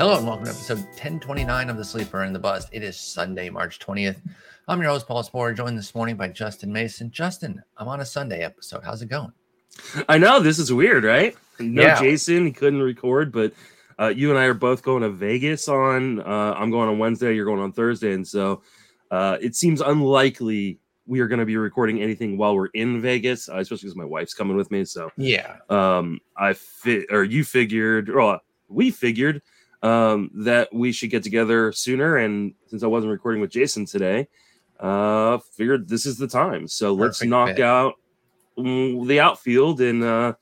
Hello and welcome to episode 1029 of The Sleeper and the Bust. It is Sunday, March 20th. I'm your host, Paul Sporer, joined this morning by Justin Mason. Justin, I'm on a Sunday episode. How's it going? I know this is weird, right? No Yeah. Jason, he couldn't record, but uh, you and I are both going to Vegas on. Uh, I'm going on Wednesday. You're going on Thursday, and so uh, it seems unlikely we are going to be recording anything while we're in Vegas, uh, especially because my wife's coming with me. So Yeah. um, I fit or you figured, or we figured um, that we should get together sooner. And since I wasn't recording with Jason today, uh, figured this is the time. So let's knock fit. out mm, the outfield and uh,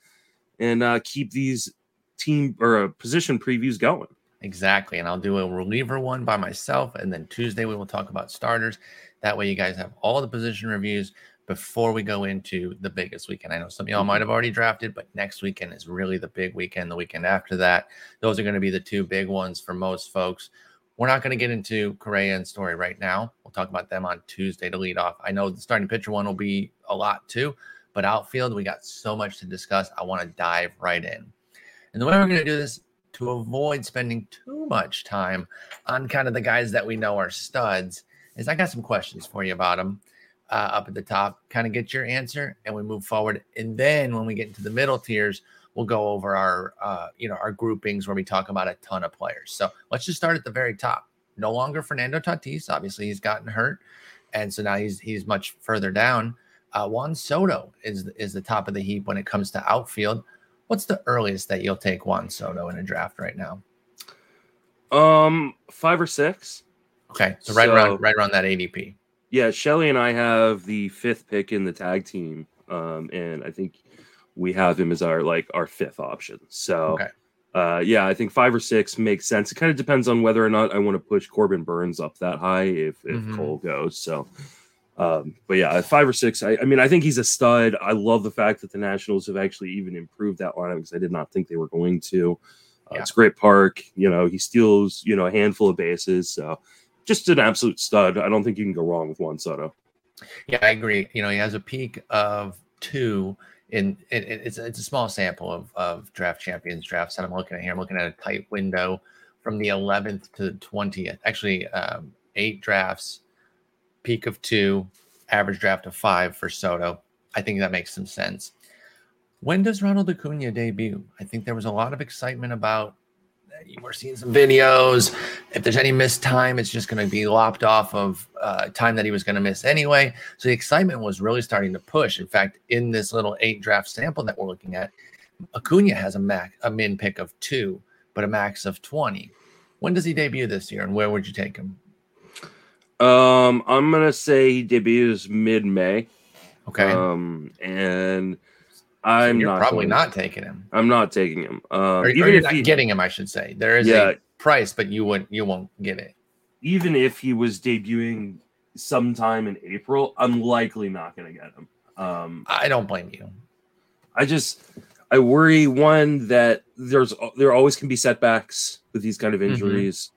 and uh, keep these team or uh, position previews going. Exactly. And I'll do a reliever one by myself. And then Tuesday, we will talk about starters. That way, you guys have all the position reviews before we go into the biggest weekend. I know some of y'all might mm-hmm. have already drafted, but next weekend is really the big weekend. The weekend after that, those are going to be the two big ones for most folks. We're not going to get into Correa and Story right now. We'll talk about them on Tuesday to lead off. I know the starting pitcher one will be a lot too, but outfield, we got so much to discuss. I want to dive right in. And the way we're going to do this to avoid spending too much time on kind of the guys that we know are studs is I got some questions for you about them uh, up at the top. Kind of get your answer, and we move forward. And then when we get into the middle tiers, we'll go over our uh, you know our groupings where we talk about a ton of players. So let's just start at the very top. No longer Fernando Tatis. Obviously, he's gotten hurt, and so now he's he's much further down. Uh, Juan Soto is is the top of the heap when it comes to outfield. What's the earliest that you'll take Juan Soto in a draft right now? Um, five or six. Okay, so right So- around right around that ADP. Yeah, Shelly and I have the fifth pick in the tag team, um, and I think we have him as our like our fifth option. So, Okay. uh, yeah, I think five or six makes sense. It kind of depends on whether or not I want to push Corbin Burnes up that high if if Mhm. Cole goes. So, um, but yeah, five or six. I, I mean, I think he's a stud. I love the fact that the Nationals have actually even improved that lineup because I did not think they were going to. Uh, Yeah. It's a great park. You know, he steals you know a handful of bases. So just an absolute stud. I don't think you can go wrong with Juan Soto. Yeah, I agree. You know, he has a peak of two. In it, it- it's it's a small sample of of draft champions drafts that I'm looking at here. I'm looking at a tight window from the 11th to the 20th. Actually, um, eight drafts, peak of two, average draft of five for Soto. I think that makes some sense. When does Ronald Acuna debut? I think there was a lot of excitement about. We're seeing some videos. If there's any missed time, it's just going to be lopped off of uh, time that he was going to miss anyway. So the excitement was really starting to push. In fact, in this little eight draft sample that we're looking at, Acuna has a max a min pick of two, but a max of twenty. When does he debut this year, and where would you take him? Um, I'm gonna say he debuts mid May. Okay, Um, and So I'm you're not probably not taking him, I'm not taking him. Um, or, or even you're if not he, getting him. I should say there is Yeah. a price, but you would you won't get it. even if he was debuting sometime in April, I'm likely not gonna get him. Um, I don't blame you. I just I worry one that there's there always can be setbacks with these kind of Mhm. injuries,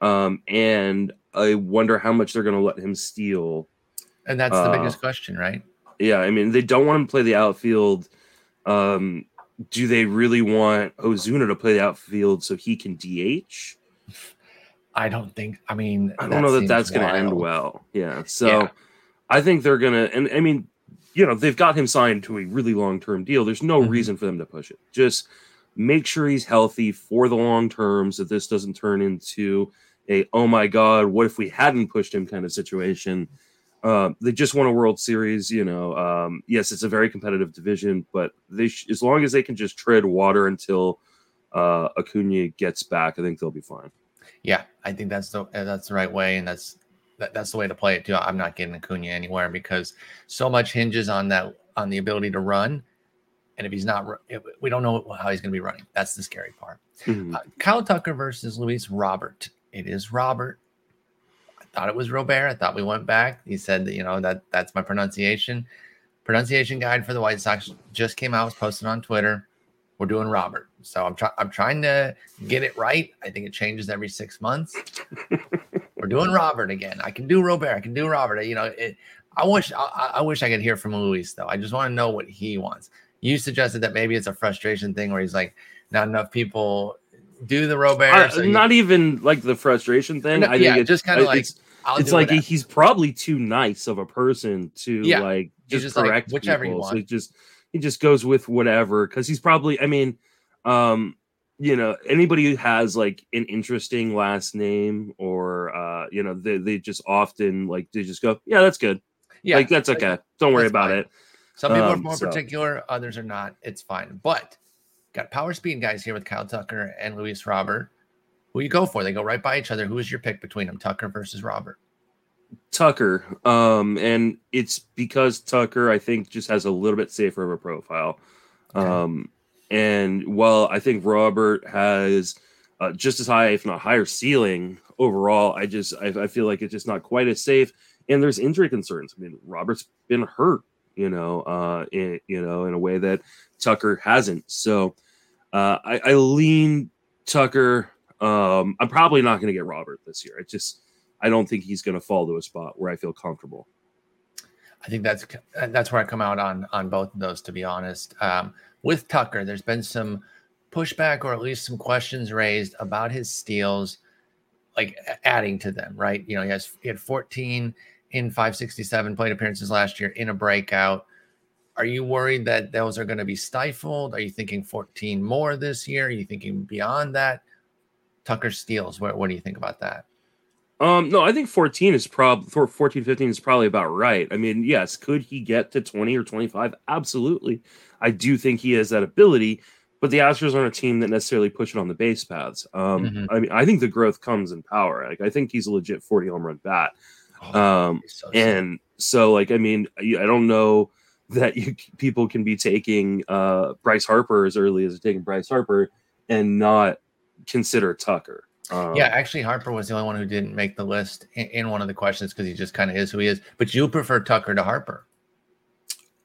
um, and I wonder how much they're gonna let him steal And that's the Uh, biggest question, right? Yeah, I mean they don't want him to play the outfield. Um, do they really want Ozuna to play the outfield so he can DH? I don't think. I mean, I don't know that that's going to end well. Yeah, so Yeah. I think they're going to, and I mean, you know, they've got him signed to a really long term deal. There's no Mhm. reason for them to push it. Just make sure he's healthy for the long term, so this doesn't turn into a oh my god, what if we hadn't pushed him kind of situation. Uh, they just won a World Series, you know. Um, yes, it's a very competitive division, but they sh- as long as they can just tread water until uh, Acuna gets back, I think they'll be fine. Yeah, I think that's the uh, that's the right way, and that's that, that's the way to play it too. I'm not getting Acuna anywhere because so much hinges on that on the ability to run, and if he's not, we don't know how he's going to be running. That's the scary part. Mhm. Uh, Kyle Tucker versus Luis Robert. It is Robert. Thought it was Robert. I thought we went back. He said that you know that that's my pronunciation. Pronunciation guide for the White Sox just came out. Was posted on Twitter. We're doing Robert. So I'm trying. I'm trying to get it right. I think it changes every six months. We're doing Robert again. I can do Robert. I can do Robert. You know, it, I wish. I, I wish I could hear from Luis though. I just want to know what he wants. You suggested that maybe it's a frustration thing where he's like, not enough people do the Robert. So you- not even like the frustration thing. No, I think yeah, it's just kinda like, it's, it's like he's probably too nice of a person to Yeah, like just, just like, correct whichever you people. So want. he just he just goes with whatever because he's probably. I mean, um, you know, anybody who has like an interesting last name or uh, you know, they they just often like they just go, yeah, that's good. yeah, like that's okay. Don't worry that's about fine. it. Some people are Um, more so- particular, others are not. It's fine. But got power speed guys here with Kyle Tucker and Luis Robert. Who you go for? They go right by each other. Who is your pick between them, Tucker versus Robert? Tucker. Um, and it's because Tucker, I think, just has a little bit safer of a profile. Okay. Um, and while I think Robert has uh, just as high, if not higher, ceiling overall, I just I, I feel like it's just not quite as safe. And there's injury concerns. I mean, Robert's been hurt, you know, uh, in, you know, in a way that Tucker hasn't. So uh, I, I lean Tucker. Um, I'm probably not going to get Robert this year. I just I don't think he's going to fall to a spot where I feel comfortable. I think that's that's where I come out on on both of those. To be honest, um, with Tucker, there's been some pushback or at least some questions raised about his steals, like adding to them. Right? You know, he has he had 14 in 567 plate appearances last year in a breakout. Are you worried that those are going to be stifled? Are you thinking 14 more this year? Are you thinking beyond that? Tucker steals. What, what do you think about that? Um, no, I think 14 is probably 14, 15 is probably about right. I mean, yes, could he get to 20 or 25? Absolutely. I do think he has that ability, but the Astros aren't a team that necessarily push it on the base paths. Um, Mhm. I mean, I think the growth comes in power. Like, I think he's a legit 40 home run bat. Oh, Um, so and so like, I mean, I don't know that you people can be taking uh Bryce Harper as early as taking Bryce Harper and not consider Tucker. Um, Yeah, actually, Harper was the only one who didn't make the list in, in one of the questions because he just kind of is who he is. But you prefer Tucker to Harper.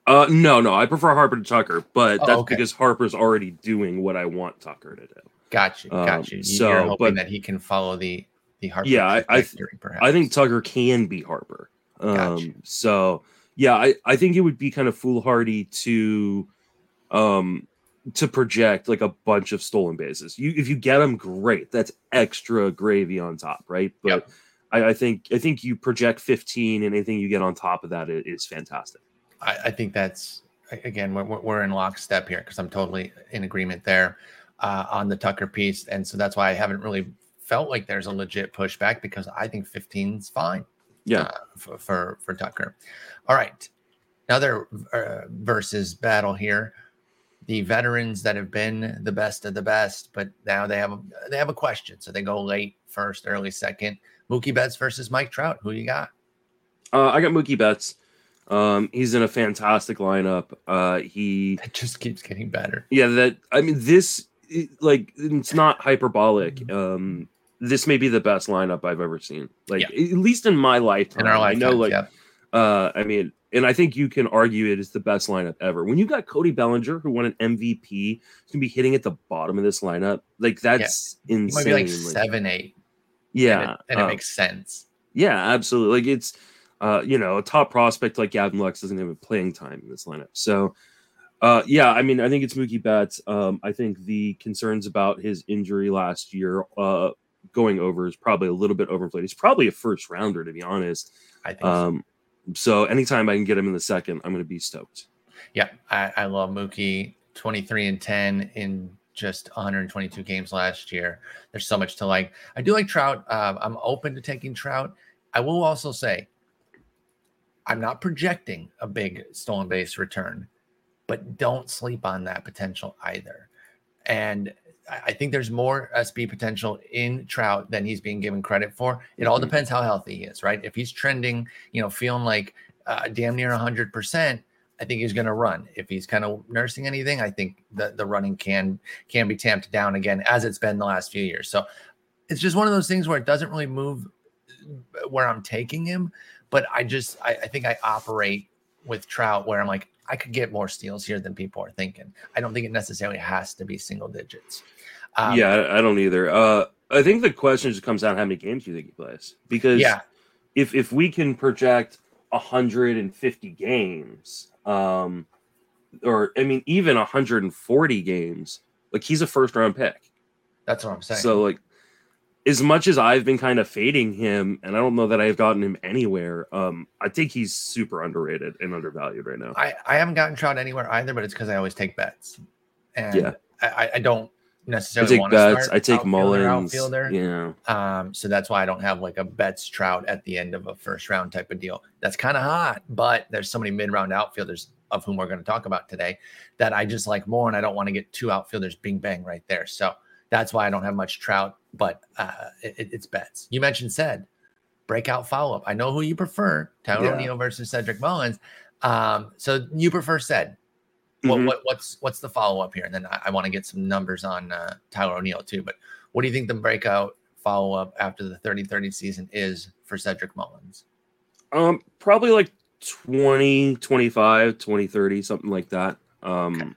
Uh, no, no, I prefer Harper to Tucker, but Oh, that's okay. because Harper's already doing what I want Tucker to do. Got you, got Um, you. You- so, You're hoping but- that he can follow the the Harper. Yeah, I- I perhaps. I think Tucker can be Harper. Um, Gotcha. so yeah, I, I think it would be kind of foolhardy to um to project like a bunch of stolen bases. You if you get them, great. That's extra gravy on top, right? But Yep. I, I think I think you project 15 and anything you get on top of that is, fantastic. I, I think that's again we're, we're we're in lockstep here because I'm totally in agreement there uh, on the Tucker piece, and so that's why I haven't really felt like there's a legit pushback because I think 15 is fine. Yeah. uh, for, for for Tucker. All right, another uh, versus battle here. The veterans that have been the best of the best, but now they have a, they have a question, so they go late first, early second. Mookie Betts versus Mike Trout. Who you got? Uh, I got Mookie Betts. Um, he's in a fantastic lineup. Uh, he It just keeps getting better. yeah that i mean this like it's not hyperbolic um this may be the best lineup i've ever seen like Yeah. at least in my lifetime In our i know like yeah. uh i mean and i think you can argue it is the best lineup ever when you got cody bellinger who won an mvp he's gonna be hitting at the bottom of this lineup like that's He insane might be like Like, seven, eight. yeah and it, and it uh, makes sense. yeah, absolutely. Like it's uh, you know, a top prospect like Gavin Lux doesn't have a playing time in this lineup. So uh yeah, I mean, I think it's Mookie Betts. Um, I think the concerns about his injury last year uh going over is probably a little bit overplayed. He's probably a first rounder, to be honest. I think. so. Um, so anytime I can get him in the second, I'm gonna be stoked. Yeah, I, I love Mookie. 23 and 10 in just 122 games last year. There's so much to like. I do like Trout. Um, I'm open to taking Trout. I will also say, I'm not projecting a big stolen base return, but don't sleep on that potential either. And I think there's more SB potential in Trout than he's being given credit for. It all Mhm. depends how healthy he is, right? If he's trending, you know, feeling like uh, damn near 100%, I think he's going to run. If he's kind of nursing anything, I think the the running can can be tamped down again as it's been the last few years. So it's just one of those things where it doesn't really move where I'm taking him, but I just I, I think I operate with Trout where I'm like I could get more steals here than people are thinking. I don't think it necessarily has to be single digits. Um, yeah, I, don't either. Uh, I think the question just comes down to how many games you think he plays? Because yeah, if if we can project 150 games um or i mean even 140 games like he's a first round pick That's what I'm saying. So like as much as I've been kind of fading him, and I don't know that I've gotten him anywhere, um, I think he's super underrated and undervalued right now. I, I haven't gotten Trout anywhere either, but it's because I always take Betts. And Yeah. I, I don't I take want Betts. I take outfielder, Mullins. outfielder. Yeah. Um, so that's why I don't have like a Betts trout at the end of a first round type of deal. That's kind of hot, but there's so many mid round outfielders of whom we're going to talk about today that I just like more, and I don't want to get two outfielders bing bang right there. So that's why I don't have much trout, but uh, it, it's Betts. You mentioned said breakout follow up. I know who you prefer, Tyler Yeah. O'Neill versus Cedric Mullins. Um, so you prefer said. What, Mhm. what what's what's the follow up here? And then I, I want to get some numbers on uh, Tyler O'Neill too. But what do you think the breakout follow up after the 30 30 season is for Cedric Mullins? Um, probably like 20, 25, 20, 30, something like that. Um,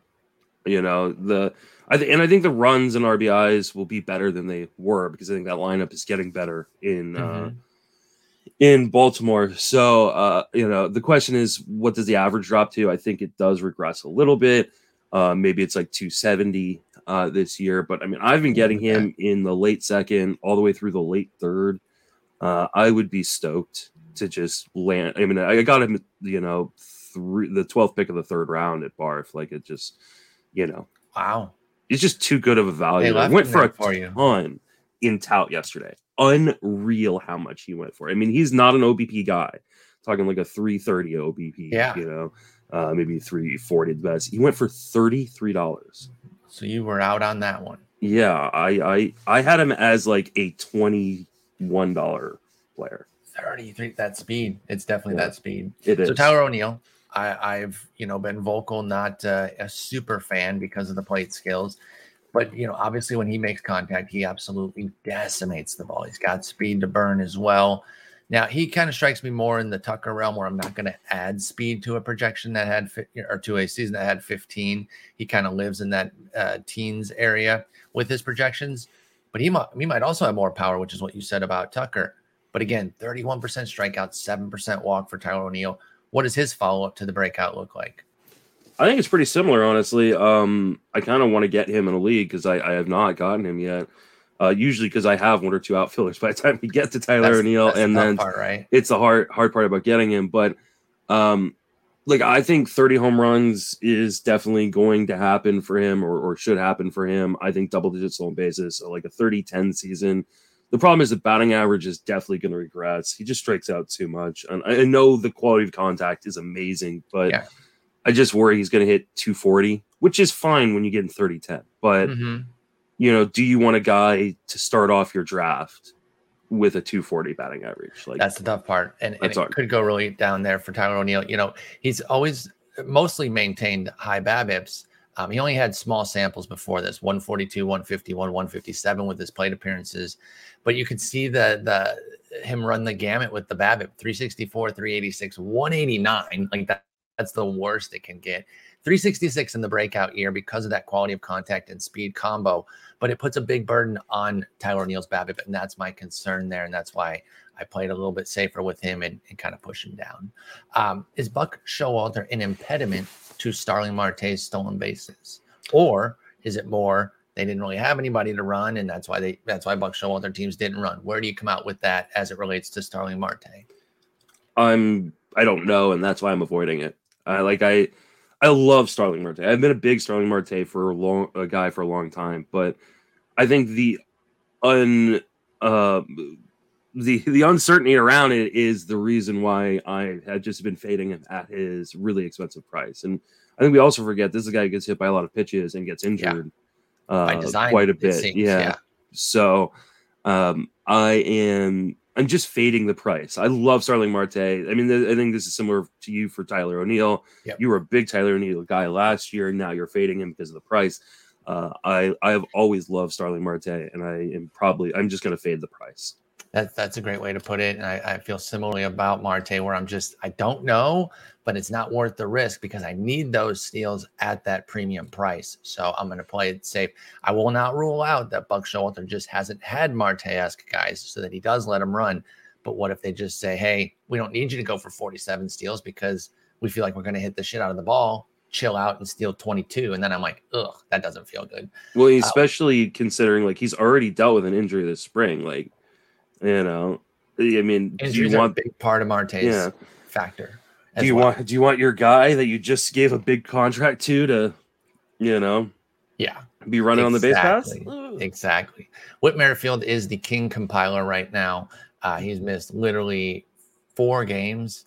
you know, the I th- and I think the runs and RBIs will be better than they were because I think that lineup is getting better in uh Mhm. In Baltimore. So uh, you know, the question is what does the average drop to? I think it does regress a little bit. Uh, maybe it's like 270 uh, this year, but I mean, I've been getting him in the late second, all the way through the late third. Uh, I would be stoked to just land. I mean, I got him, you know, through the 12th pick of the third round at Barf. Like it just, you know, Wow. it's just too good of a value. I went for a for you. ton in Tout yesterday. Unreal how much he went for. I mean, he's not an OBP guy. Talking like a 330 OBP, Yeah. you know, uh, maybe 340 at best. He went for $33. So you were out on that one. Yeah, I I I had him as like a $21 player. 33. That speed. It's definitely Yeah. that speed. It is. So Tyler O'Neill, I, I've you know been vocal, not uh, a super fan because of the plate skills, but you know obviously when he makes contact, he absolutely decimates the ball. He's got speed to burn as well. Now he kind of strikes me more in the Tucker realm, where I'm not going to add speed to a projection that had or to a season that had 15. He kind of lives in that uh, teens area with his projections, but he might he might also have more power, which is what you said about Tucker. But again, 31% strikeout, 7% walk for Tyler O'Neill. What does his follow up to the breakout look like? I think it's pretty similar, honestly. Um, I kind of want to get him in a league because I, I have not gotten him yet. Uh, usually because I have one or two outfielders by the time we get to Tyler That's- O'Neill, that's the and tough then part, right? it's the hard hard part about getting him. But um, like I think 30 home runs is definitely going to happen for him, or, or should happen for him. I think double digit stolen bases, so like a 30-10 season. The problem is the batting average is definitely going to regress. He just strikes out too much, and I I know the quality of contact is amazing, but Yeah. I just worry he's going to hit 240, which is fine when you get in 30-10. But Mhm. you know, do you want a guy to start off your draft with a 240 batting average? Like That's the tough part. And, and it hard. could go really down there for Tyler O'Neill. You know, he's always mostly maintained high BABIPs. Um, he only had small samples before this 142, 151, 157 with his plate appearances. But you could see the the him run the gamut with the BABIP 364, 386, 189. Like that, that's the worst it can get. 366 in the breakout year because of that quality of contact and speed combo. But it puts a big burden on Tyler O'Neill's BABIP, and that's my concern there. And that's why I played a little bit safer with him and, and kind of push him down. Um, is Buck Showalter an impediment to Starling Marte's stolen bases, or is it more they didn't really have anybody to run, and that's why they that's why Buck Showalter teams didn't run? Where do you come out with that as it relates to Starling Marte? I'm I don't know, and that's why I'm avoiding it. I like I I love Starling Marte. I've been a big Starling Marte for a long a guy for a long time, but I think the un uh the the uncertainty around it is the reason why I had just been fading him at his really expensive price. And I think we also forget this is a guy who gets hit by a lot of pitches and gets injured By uh, design, quite a bit. seems, yeah. yeah. So um, I am I'm just fading the price. I love Starling Marte. I mean, th- I think this is similar to you for Tyler O'Neill. Yep. You were a big Tyler O'Neill guy last year, and now you're fading him because of the price. Uh, I I have always loved Starling Marte, and I am probably I'm just going to fade the price. That, that's a great way to put it. And I, I feel similarly about Marte, where I'm just, I don't know, but it's not worth the risk because I need those steals at that premium price. So I'm going to play it safe. I will not rule out that Buck Showalter just hasn't had Marte esque guys so that he does let him run. But what if they just say, hey, we don't need you to go for 47 steals because we feel like we're going to hit the shit out of the ball? chill out and steal 22. And then I'm like, ugh, that doesn't feel good. Well, especially uh, considering like he's already dealt with an injury this spring. Like, you know, I mean, do you want a big part of Marte's yeah. factor? Do you well. want do you want your guy that you just gave a big contract to to, you know, yeah, be running exactly. on the base pass? Exactly. Whit Merrifield is the king compiler right now. Uh, he's missed literally four games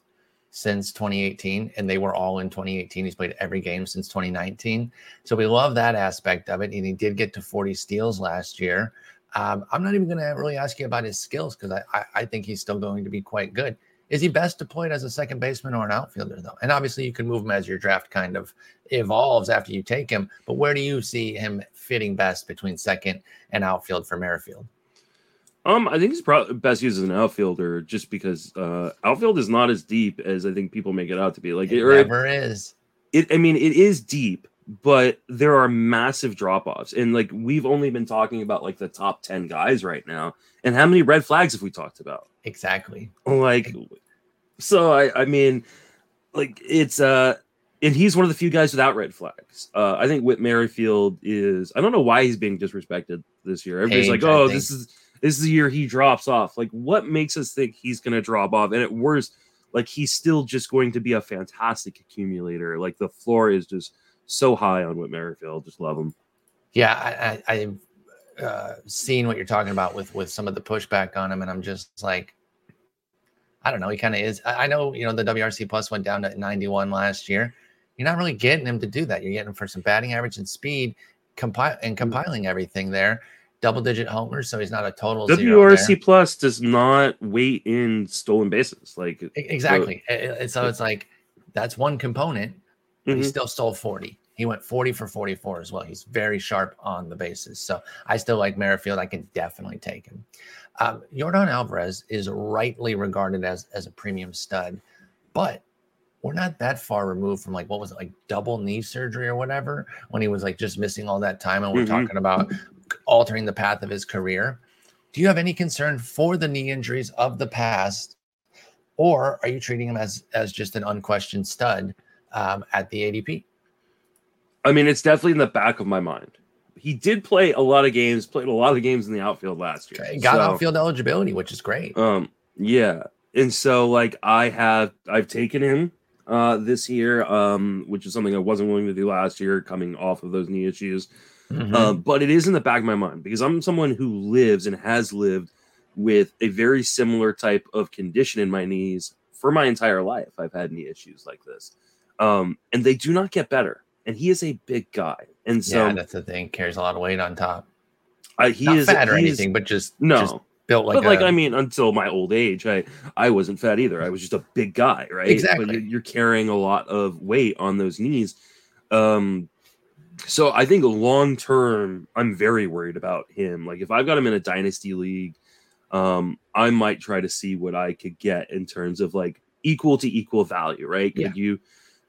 since 2018, and they were all in 2018. He's played every game since 2019. So we love that aspect of it. And he did get to 40 steals last year. Um, I'm not even going to really ask you about his skills because I, I, I, think he's still going to be quite good. Is he best deployed as a second baseman or an outfielder, though? And obviously, you can move him as your draft kind of evolves after you take him. But where do you see him fitting best between second and outfield for Merrifield? Um, I think he's probably best used as an outfielder just because uh outfield is not as deep as I think people make it out to be. Like it, it never it, is. It I mean it is deep, but there are massive drop-offs. And like we've only been talking about like the top 10 guys right now. And how many red flags have we talked about? Exactly. Like so I I mean like it's uh and he's one of the few guys without red flags. Uh, I think Whit Merrifield is. I don't know why he's being disrespected this year. Everybody's Page, like, "Oh, this is this is the year he drops off. Like, what makes us think he's going to drop off? And at worst, like he's still just going to be a fantastic accumulator. Like the floor is just so high on Whit Merrifield. Just love him. Yeah, I, I, have uh, seen what you're talking about with with some of the pushback on him, and I'm just like, I don't know. He kind of is. I, know you know the WRC plus went down to 91 last year. You're not really getting him to do that. You're getting him for some batting average and speed, compile and compiling everything there double digit homers, so he's not a total. WRC plus does not weight in stolen bases, like exactly. So, so it's like that's one component. Mm-hmm. He still stole forty. He went forty for forty four as well. He's very sharp on the bases. So I still like Merrifield. I can definitely take him. Um, Yordan Alvarez is rightly regarded as as a premium stud, but we're not that far removed from like what was it like double knee surgery or whatever when he was like just missing all that time and we're mm-hmm. talking about altering the path of his career. Do you have any concern for the knee injuries of the past, or are you treating him as as just an unquestioned stud um, at the ADP? I mean, it's definitely in the back of my mind. He did play a lot of games, played a lot of games in the outfield last year. Okay, got so, outfield eligibility, which is great. Um, yeah, and so like I have, I've taken him uh this year, um, which is something I wasn't willing to do last year, coming off of those knee issues. Mm-hmm. Uh, but it is in the back of my mind because I'm someone who lives and has lived with a very similar type of condition in my knees for my entire life. I've had knee issues like this, um, and they do not get better. And he is a big guy, and so yeah, that's the thing. Carries a lot of weight on top. Uh, he not is fat or anything, but just no. Just built like but like I mean, until my old age, I I wasn't fat either. I was just a big guy, right? Exactly. But you're, you're carrying a lot of weight on those knees. Um, so I think long term, I'm very worried about him. Like if I've got him in a dynasty league, um, I might try to see what I could get in terms of like equal to equal value, right? Could yeah. you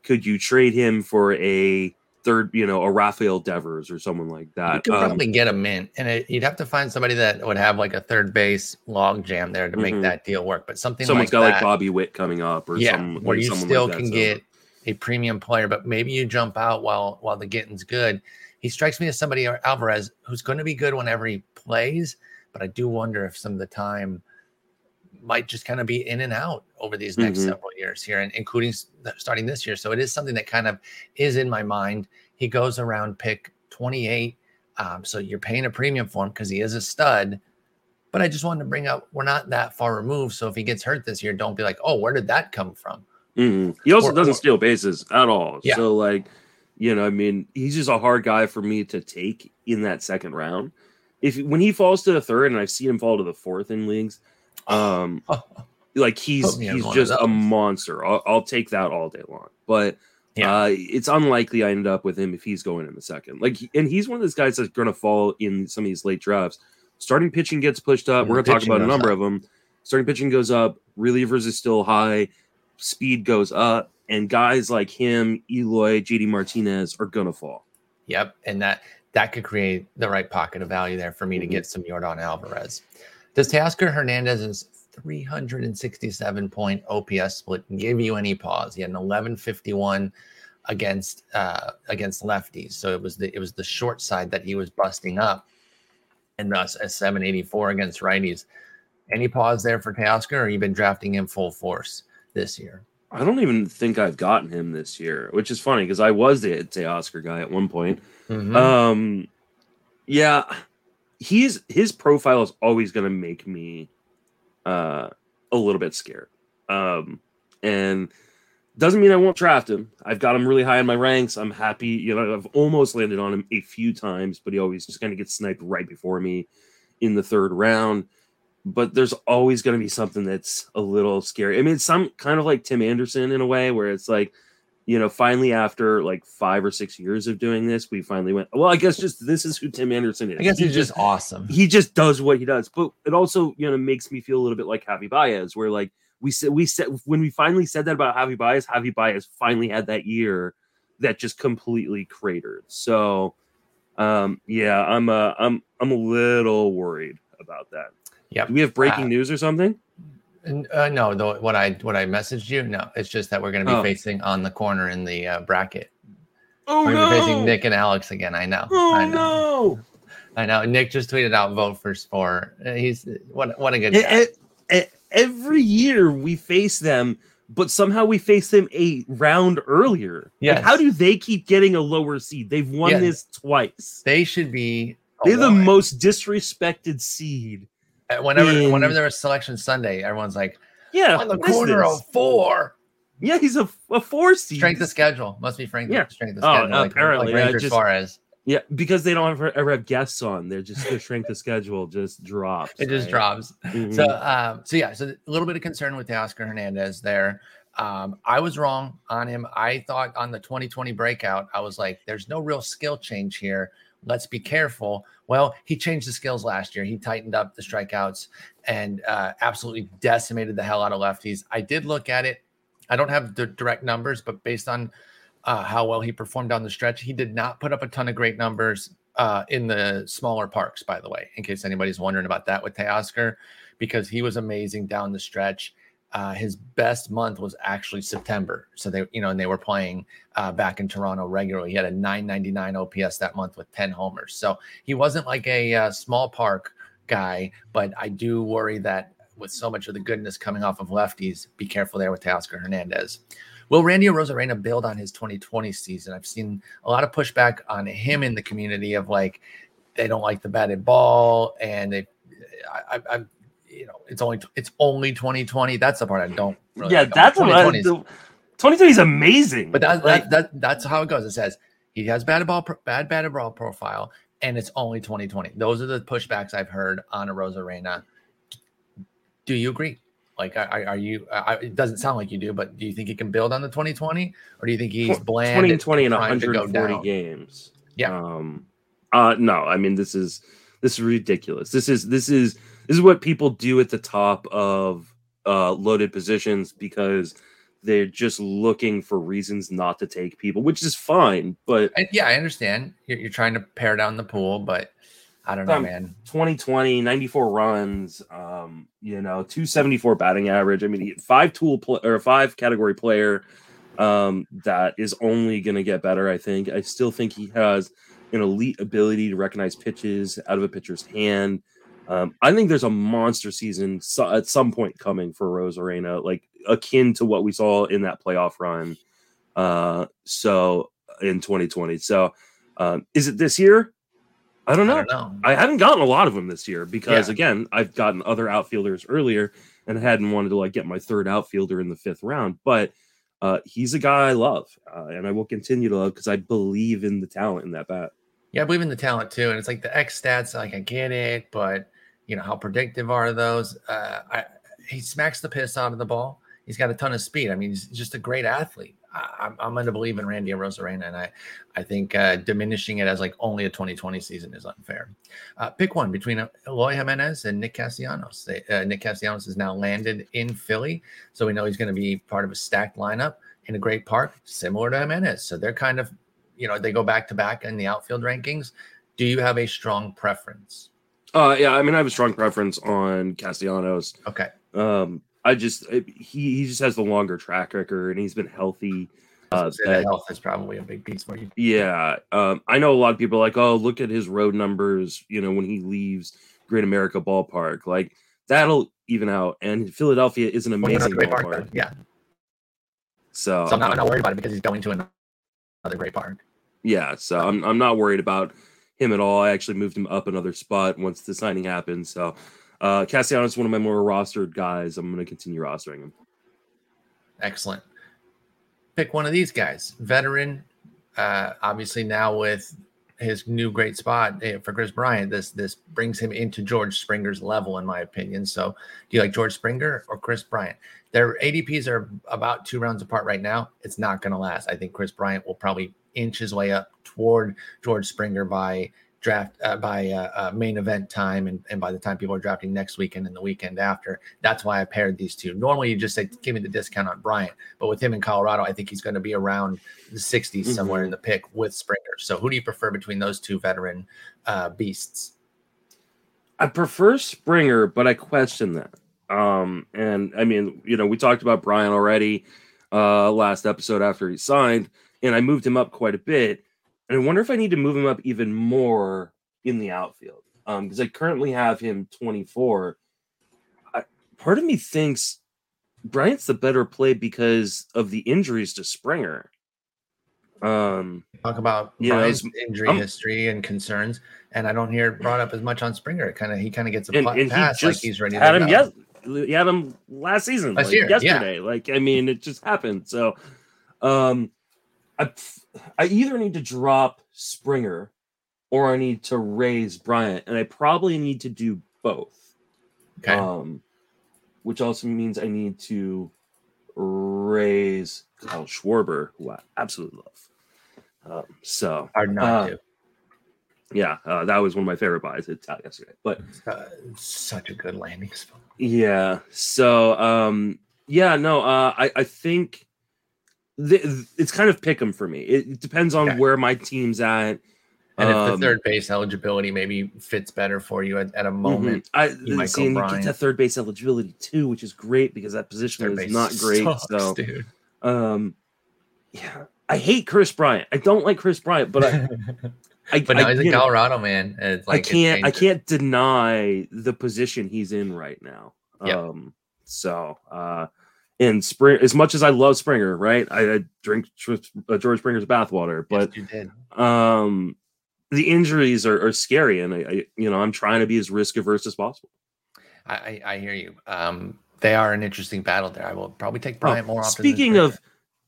could you trade him for a third, you know, a Rafael Devers or someone like that? You could um, probably get a mint, and it, you'd have to find somebody that would have like a third base log jam there to make mm-hmm. that deal work. But something someone's like got that, like Bobby Witt coming up, or yeah, some, where you still like can get a premium player, but maybe you jump out while while the getting's good. He strikes me as somebody Alvarez who's going to be good whenever he plays, but I do wonder if some of the time might just kind of be in and out over these next mm-hmm. several years here, and including starting this year. So it is something that kind of is in my mind. He goes around pick 28, um, so you're paying a premium for him because he is a stud. But I just wanted to bring up we're not that far removed. So if he gets hurt this year, don't be like, oh, where did that come from? Mm-hmm. He also or, doesn't or, steal bases at all. Yeah. So like, you know, I mean, he's just a hard guy for me to take in that second round. If when he falls to the third, and I've seen him fall to the fourth in leagues, um, like he's he's just a monster. I'll, I'll, take that all day long. But yeah. uh, it's unlikely I end up with him if he's going in the second. Like, and he's one of those guys that's going to fall in some of these late drafts. Starting pitching gets pushed up. We're going to talk about a number up. of them. Starting pitching goes up. Relievers is still high speed goes up, and guys like him, Eloy, JD Martinez are gonna fall. Yep, and that that could create the right pocket of value there for me mm-hmm. to get some Yordan Alvarez. Does Teoscar Hernandez's 367 point OPS split give you any pause? He had an 1151 against uh, against lefties. So it was the it was the short side that he was busting up, and thus a 784 against righties. Any pause there for Teoscar, or you've been drafting him full force this year? I don't even think I've gotten him this year, which is funny because I was the Teoscar guy at one point. Mhm. Um, yeah, he's his profile is always going to make me uh, a little bit scared. Um, and doesn't mean I won't draft him. I've got him really high in my ranks. I'm happy. You know, I've almost landed on him a few times, but he always just kind of gets sniped right before me in the third round. But there's always going to be something that's a little scary. I mean, some kind of like Tim Anderson in a way, where it's like, you know, finally after like five or six years of doing this, we finally went. Well, I guess just this is who Tim Anderson is. I guess He he's just awesome. he just does what he does. But it also, you know, makes me feel a little bit like Javi Baez, where like we said we said when we finally said that about Javi Baez, Javi Baez finally had that year that just completely cratered. So um yeah, I'm uh I'm I'm a little worried about that. Yeah. Do we have breaking Uh, news or something? Uh, no, the, what I what I messaged you, no, it's just that we're going to be Oh. facing on the corner in the uh, bracket. Oh we're be facing Nick and Alex again. I know. Oh I know. no. I know. Nick just tweeted out vote for Spore. Uh, He's what what a good E- guy. e- e- every year we face them, but somehow we face them a round earlier. Like, how do they keep getting a lower seed? They've won Yes. this twice. they should be. They're the most disrespected seed. Uh, Whenever in- whenever there was selection Sunday, everyone's like Yeah, on the corner of four. Yeah, he's a, a four seed. Strength of schedule must be Frank. Yeah. Strength of Oh, schedule. like, apparently, like yeah, Ranger just- Suarez. Yeah, because they don't ever, ever have guests on. They're just their strength of schedule just drops. It just right? drops. Mhm. So, um, so yeah, so a little bit of concern with Oscar Hernandez there. Um, I was wrong on him. I thought on the 2020 breakout, I was like, there's no real skill change here. Let's be careful. Well, he changed the skills last year. He tightened up the strikeouts and uh, absolutely decimated the hell out of lefties. I did look at it. I don't have the direct numbers, but based on uh, how well he performed down the stretch, he did not put up a ton of great numbers uh, in the smaller parks, by the way, in case anybody's wondering about that with Teoscar, because he was amazing down the stretch. Uh, his best month was actually September. So they, you know, and they were playing uh, back in Toronto regularly. He had a 999 OPS that month with 10 homers. So he wasn't like a uh, small park guy, but I do worry that with so much of the goodness coming off of lefties, be careful there with Teoscar Hernandez. Will Randy Arozarena build on his 2020 season? I've seen a lot of pushback on him in the community of like they don't like the batted ball and they, I, I, you know, it's only it's only 2020. That's the part I don't. Really yeah, like. that's what 2020 is- 2020 is amazing. but that, Like, that, that that's how it goes. It says he has bad ball, bad bad ball profile, and it's only 2020. Those are the pushbacks I've heard on Arozarena. Do you agree? Like, are, are you? I, it doesn't sound like you do, but do you think he can build on the 2020, or do you think he's bland? 2020 and trying to go 140 games. Yeah. Um uh no, I mean this is this is ridiculous. This is this is this is what people do at the top of uh loaded positions because they're just looking for reasons not to take people, which is fine, but And yeah, I understand. You're, you're trying to pare down the pool, but I don't know, Um, man. 2020 94 runs um you know 274 batting average i mean five tool pl- or five category player um that is only going to get better i think i still think he has an elite ability to recognize pitches out of a pitcher's hand um, I think there's a monster season so, at some point coming for Arozarena, like akin to what we saw in that playoff run. Uh, so in 2020. So um, is it this year? I don't I know. don't know. I haven't gotten a lot of them this year because Yeah. again, I've gotten other outfielders earlier and I hadn't wanted to like get my third outfielder in the fifth round. But uh, he's a guy I love uh, and I will continue to love because I believe in the talent in that bat. Yeah, I believe in the talent too, and it's like the X stats. Like I get it, but you know how predictive are those? Uh, I, he smacks the piss out of the ball. He's got a ton of speed. I mean, he's just a great athlete. I, I'm, I'm going to believe in Randy Arozarena, and I, I think uh, diminishing it as like only a 2020 season is unfair. Uh, pick one between Eloy Jimenez and Nick Castellanos. They, uh, Nick Castellanos has now landed in Philly, so we know he's going to be part of a stacked lineup in a great park, similar to Jimenez. So they're kind of, you know, they go back to back in the outfield rankings. Do you have a strong preference? Uh, yeah, I mean, I have a strong preference on Castellanos. Okay. Um, I just it- he he just has the longer track record and he's been healthy Uh, that- health is probably a big piece for you. Yeah, um, I know a lot of people are like, oh, look at his road numbers. You know, when he leaves Great America Ballpark, like that'll even out. And Philadelphia is an Well, amazing great park, ballpark. Yeah. So, So I'm not, I'm not worried about it because he's going to another great park. yeah, so I'm I'm not worried about him at all. I actually moved him up another spot once the signing happened. So, uh, Castellanos is one of my more rostered guys. I'm going to continue rostering him. Excellent. Pick one of these guys. Veteran, uh, obviously now with his new great spot eh, for Kris Bryant. This this brings him into George Springer's level, in my opinion. So, do you like George Springer or Kris Bryant? Their ADPs are about two rounds apart right now. It's not going to last. I think Kris Bryant will probably inch his way up toward George Springer by draft uh, by uh, uh, main event time, and, and by the time people are drafting next weekend and the weekend after. That's why I paired these two. Normally, you just say give me the discount on Bryant, but with him in Colorado, I think he's going to be around the 60s somewhere in the pick with Springer. So, who do you prefer between those two veteran uh, beasts? I prefer Springer, but I question that. Um, and I mean, you know, we talked about Brian already uh last episode after he signed, and I moved him up quite a bit. And I wonder if I need to move him up even more in the outfield. Um, because I currently have him 24. I, part of me thinks Bryant's the better play because of the injuries to Springer. Um, Talk about Yeah, Bryant's it's- injury I'm- history and concerns, and I don't hear it brought up as much on Springer. It kind of he kind of gets a and, and he pass like he's ready. had to him yes he had him last season Last like year, yeah. yesterday like i mean it just happened so um i i either need to drop springer or i need to raise bryant and i probably need to do both Okay. um which also means i need to raise kyle schwarber who i absolutely love um, so Hard not uh, to. yeah uh, that was one of my favorite buys at out yesterday but Uh, such a good landing spot. Yeah. So um yeah, no, uh I I think th- it's kind of pick 'em for me. It, it depends on Okay. where my team's at. And if the Um, third base eligibility maybe fits better for you at, at a mhm. moment, I you might see, go and you get that third base eligibility too, which is great because that position third is not great. sucks, so dude. um yeah, I hate Kris Bryant. I don't like Kris Bryant, but I, I but now I, he's in know, Colorado, man. It's I like it can't I can't deny the position he's in right now. Yeah. Um so uh and Spring as much as I love Springer, right? I, I drink uh, George Springer's bathwater, but did. um the injuries are, are scary and I, I you know I'm trying to be as risk averse as possible. I, I, hear you. Um, they are an interesting battle there. I will probably take Bryant more often. Speaking of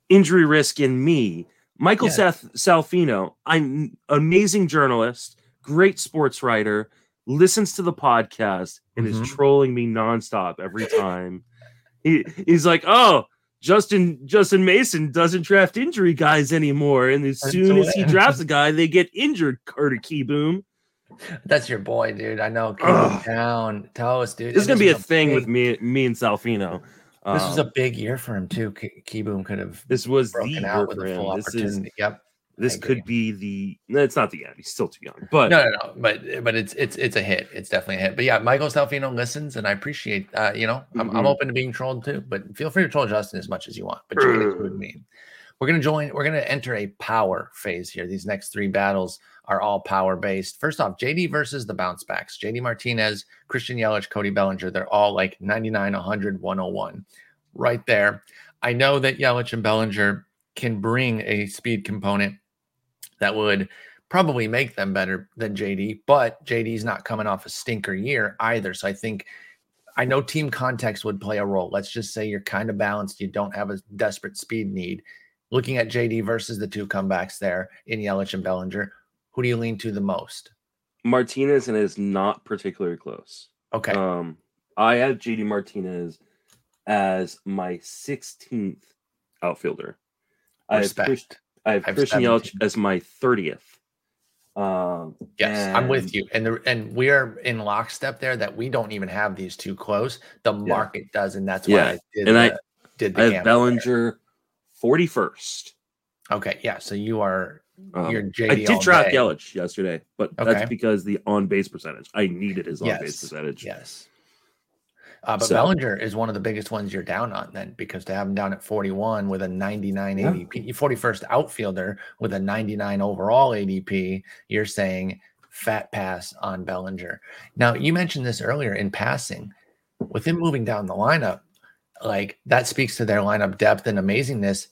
injury risk in me, Michael Yeah. Seth Salfino, I'm amazing journalist, great sports writer, listens to the podcast and Mhm. is trolling me nonstop every time. He, he's like, "Oh, Justin Justin Mason doesn't draft injury guys anymore, and as That's soon as he drafts a guy, they get injured." Carter Kieboom. that's your boy, dude. I know. Keep Ugh. him down. Toast, dude. This is gonna be a was thing big- with me, me and Salfino. This was Um, a big year for him too. Key Kieboom could have this was broken year out with a full him. This is opportunity. yep. This could be the. No, it's not the end. He's still too young, but No, no, no. But but it's it's it's a hit. It's definitely a hit. But yeah, Michael Salfino listens, and I appreciate. Uh, you know, I'm, I'm Mhm. open to being trolled too. But feel free to troll Justin as much as you want. But you can include me. We're gonna join. We're gonna enter a power phase here. These next three battles are all power based. First off, JD versus the bounce backs. JD Martinez, Christian Yelich, Cody Bellinger. They're all like 99, 100, 101, right there. I know that Yelich and Bellinger can bring a speed component that would probably make them better than JD, but JD's not coming off a stinker year either. So I think I know team context would play a role. Let's just say you're kind of balanced. You don't have a desperate speed need. Looking at JD versus the two comebacks there in Yelich and Bellinger, who do you lean to the most? Martinez and is not particularly close. Okay. Um, I have JD Martinez as my 16th outfielder. I have, Respect. I have I have Christian Yelich as my 30th. Um, Yes, I'm with you. And the and we are in lockstep there that we don't even have these two close. The market does, and that's why Yeah, I did and I- did the I have. Bellinger 41st. Okay, yeah. So you are Um, you're JD. I did draft. Yelich yesterday, but Okay. that's because the on base percentage. I needed his on base Yes, percentage. Yes. Uh, but So- Bellinger is one of the biggest ones you're down on then because to have him down at 41 with a 99 Yeah. ADP, 41st outfielder with a 99 overall ADP, you're saying fat pass on Bellinger. Now, you mentioned this earlier in passing. With him moving down the lineup, like that speaks to their lineup depth and amazingness.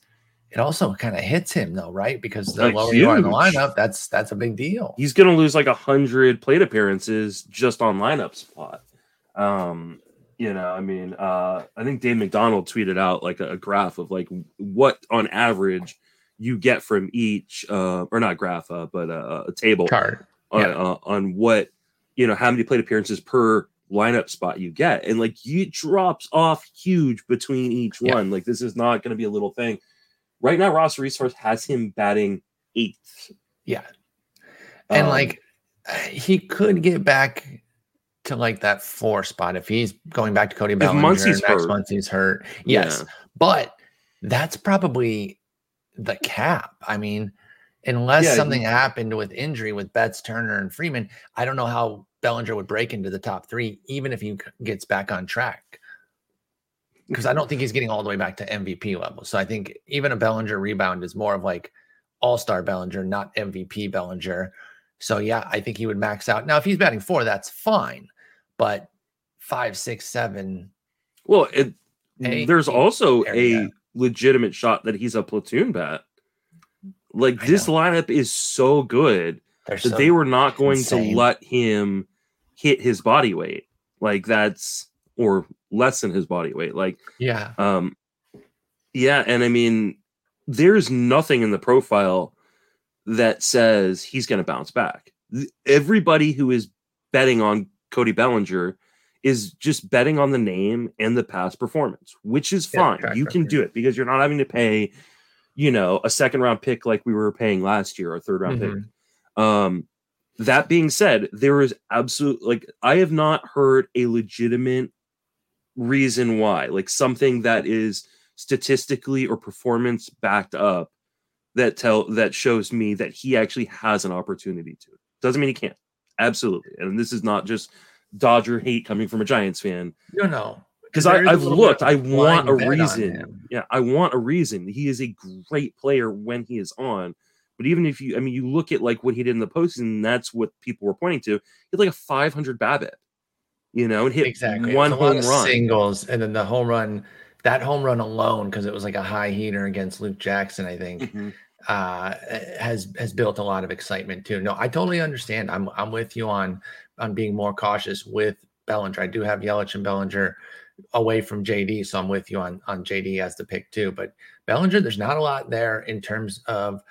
It also kind of hits him though, right? Because the Like, lower you are in the lineup, that's that's a big deal. he's going to lose like a hundred plate appearances just on lineup spot. Um, you know, I mean, uh, I think Dave McDonald tweeted out like a, a graph of like what on average you get from each, uh, or not graph, uh, but uh, a table Card. on, yeah. uh, on what you know how many plate appearances per lineup spot you get, and like it drops off huge between each Yeah. one. Like this is not going to be a little thing. Right now, Roster Resource has him batting eighth. Yeah. And Um, like he could get back to like that four spot if he's going back to Cody Bellinger Muncy's next hurt. month he's hurt. Yes. Yeah. But that's probably the cap. I mean, unless Yeah, something happened with injury with Betts, Turner, and Freeman, I don't know how Bellinger would break into the top three, even if he gets back on track. Because I don't think he's getting all the way back to MVP level. So I think even a Bellinger rebound is more of like all star Bellinger, not MVP Bellinger. So yeah, I think he would max out. Now, if he's batting four, that's fine. But five, six, seven, Well, it, Hey, there's he- also there a legitimate shot that he's a platoon bat. Like I this know. lineup is so good they're that so they were not going insane. to let him hit his body weight. Like that's or less than his body weight. Like yeah. um yeah, and I mean there's nothing in the profile that says he's going to bounce back. Everybody who is betting on Cody Bellinger is just betting on the name and the past performance, which is Yeah, fine. track you can do it because you're not having to pay, you know, a second round pick like we were paying last year or a third round pick. Mhm. Um, that being said, there is absolute like I have not heard a legitimate reason why, like something that is statistically or performance backed up that tell that shows me that he actually has an opportunity to. Doesn't mean he can't. Absolutely. And this is not just Dodger hate coming from a Giants fan No, no. because There is a I've looked. I want a blind bet on reason. Yeah, I want a reason. He is a great player when he is on. But even if you, I mean, you look at like what he did in the postseason, that's what people were pointing to. He had like a 500 BABIP, you know, and hit Exactly. one It's a lot home run. singles, and then the home run. That home run alone, because it was like a high heater against Luke Jackson, I think, Mhm. Uh, has has built a lot of excitement too. No, I totally understand. I'm I'm with you on on being more cautious with Bellinger. I do have Yelich and Bellinger away from JD, so I'm with you on on JD as the pick too. But Bellinger, there's not a lot there in terms of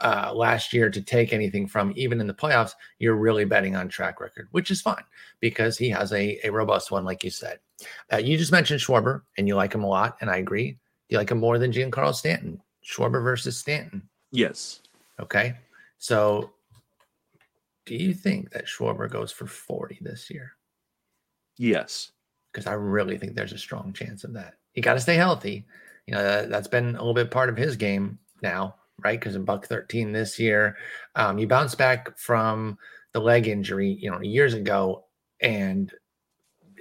uh, last year to take anything from. Even in the playoffs, you're really betting on track record, which is fine because he has a, a robust one, like you said. Uh, you just mentioned Schwarber, and you like him a lot, and I agree. You like him more than Giancarlo Stanton. Schwarber versus Stanton. Yes. Okay. So do you think that Schwarber goes for 40 this year? Yes. Because I really think there's a strong chance of that. You got to stay healthy. You know, that, that's been a little bit part of his game now, right? Because in Buck 13 this year, um, he bounced back from the leg injury, you know, years ago and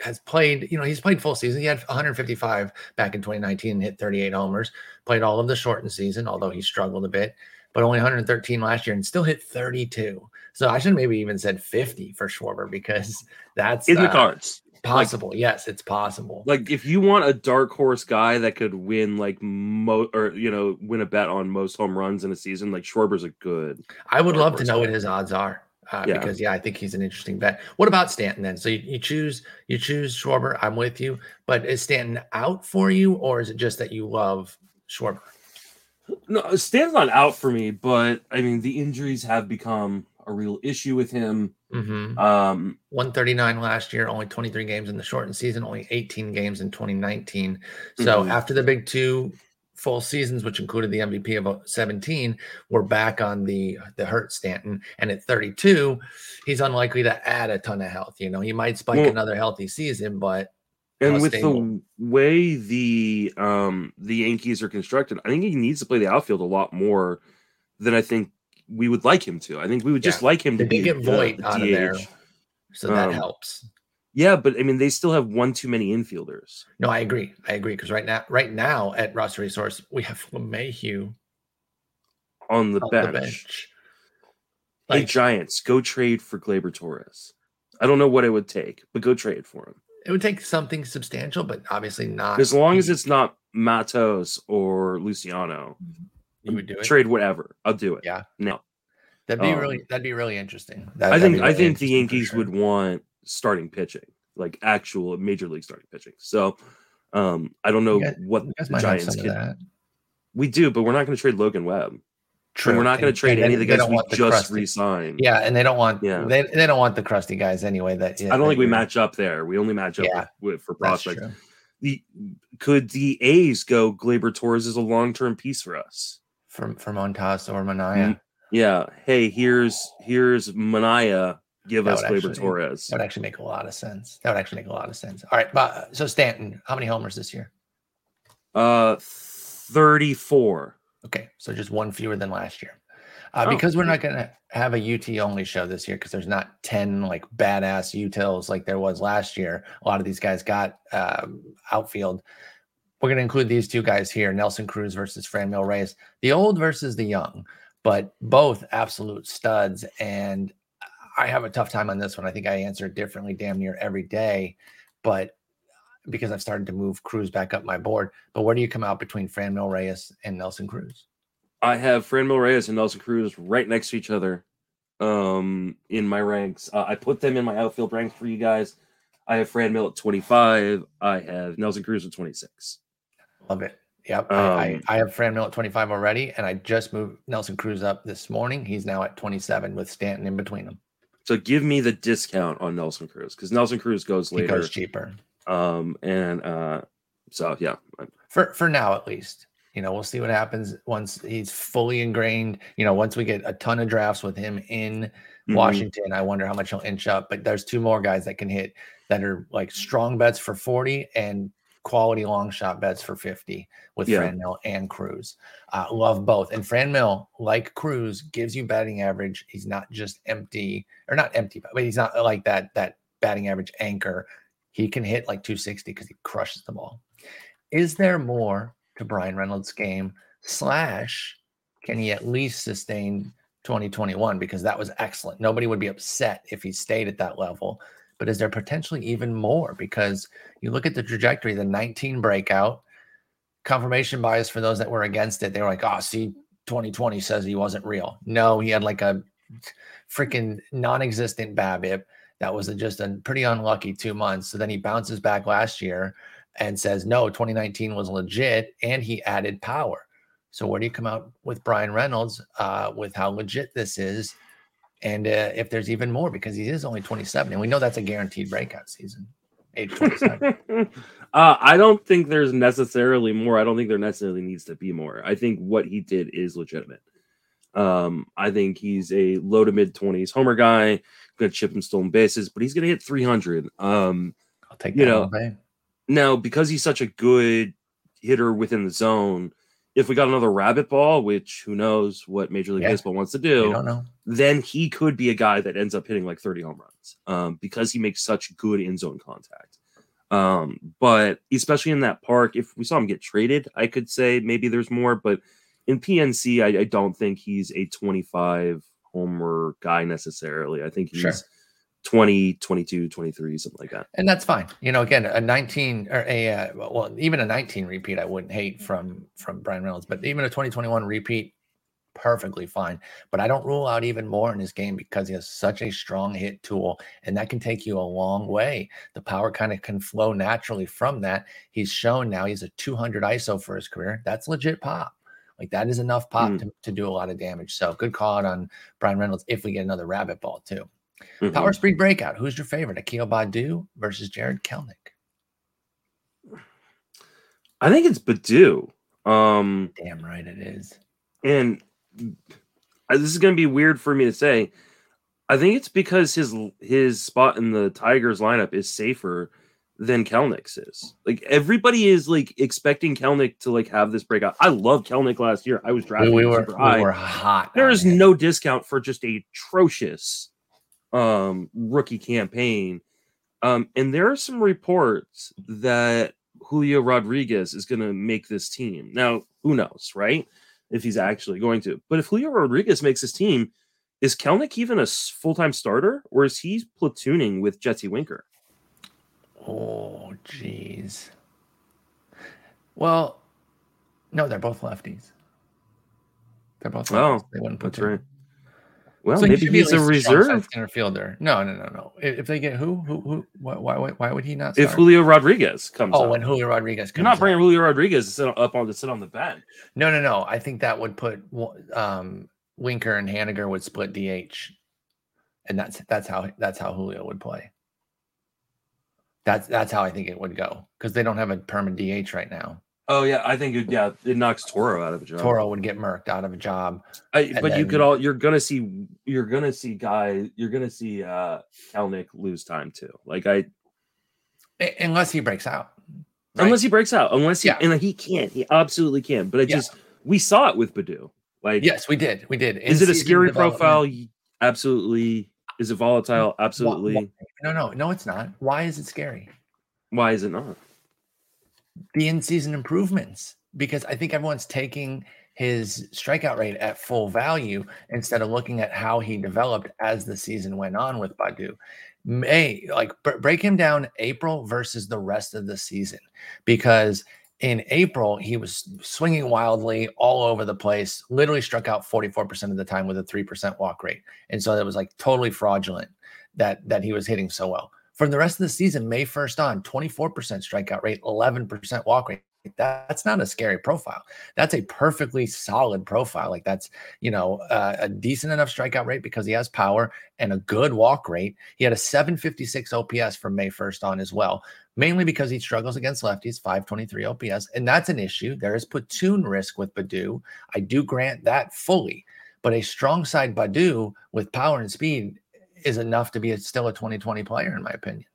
has played, you know, he's played full season. He had 155 back in 2019 and hit 38 homers, played all of the shortened season, although he struggled a bit, but only 113 last year and still hit 32. So I should maybe even said 50 for Schwarber because that's In the uh, cards. possible. yes, it's possible. Like if you want a dark horse guy that could win like mo or you know, win a bet on most home runs in a season, like Schwarber's a good. I would love to know what his odds are. Uh, Yeah. because yeah, I think he's an interesting bet. What about Stanton then? So you, you choose you choose Schwarber. I'm with you, but is Stanton out for you, or is it just that you love Schwarber? No, Stan's not out for me, but I mean the injuries have become a real issue with him. Mm-hmm. Um 139 last year, only 23 games in the shortened season, only 18 games in 2019. So Mhm. after the big two full seasons, which included the MVP of 17, we're back on the the hurt Stanton. And at 32, he's unlikely to add a ton of health. You know, he might spike Well- another healthy season, but and with stable. the way the um the Yankees are constructed, I think he needs to play the outfield a lot more than I think we would like him to. I think we would just Yeah. like him to be get Voit the out of there, so that Um, helps. Yeah, but I mean, they still have one too many infielders. No, I agree. I agree because right now, right now at Roster Resource, we have Mayhew on the on bench. the bench. Hey, Like, Giants, go trade for Gleyber Torres. I don't know what it would take, but go trade for him. it would take something substantial, but obviously not. As long as it's not Matos or Luciano, you would do it. trade whatever. I'll do it. Yeah. No, That'd be um, really that'd be really interesting. That- I think be I think the Yankees sure. would want starting pitching, like actual major league starting pitching. So, um, I don't know guys- what the Giants can. that. We do, but we're not going to trade Logan Webb. True. And we're not going to trade and any of the guys we the just crusty- re-signed. Yeah, and they don't want Yeah. they they don't want the crusty guys anyway. That I don't think we match up there. We only match up Yeah, with, with for prospects. The could the A's go Gleyber Torres as a long term piece for us? From from Montas or Manaea. Mm, Yeah. Hey, here's here's Manaea. Give That us Gleyber Torres. That would actually make a lot of sense. That would actually make a lot of sense. All right, but so Stanton, how many homers this year? Uh, thirty four. Okay, so just one fewer than last year. Uh, Oh, because we're not going to have a UT only show this year because there's not 10 like badass utils like there was last year. A lot of these guys got um, outfield. We're going to include these two guys here Nelson Cruz versus Franmil Reyes, the old versus the young, but both absolute studs. And I have a tough time on this one. I think I answer it differently damn near every day, but because I've started to move Cruz back up my board. But where do you come out between Franmil Reyes and Nelson Cruz? I have Franmil Reyes and Nelson Cruz right next to each other um in my ranks. Uh, I put them in my outfield ranks for you guys. I have Fran Franmil at 25. I have Nelson Cruz at 26. Love it. Yep. I, I, Um, I have Franmil at 25 already, and I just moved Nelson Cruz up this morning. He's now at 27 with Stanton in between them. So give me the discount on Nelson Cruz because Nelson Cruz goes later. He goes cheaper. Um and uh so yeah. For for now at least. You know, we'll see what happens once he's fully ingrained. You know, once we get a ton of drafts with him in Mhm. Washington, I wonder how much he'll inch up. But there's two more guys that can hit that are like strong bets for 40 and quality long shot bets for 50 with Yeah. Franmil and Cruz. Uh, love both. And Franmil, like Cruz, gives you batting average. He's not just empty or not empty, but he's not like that that batting average anchor. He can hit like 260 because he crushes the ball. Is there more to Bryan Reynolds' game? Slash, can he at least sustain 2021 because that was excellent. Nobody would be upset if he stayed at that level. But is there potentially even more? Because you look at the trajectory, the 19 breakout, confirmation bias for those that were against it. They were like, oh, see, 2020 says he wasn't real. No, he had like a freaking non existent BABIP. That was just a pretty unlucky two months. So then he bounces back last year and says, no, 2019 was legit. And he added power. So where do you come out with Bryan Reynolds uh, with how legit this is? And uh, if there's even more, because he is only 27, and we know that's a guaranteed breakout season, age 27. uh, I don't think there's necessarily more. I don't think there necessarily needs to be more. I think what he did is legitimate. Um, I think he's a low to mid 20s homer guy, gonna chip and stolen bases, but he's going to hit 300. Um, I'll take You that. know, now, because he's such a good hitter within the zone, if we got another rabbit ball, which who knows what Major League Yeah. Baseball wants to do, don't know. Then he could be a guy that ends up hitting like 30 home runs um, because he makes such good in zone contact. Um, but especially in that park, if we saw him get traded, I could say maybe there's more. But in PNC, I, I don't think he's a 25 homer guy necessarily. I think he's Sure. 20, 22, 23, something like that. And that's fine. You know, again, a 19 or a uh, well, even a 19 repeat, I wouldn't hate from from Bryan Reynolds, but even a 2021 repeat, perfectly fine. But I don't rule out even more in his game because he has such a strong hit tool, and that can take you a long way. The power kind of can flow naturally from that. He's shown now he's a 200 ISO for his career. That's legit pop. Like that is enough pop Mm. to, to do a lot of damage. So good call out on Bryan Reynolds if we get another rabbit ball too. Mhm. Power speed breakout. Who's your favorite? Akil Baddoo versus Jarred Kelenic. I think it's Baddoo. Um, Damn right it is. and this is going to be weird for me to say. I think it's because his his spot in the Tigers lineup is safer than Kelenic's is. Like everybody is like expecting Kelenic to like have this breakout. I love Kelenic last year. I was We, drafting we him were high. we were hot. There is no discount for just a atrocious um rookie campaign. Um, and there are some reports that Julio Rodriguez is going to make this team. Now, who knows, right? If he's actually going to. But if Julio Rodriguez makes his team, is Kelenic even a full time starter or is he platooning with Jesse Winker? Oh, jeez. Well, no, they're both lefties. They're both lefties. Oh, they wouldn't put That's right. Well, So maybe he's a least strong side reserve. center fielder. No, no, no, no. If they get who, who, who, why, why, why- why would he not? Start? If Julio Rodriguez comes oh, when Julio Rodriguez You're comes not up. bringing Julio Rodriguez to sit up on to sit on the bench. No, no, no. I think that would put um, Winker and Haniger would split DH, and that's that's how that's how Julio would play. That's that's how I think it would go because they don't have a permanent DH right now. Oh yeah, I think it, yeah, it knocks Toro out of a job. Toro would get murked out of a job. I, but you could all you're gonna see you're gonna see guy you're gonna see uh Kelenic lose time too. Like I unless he breaks out. right? unless he breaks out, unless he Yeah. and he can't, he absolutely can. But I Yeah. just we saw it with Baddoo. Like yes, we did, we did. is it a scary profile? Absolutely. Is it volatile? Absolutely. why- No, no, no, it's not. Why is it scary? Why is it not? The in-season improvements because I think everyone's taking his strikeout rate at full value instead of looking at how he developed as the season went on with Baddoo. May like br- break him down April versus the rest of the season because in April he was swinging wildly all over the place, literally struck out 44% of the time with a 3% walk rate. And so that was like totally fraudulent that that he was hitting so well. For the rest of the season, May 1st on, 24% strikeout rate, 11% walk rate. That's not a scary profile. That's a perfectly solid profile. Like that's, you know, uh, a decent enough strikeout rate because he has power and a good walk rate. He had a 756 OPS from May 1st on as well, mainly because he struggles against lefties, 523 OPS. And that's an issue. There is platoon risk with Baddoo. I do grant that fully. But a strong side Baddoo with power and speed is enough to be a, still a 2020 player, in my opinion.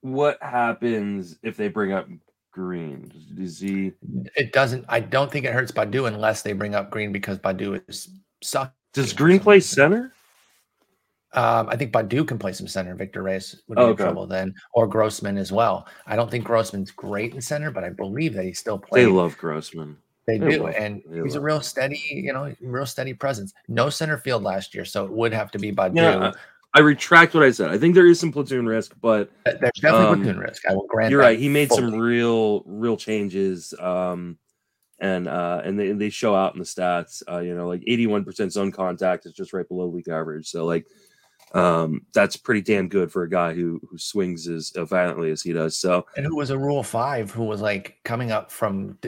What happens if they bring up Green? Is he It doesn't. I don't think it hurts Baddoo unless they bring up Green because Baddoo is suck. does Green play center? Um, I think Baddoo can play some center. Victor Reyes would be Oh, in trouble then, or Grossman as well. I don't think Grossman's great in center, but I believe that he still plays. They love Grossman. They do, and he's a real steady, you know, real steady presence. No center field last year, so it would have to be Baddoo. Yeah, I retract what I said. I think there is some platoon risk, but There's definitely um, platoon risk. I will grant. you're right. He made some real, real changes. Um, and uh, and they, they show out in the stats. Uh, you know, like 81% zone contact is just right below league average. So like, um, that's pretty damn good for a guy who who swings as uh, violently as he does. So and who was a Rule Five, who was like coming up from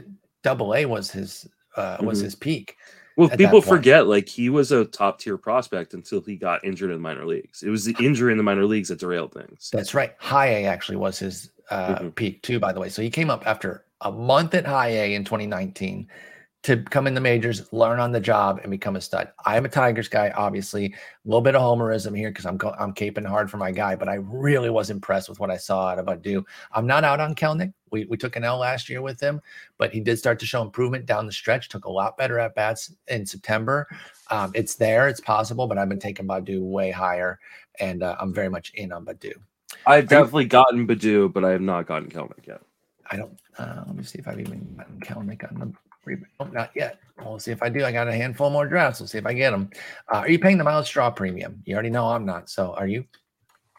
Double A was his uh, was Mhm. his peak. well, people forget like he was a top tier prospect until he got injured in the minor leagues. It was the injury in the minor leagues that derailed things. That's right. High A actually was his uh, Mhm. peak too, by the way. So he came up after a month at High A in 2019 to come in the majors, learn on the job, and become a stud. I'm a Tigers guy, obviously. A little bit of homerism here because I'm go- I'm caping hard for my guy, but I really was impressed with what I saw out of Adu. I'm not out on Kelenic. We we took an L last year with him, but he did start to show improvement down the stretch. Took a lot better at bats in September. Um, it's there, it's possible, but I've been taking Baddoo way higher, and uh, I'm very much in on Baddoo. I've definitely gotten Baddoo, but I have not gotten Kelenic yet. I don't. Uh, let me see if I've even gotten Kelenic on the. Nope, not yet. We'll see if I do. I got a handful more drafts. We'll see if I get them. Uh, are you paying the Myles Straw premium? You already know I'm not. So are you?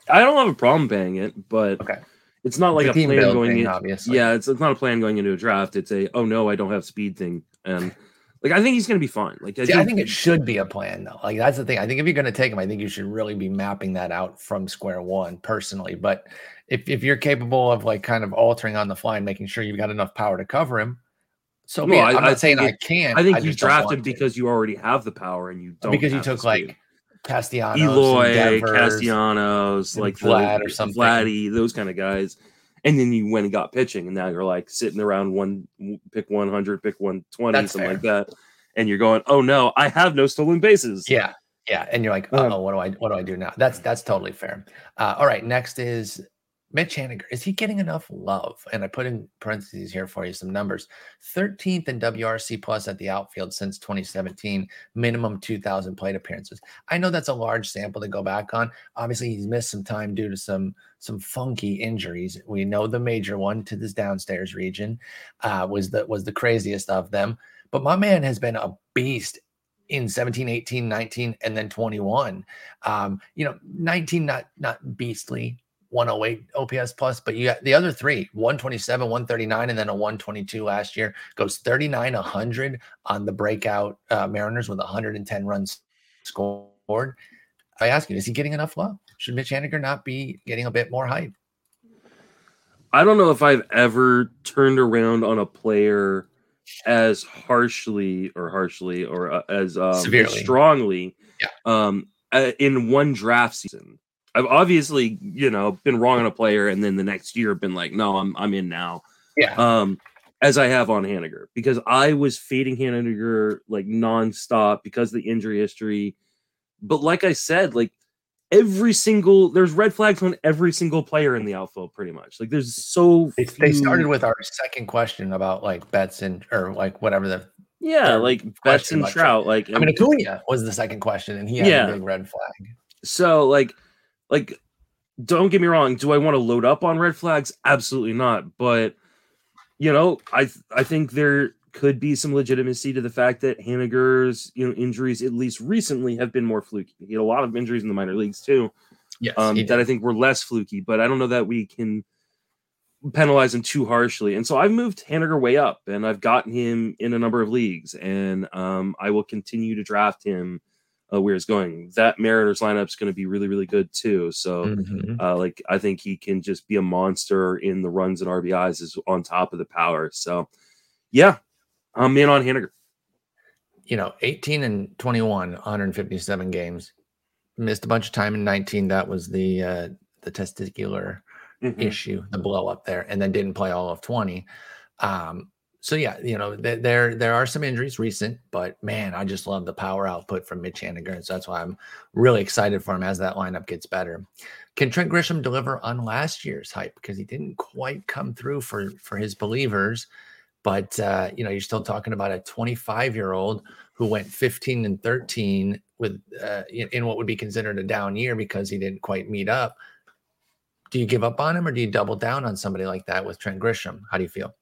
I don't have a problem paying it, but Okay. it's not like The a team plan going thing, in. obviously. Yeah, it's, it's not a plan going into a draft. It's a oh no, I don't have speed thing, and like I think he's gonna be fine. Like I, See, think, I think it should be a plan though. Like that's the thing. I think if you're going to take him, I think you should really be mapping that out from square one personally. But if, if you're capable of like kind of altering on the fly and making sure you've got enough power to cover him, so it. I- I'm I not saying think I can't. I think you just don't drafted because you already have the power and you don't because you took like Castellanos, Eloy, Devers, Castellanos, like Vlad the, or something. Vladdy, those kind of guys. And then you went and got pitching, and now you're like sitting around one, pick 100, pick 120, That's something like that. And you're going, oh no, I have no stolen bases. Yeah, yeah, and you're like, Um, oh, what do I what do I do now? That's that's totally fair. Uh, all right, next is Mitch Haniger, is he getting enough love? And I put in parentheses here for you some numbers 13th in WRC plus at the outfield since 2017, minimum 2,000 plate appearances. I know that's a large sample to go back on. Obviously, he's missed some time due to some some funky injuries. We know the major one to this downstairs region uh, was the was the craziest of them. But my man has been a beast in 17 18 19 and then 21 um you know 19 not not beastly 108 OPS plus, but you got the other three 127, 139, and then a 122 last year. Goes 39, 100 on the breakout uh, Mariners with 110 runs scored. I ask you, is he getting enough love? Should Mitch Haniger not be getting a bit more hype? I don't know if I've ever turned around on a player as harshly or harshly or uh, as um, Severely. strongly Yeah. um, uh, in one draft season. I've obviously, you know, been wrong on a player, and then the next year been like, no, I'm I'm in now. Yeah. Um, as I have on Haniger because I was fading Haniger like nonstop because of the injury history. But like I said, like every single there's red flags on every single player in the outfield, pretty much. Like there's so They, they started with our second question about like Betts and or like whatever the. yeah, like Betts and Trout. Like I mean, Acuna was the second question, and he had Yeah. a big red flag. So like like don't get me wrong, do I want to load up on red flags? Absolutely not. But you know, I I think there could be some legitimacy to the fact that Haniger's you know injuries at least recently have been more fluky. He had a lot of injuries in the minor leagues too. Yes, Um, that did. I think were less fluky, but I don't know that we can penalize him too harshly. And so I've moved Haniger way up and I've gotten him in a number of leagues and um, I will continue to draft him uh, where he's going. That Mariners lineup is going to be really, really good too. So, Mhm. uh, like, I think he can just be a monster in the runs and RBIs is on top of the power. So, yeah, I'm in on Haniger. you know, 18 and 21, 157 games. Missed a bunch of time in 19. That was the uh the testicular Mhm. issue, the blow up there, and then didn't play all of 20. Um, so yeah, you know, th- there there are some injuries recent, but man, I just love the power output from Mitch Haniger. So that's why I'm really excited for him as that lineup gets better. Can Trent Grisham deliver on last year's hype? Because he didn't quite come through for for his believers. But uh, you know, you're still talking about a 25 year old who went 15 and 13 with uh, in what would be considered a down year because he didn't quite meet up. Do you give up on him or do you double down on somebody like that with Trent Grisham? How do you feel?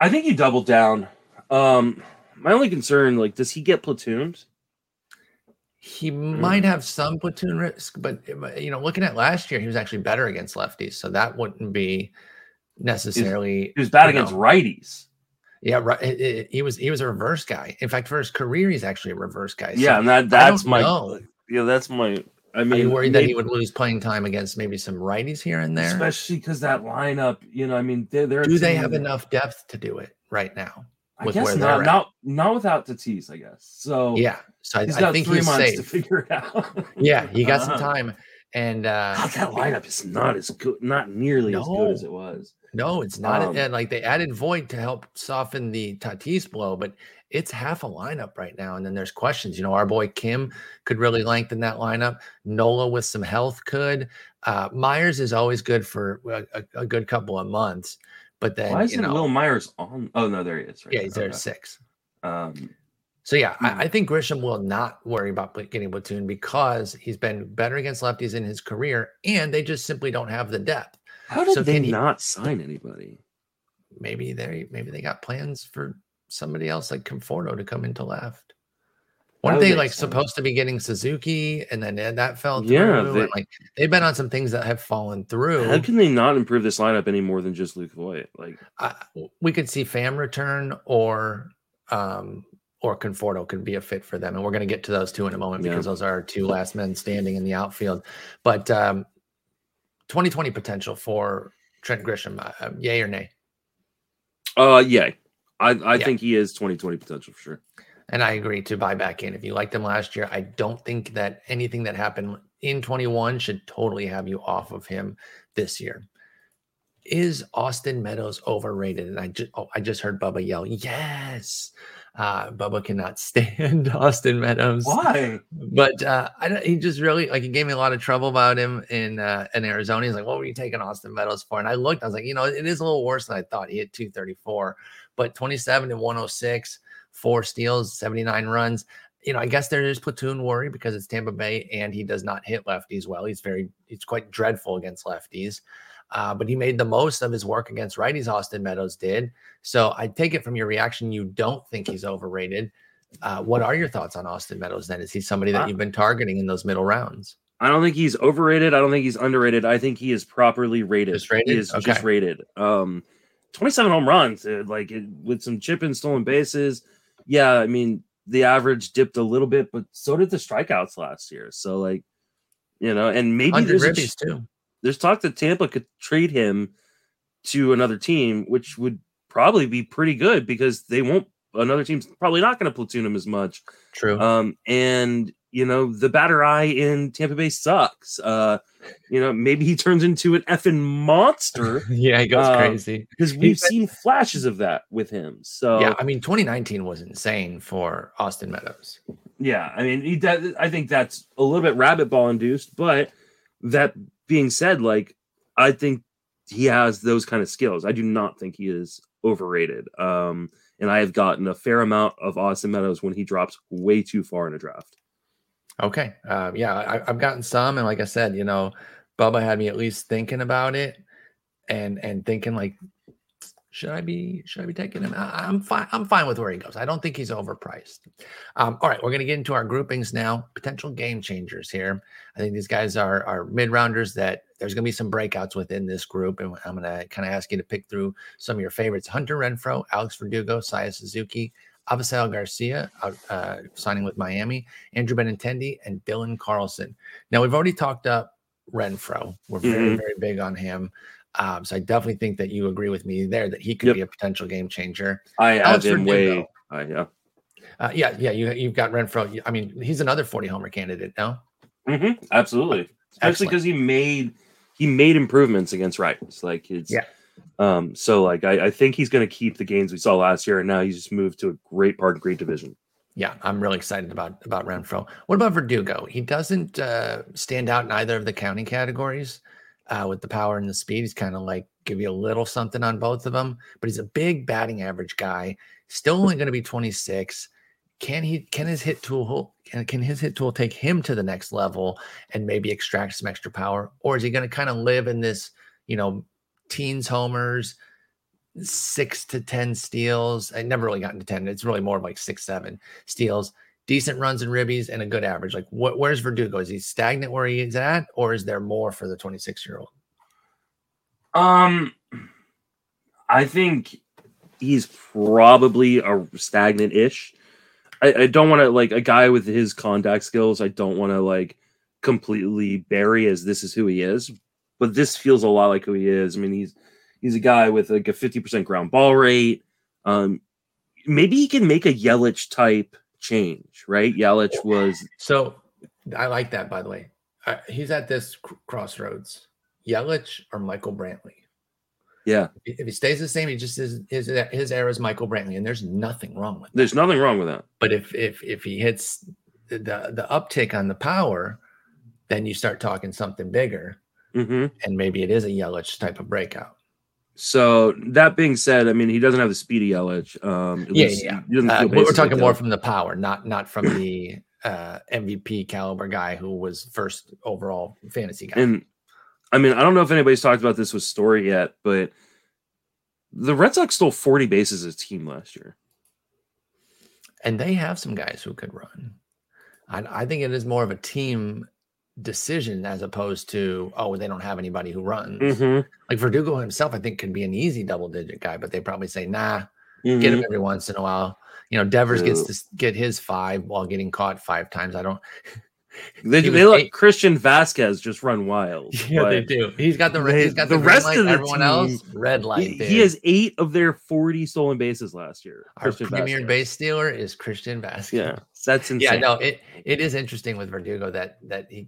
I think you doubled down. Um, my only concern, like, does he get platoons? He Mm. might have some platoon risk, but but, you know, looking at last year, he was actually better against lefties, so that wouldn't be necessarily. He was bad against know, righties. Yeah, right. it- it- he was he was a reverse guy. In fact, for his career, he's actually a reverse guy. So Yeah, and that that's my know. yeah, that's my. I Are mean, you worried that he would lose playing time against maybe some righties here and there? especially because that lineup, you know, I mean, they're, they're Do they have that- enough depth to do it right now? I guess where not, they're at? not not without Tatis, I guess. So Yeah, so I, he's I got think three he's months safe. to figure it out. Yeah, he got some Uh, time, and uh, God, that lineup is not as good, not nearly as good as it was. No, it's not. Um, and like they added Voit to help soften the Tatis blow, but it's half a lineup right now. And then there's questions. You know, our boy Kim could really lengthen that lineup. Nola with some health could. Uh, Myers is always good for a, a, a good couple of months, but then Why isn't know, Wil Myers on? Oh no, there he is. Right yeah, he's there Okay. six. Um, So yeah, Hmm. I, I think Grisham will not worry about getting platoon because he's been better against lefties in his career, and they just simply don't have the depth. how did So they he- not sign anybody? maybe they maybe they got plans for somebody else like Conforto to come into left. Weren't they like sense. supposed to be getting Suzuki and then that- fell through? Yeah, they- like they've been on some things that have fallen through. How can they not improve this lineup any more than just Luke Voit? Like, we could see Pham return or um or Conforto could be a fit for them. And we're going to get to those two in a moment Yeah. because those are our two last men standing in the outfield. But um 2020 potential for Trent Grisham, uh, yay or nay? uh, yeah, I I Yeah. think he is 2020 potential for sure. And I agree to buy back in. If you liked him last year, I don't think that anything that happened in 21 should totally have you off of him this year. is Austin Meadows overrated? And I just oh, I just heard Bubba yell, yes. Uh, Bubba cannot stand Austin Meadows. Why? But uh, I don't, he just really like he gave me a lot of trouble about him in uh, in Arizona. He's like, "What were you taking Austin Meadows for?" And I looked, I was like, you know, it is a little worse than I thought. He hit 234, but 27 and 106, four steals, 79 runs. You know, I guess there is platoon worry because it's Tampa Bay and he does not hit lefties well. He's very, he's quite dreadful against lefties. Uh, but he made the most of his work against righties. Austin Meadows did. So I take it from your reaction, you don't think he's overrated. Uh, what are your thoughts on Austin Meadows? Then is he somebody that you've been targeting in those middle rounds? I don't think he's overrated. I don't think he's underrated. I think he is properly rated. Just rated? He is Okay. just rated. Um, 27 home runs, dude, like it, with some chip and stolen bases. Yeah, I mean the average dipped a little bit, but so did the strikeouts last year. So like, you know, and maybe 100 there's a too. there's talk that Tampa could trade him to another team, which would probably be pretty good because they won't. Another team's probably not going to platoon him as much. True. Um, and you know the batter eye in Tampa Bay sucks. Uh, you know maybe he turns into an effing monster yeah, he goes um, crazy. because we've been- seen flashes of that with him. So Yeah, I mean, 2019 was insane for Austin Meadows. Yeah, I mean, he that, I think that's a little bit rabbit ball induced, but that being said, like I think he has those kind of skills. I do not think he is overrated. Um, and I have gotten a fair amount of Austin Meadows when he drops way too far in a draft. Okay. Uh, yeah, I, I've gotten some, and like I said, you know, Bubba had me at least thinking about it, and and thinking like, should I be should I be taking him? I, I'm fine. I'm fine with where he goes. I don't think he's overpriced. Um, all right, we're gonna get into our groupings now. Potential game changers here. I think these guys are are mid rounders that there's gonna be some breakouts within this group, and I'm gonna kind of ask you to pick through some of your favorites: Hunter Renfroe, Alex Verdugo, Seiya Suzuki. Avisail Garcia out, uh, signing with Miami, Andrew Benintendi, and Dylan Carlson. Now we've already talked up Renfroe. We're very, Mhm. very big on him. Um, so I definitely think that you agree with me there that he could Yep. be a potential game changer. I have him way. I yeah. Uh, yeah, yeah, you you've got Renfroe. I mean, he's another 40 homer candidate. No, hmm absolutely, especially because he made he made improvements against rights. Like it's Yeah. Um, so like I, I think he's going to keep the gains we saw last year, and now he's just moved to a great part, great division. yeah, I'm really excited about about Renfroe. What about Verdugo? He doesn't uh, stand out in either of the counting categories uh, with the power and the speed. He's kind of like give you a little something on both of them, but he's a big batting average guy. Still only going to be 26. Can he? Can his hit tool? Can, can his hit tool take him to the next level and maybe extract some extra power, or is he going to kind of live in this, you know, teens homers, six to ten steals? I never really gotten to ten. It's really more of like six, seven steals, decent runs and ribbies, and a good average. Like, what? Where's Verdugo? Is he stagnant where he is at, or is there more for the 26 year old? Um, I think he's probably a stagnant-ish. I, I don't want to like a guy with his contact skills. I don't want to like completely bury as this is who he is, but this feels a lot like who he is. I mean, he's he's a guy with like a fifty percent ground ball rate. Um, maybe he can make a Yelich type change, right? Yelich was So I like that, by the way. Uh, he's at this cr- crossroads: Yelich or Michael Brantley. yeah. If if he stays the same, he just is his his era is Michael Brantley, and there's nothing wrong with that. There's nothing wrong with that. But if if if he hits the the uptick on the power, then you start talking something bigger, hmm and maybe it is a Yelich type of breakout. So that being said, I mean he doesn't have the speedy Yelich. Um, Yeah, least yeah. Uh, we're talking more from the power, not not from the uh, MVP caliber guy who was first overall fantasy guy. And I mean, I don't know if anybody's talked about this with Story yet, but the Red Sox stole 40 bases as a team last year. and they have some guys who could run. I, I think it is more of a team decision as opposed to oh they don't have anybody who runs. Mm-hmm. Like Verdugo himself, I think can be an easy double digit guy, but they probably say nah, Mm-hmm. get him every once in a while. You know, Devers gets to get his five while getting caught five times. I don't. They, He they let eight- Christian Vazquez just run wild. Yeah, they do. He's got the he's got the the, rest light, of the Everyone else team- red light. he, he has eight of their 40 stolen bases last year. our Christian premier Vazquez. base stealer is Christian Vazquez. Yeah, that's insane. yeah, no, it it is interesting with Verdugo that that he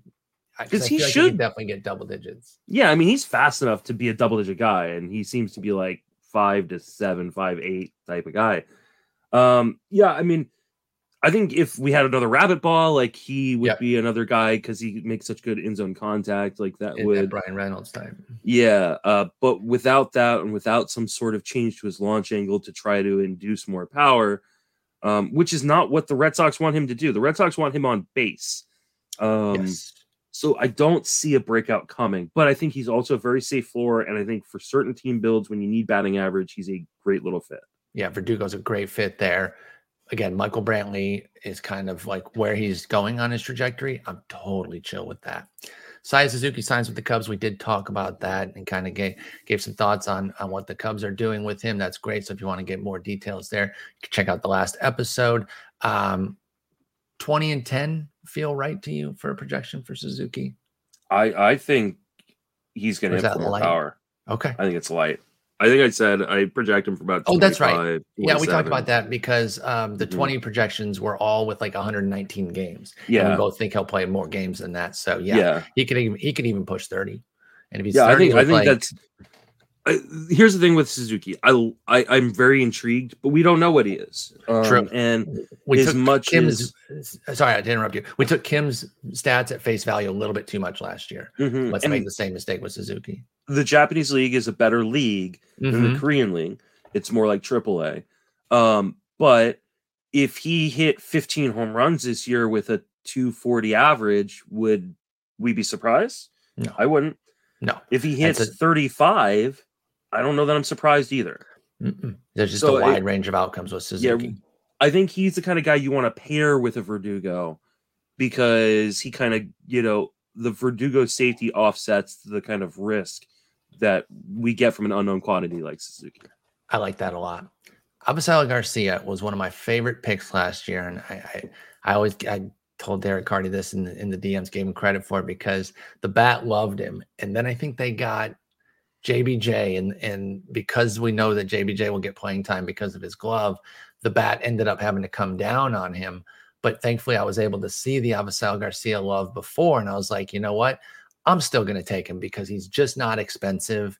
because he like should- could definitely get double digits. Yeah, I mean he's fast enough to be a double digit guy, and he seems to be like five to seven, five eight type of guy. Um, yeah, I mean, I think if we had another rabbit ball, like he would Yep. be another guy because he makes such good in zone contact, like that in would Bryan Reynolds type. Yeah, uh, but without that and without some sort of change to his launch angle to try to induce more power, um, which is not what the Red Sox want him to do. The Red Sox want him on base. Um, yes. So I don't see a breakout coming, but I think he's also a very safe floor. And I think for certain team builds, when you need batting average, he's a great little fit. Yeah, Verdugo's a great fit there. Again, Michael Brantley is kind of like where he's going on his trajectory. I'm totally chill with that. Sai Suzuki signs with the Cubs. We did talk about that and kind of gave, gave some thoughts on, on what the Cubs are doing with him. That's great. So if you want to get more details there, you can check out the last episode. Um, 20 and 10 feel right to you for a projection for Suzuki? I I think he's going to have more light? power. Okay. I think it's light. I think I said I project him for about. Oh, that's right. Yeah, we talked about that because um, the Mhm. 20 projections were all with like 119 games. And Yeah, we both think he'll play more games than that. So yeah, yeah. he could even he could even push 30. And if he's yeah, 30 I think I think like- that's. I, here's the thing with Suzuki. I, I I'm very intrigued, but we don't know what he is. Um, True. And we as took much Kim's sorry, I didn't interrupt you. We took Kim's stats at face value a little bit too much last year. Mhm, Let's and make the same mistake with Suzuki. the Japanese league is a better league than Mhm. the Korean league. It's more like AAA. Um, but if he hit 15 home runs this year with a 240 average, would we be surprised? No. I wouldn't. No. If he hits a- 35, I don't know that I'm surprised either. Mm-mm. There's just So a it- wide range of outcomes with Suzuki. I think he's the kind of guy you want to pair with a Verdugo because he kind of, you know, the Verdugo safety offsets the kind of risk that we get from an unknown quantity like Suzuki. I like that a lot. Avisail Garcia was one of my favorite picks last year, and I, I, I always I told Derek Carty this in the in the DMs, gave him credit for it because the bat loved him, and then I think they got JBJ, and and because we know that JBJ will get playing time because of his glove, the bat ended up having to come down on him. But thankfully, I was able to see the Avisail Garcia love before, and I was like, you know what, I'm still going to take him because he's just not expensive,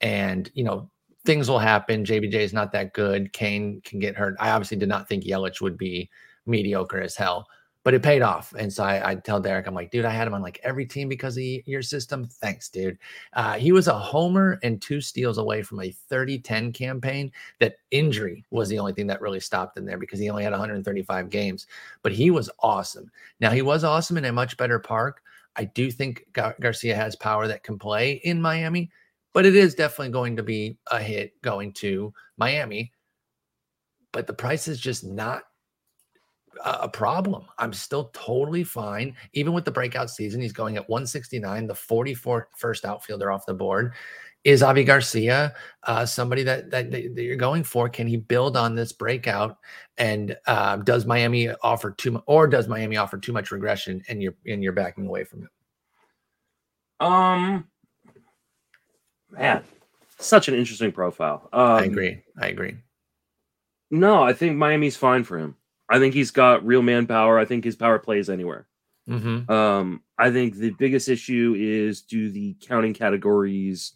and you know things will happen. JBJ is not that good. Cain can get hurt. I obviously did not think Yelich would be mediocre as hell, but it paid off. And so I, I tell Derek, I'm like, dude, I had him on like every team because of your system. Thanks, dude. Uh, he was a homer and two steals away from a 30 10 campaign. That injury was the only thing that really stopped in there because he only had 135 games, but he was awesome. Now, he was awesome in a much better park. I do think Gar- Garcia has power that can play in Miami but it is definitely going to be a hit going to Miami. But the price is just not a problem. I'm still totally fine. Even with the breakout season, he's going at 169, the 44th first outfielder off the board. Is Avi Garcia uh, somebody that, that that you're going for? Can he build on this breakout? And uh, does Miami offer too much, or does Miami offer too much regression, and you're and you're backing away from it? Um, man, such an interesting profile. Um, I agree. I agree. No, I think Miami's fine for him. I think he's got real manpower. I think his power plays anywhere. Mm-hmm. Um, I think the biggest issue is do the counting categories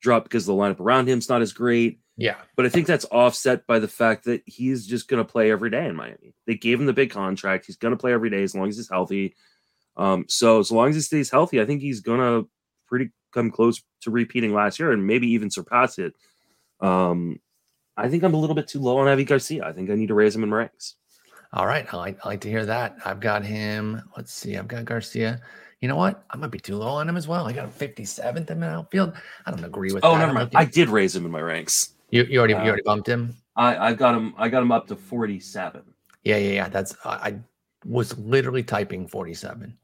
drop because the lineup around him's not as great. Yeah. But I think that's offset by the fact that he's just going to play every day in Miami. They gave him the big contract. He's going to play every day as long as he's healthy. Um, so as long as he stays healthy, I think he's going to pretty come close to repeating last year and maybe even surpass it. Um, I think I'm a little bit too low on Avi Garcia. I think I need to raise him in ranks. All right. I like, I like to hear that. I've got him. Let's see. I've got Garcia. You know what? I might be too low on him as well. I got him 57th in the outfield. I don't agree with that. Oh, that. never mind. I did raise him in my ranks. you, you already uh, you already bumped him. I, I got him. I got him up to 47. Yeah, yeah, yeah. That's I, I was literally typing 47.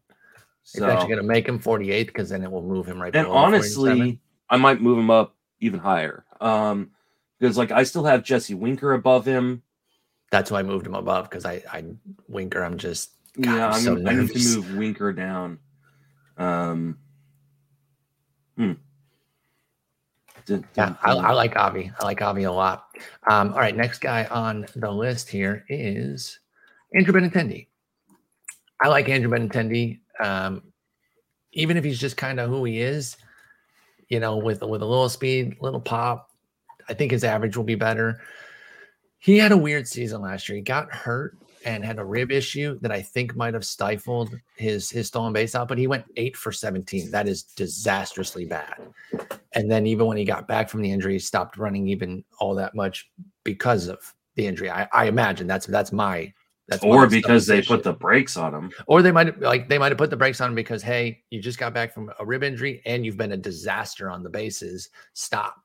So, it's actually gonna make him 48 because then it will move him right. and below 47. honestly, I might move him up even higher. Um, because like I still have Jesse Winker above him. That's why I moved him above because I I Winker. I'm just God, yeah, I'm I'm so I need to move Winker down. Um, hmm. Yeah, I. I like Avi. I like Avi a lot. Um, all right, next guy on the list here is Andrew Benintendi. I like Andrew Benintendi. Um, even if he's just kind of who he is, you know, with with a little speed, little pop, I think his average will be better. He had a weird season last year. He got hurt and had a rib issue that I think might have stifled his his stolen base out, but he went eight for 17. That is disastrously bad. And then even when he got back from the injury, he stopped running even all that much because of the injury. I, I imagine that's that's my that's or because they put the brakes on him. Or they might like they might have put the brakes on him because hey, you just got back from a rib injury and you've been a disaster on the bases. Stop.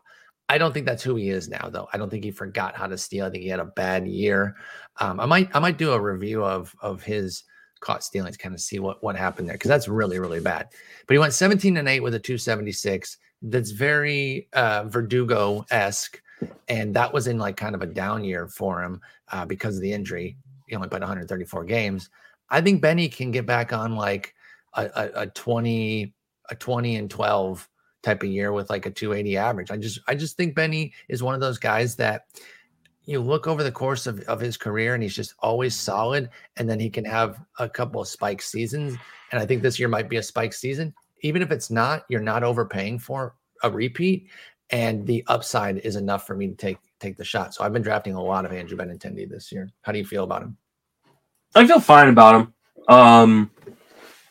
I don't think that's who he is now, though. I don't think he forgot how to steal. I think he had a bad year. Um, I might I might do a review of of his caught stealing to kind of see what what happened there because that's really really bad. But he went 17 and 8 with a 276. That's very uh, Verdugo esque, and that was in like kind of a down year for him uh, because of the injury. He only played 134 games. I think Benny can get back on like a, a, a 20 a 20 and 12 type of year with like a 280 average. I just I just think Benny is one of those guys that you look over the course of, of his career and he's just always solid and then he can have a couple of spike seasons. And i think this year might be a spike season. Even if it's not you're not overpaying for a repeat and the upside is enough for me to take take the shot. So i've been drafting a lot of andrew benintendi this year. How do you feel about him? I feel fine about him. Um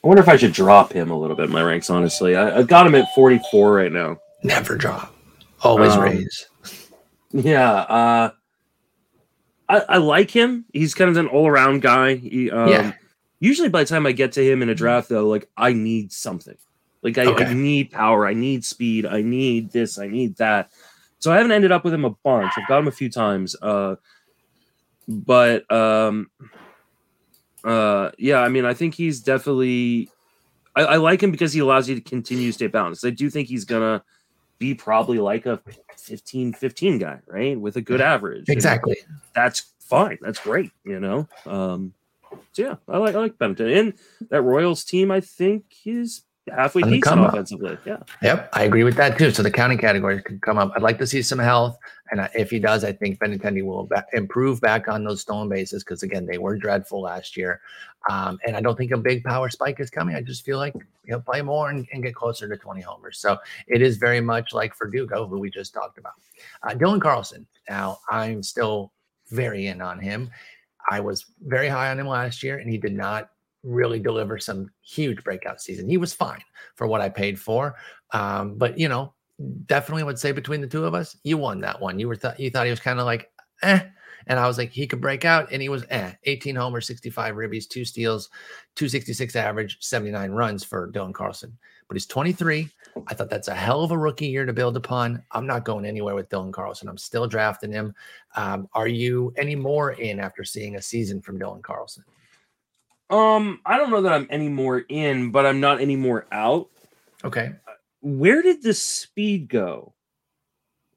I wonder if I should drop him a little bit in my ranks. Honestly, I, I got him at 44 right now. Never drop, always um, raise. Yeah, uh, I, I, like him. He's kind of an all-around guy. He, um, yeah. Usually, by the time I get to him in a draft, though, like I need something. Like I, okay. I need power. I need speed. I need this. I need that. So I haven't ended up with him a bunch. I've got him a few times. Uh, but um, uh, yeah, I mean, I think he's definitely. I, I, like him because he allows you to continue to stay balanced. I do think he's gonna be probably like a 15 15 guy, right? With a good average. Exactly. That's fine. That's great, you know. Um, so yeah, I like I like Benton. And that Royals team, I think, is halfway decent offensively. Yeah. Yep, I agree with that too. So the counting categories can come up. I'd like to see some health, and if he does, I think Benintendi will improve back on those stolen bases because again, they were dreadful last year. Um, and I don't think a big power spike is coming. I just feel like he'll play more and, and get closer to 20 homers. So it is very much like Verdugo, who we just talked about. Uh, Dylan Carlson. Now I'm still very in on him. I was very high on him last year, and he did not really deliver some huge breakout season. He was fine for what I paid for. Um, but you know, definitely would say between the two of us, you won that one. You were th- you thought he was kind of like eh. And I was like, he could break out, and he was eh. 18 homers, 65 ribbies, two steals, 266 average, 79 runs for Dylan Carlson. But he's 23. I thought that's a hell of a rookie year to build upon. I'm not going anywhere with Dylan Carlson. I'm still drafting him. Um, are you any more in after seeing a season from Dylan Carlson? Um, I don't know that I'm any more in, but I'm not any more out. Okay. Where did the speed go?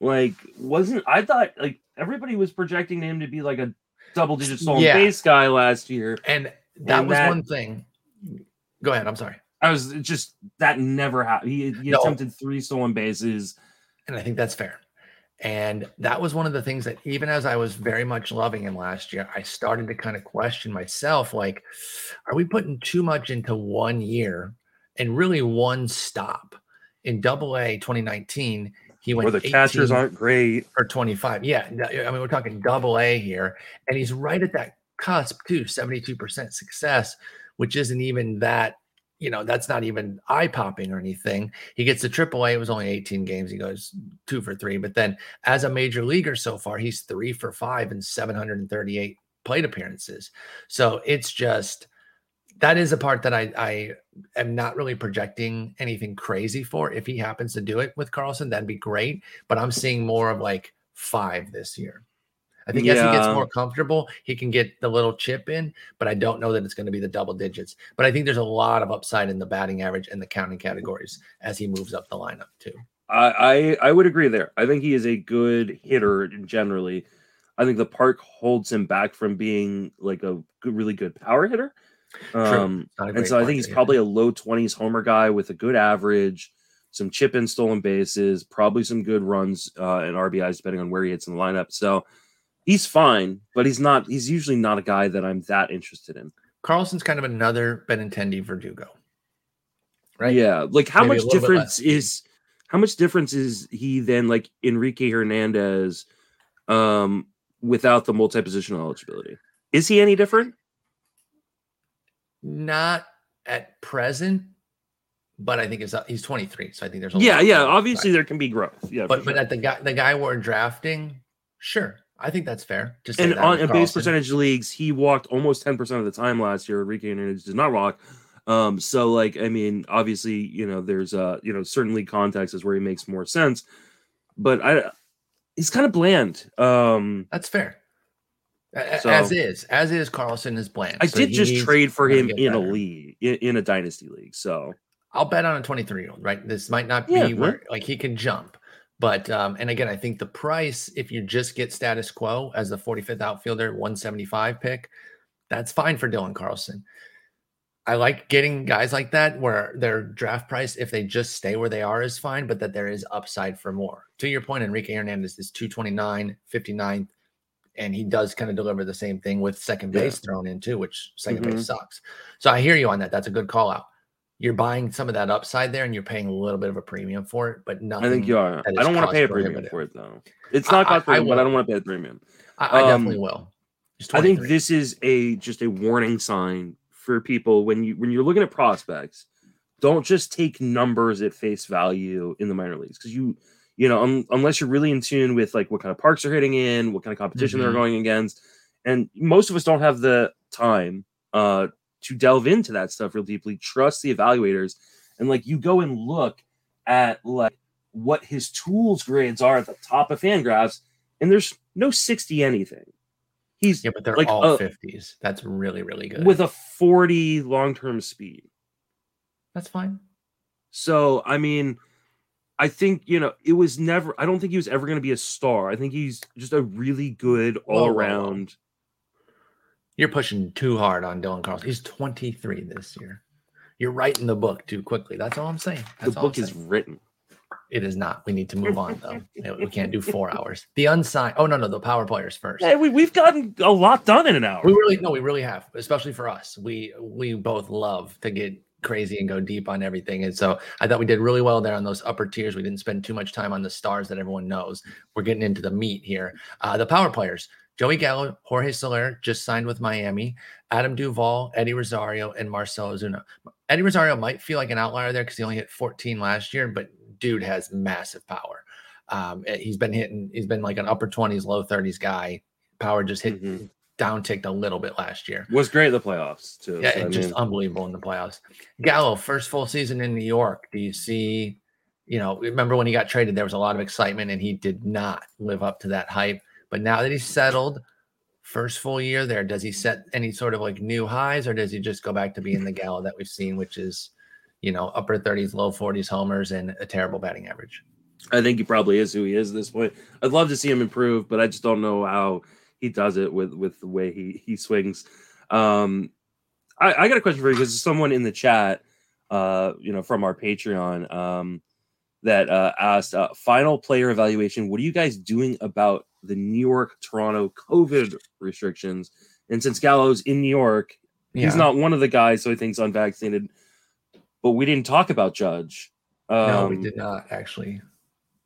Like, wasn't I thought like everybody was projecting him to be like a double digit stolen yeah. base guy last year. And that and was that, one thing. Go ahead. I'm sorry. I was just that never happened. He, he no. attempted three stolen bases. And I think that's fair. And that was one of the things that, even as I was very much loving him last year, I started to kind of question myself like, are we putting too much into one year and really one stop? In double A 2019, he went where the catchers aren't great for 25. Yeah. I mean, we're talking double A here. And he's right at that cusp, too 72% success, which isn't even that you know, that's not even eye popping or anything. He gets to AAA. It was only 18 games. He goes two for three. But then as a major leaguer so far, he's three for five and 738 plate appearances. So it's just that is a part that I, I am not really projecting anything crazy for. If he happens to do it with Carlson, that'd be great. But I'm seeing more of like five this year. I think yeah. as he gets more comfortable, he can get the little chip in, but I don't know that it's going to be the double digits. But I think there's a lot of upside in the batting average and the counting categories as he moves up the lineup too. I I, I would agree there. I think he is a good hitter generally. I think the park holds him back from being like a good, really good power hitter. Um, and so I think he's probably a low 20s homer guy with a good average, some chip in stolen bases, probably some good runs uh, and RBIs depending on where he hits in the lineup. So he's fine, but he's not. He's usually not a guy that I'm that interested in. Carlson's kind of another Benintendi Verdugo. right? Yeah, like how Maybe much difference is how much difference is he then like Enrique Hernandez um without the multi-positional eligibility? Is he any different? Not at present, but I think it's he's 23, so I think there's a Yeah, yeah. Obviously, there can be growth. Yeah, but for but sure. at the guy the guy we're drafting, sure, I think that's fair. Just say and on in base percentage leagues, he walked almost ten percent of the time last year. Enrique Hernandez did not walk. Um, so like, I mean, obviously, you know, there's uh, you know, certainly league contexts is where he makes more sense, but I, he's kind of bland. Um, That's fair. So- as is, as is, Carlson is bland. I So did just trade for him in a league, in, in a dynasty league. So I'll bet on a 23 year old, right? This might not be Yeah, where like he can jump. But um, and again, I think the price, if you just get status quo as the 45th outfielder, 175 pick, that's fine for Dylan Carlson. I like getting guys like that where their draft price, if they just stay where they are, is fine, but that there is upside for more. To your point, Enrique Hernandez is 229, 59, and he does kind of deliver the same thing with second Yeah. base thrown in too, which 2nd Mhm. base sucks. So I hear you on that. That's a good call out. You're buying some of that upside there and you're paying a little bit of a premium for it, but nothing. I think you are. I don't want to pay a premium for it though. It's not cost premium, but I don't want to pay a premium. I, I definitely Um, will. I think this is a just a warning sign for people when you when you're looking at prospects. Don't just take numbers at face value in the minor leagues because you you know un, unless you're really in tune with like what kind of parks they're hitting in, what kind of competition they're Mhm. going against, and most of us don't have the time uh to delve into that stuff real deeply. Trust the evaluators, and like you go and look at like what his tools grades are at the top of Fangraphs, and there's no sixty anything. He's yeah, but they're like, all uh, 50s. That's really, really good. with a 40 long-term speed. That's fine. So, I mean, I think, you know, it was never I don't think he was ever going to be a star. I think he's just a really good whoa. all-around. You're pushing too hard on Dylan Carlson. He's 23 this year. You're writing the book too quickly. That's all I'm saying. The That's all I'm book is written. It is not. We need to move on though. We can't do four hours. The unsigned. Oh no, no, the power players first. Hey, we, we've gotten a lot done in an hour. We really no, we really have, especially for us. We we both love to get crazy and go deep on everything. And so I thought we did really well there on those upper tiers. We didn't spend too much time on the stars that everyone knows. We're getting into the meat here. Uh, the power players. Joey Gallo, Jorge Soler just signed with Miami, Adam Duvall, Eddie Rosario, and Marcelo Ozuna. Eddie Rosario might feel like an outlier there because he only hit 14 last year, but dude has massive power. Um, he's been hitting, he's been like an upper 20s, low 30s guy. Power just hit Mhm. Down ticked a little bit last year. Was great in the playoffs too. Yeah, so, just mean, unbelievable in the playoffs. Gallo, first full season in New York. Do you see, you know, remember when he got traded, there was a lot of excitement and he did not live up to that hype. But now that he's settled, first full year there, does he set any sort of like new highs or does he just go back to being the Gallo that we've seen, which is, you know, upper 30s, low 40s homers and a terrible batting average? I think he probably is who he is at this point. I'd love to see him improve, but I just don't know how he does it with with the way he he swings. Um, I, I got a question for you because someone in the chat, uh, you know, from our Patreon, um, that uh, asked, uh, final player evaluation. What are you guys doing about the New York Toronto COVID restrictions? And since Gallo's in New York, he's not one of the guys, so he thinks unvaccinated. But we didn't talk about Judge. Um, No, we did not actually.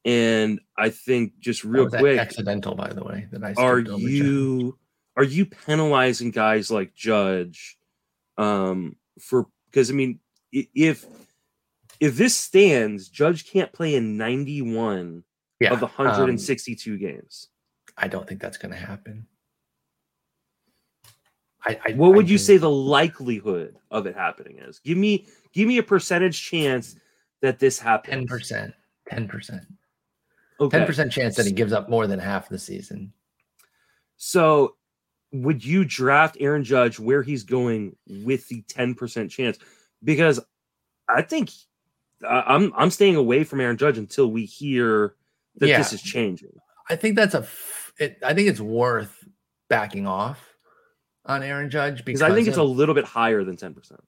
And I think just real was quick, accidental, by the way. That I are you are you penalizing guys like Judge um for because I mean if if this stands, Judge can't play in 91 Yeah, of the um, 162 games. I don't think that's going to happen. I, I What would I you say the likelihood of it happening is? Give me give me a percentage chance that this happens. Ten percent. Ten percent. Okay. Ten percent chance that he gives up more than half the season. So, would you draft Aaron Judge where he's going with the 10% chance? Because I think I'm I'm staying away from Aaron Judge until we hear that Yeah. this is changing. I think that's a. f- It, I think it's worth backing off on Aaron Judge Because because I think it's a little bit higher than 10%.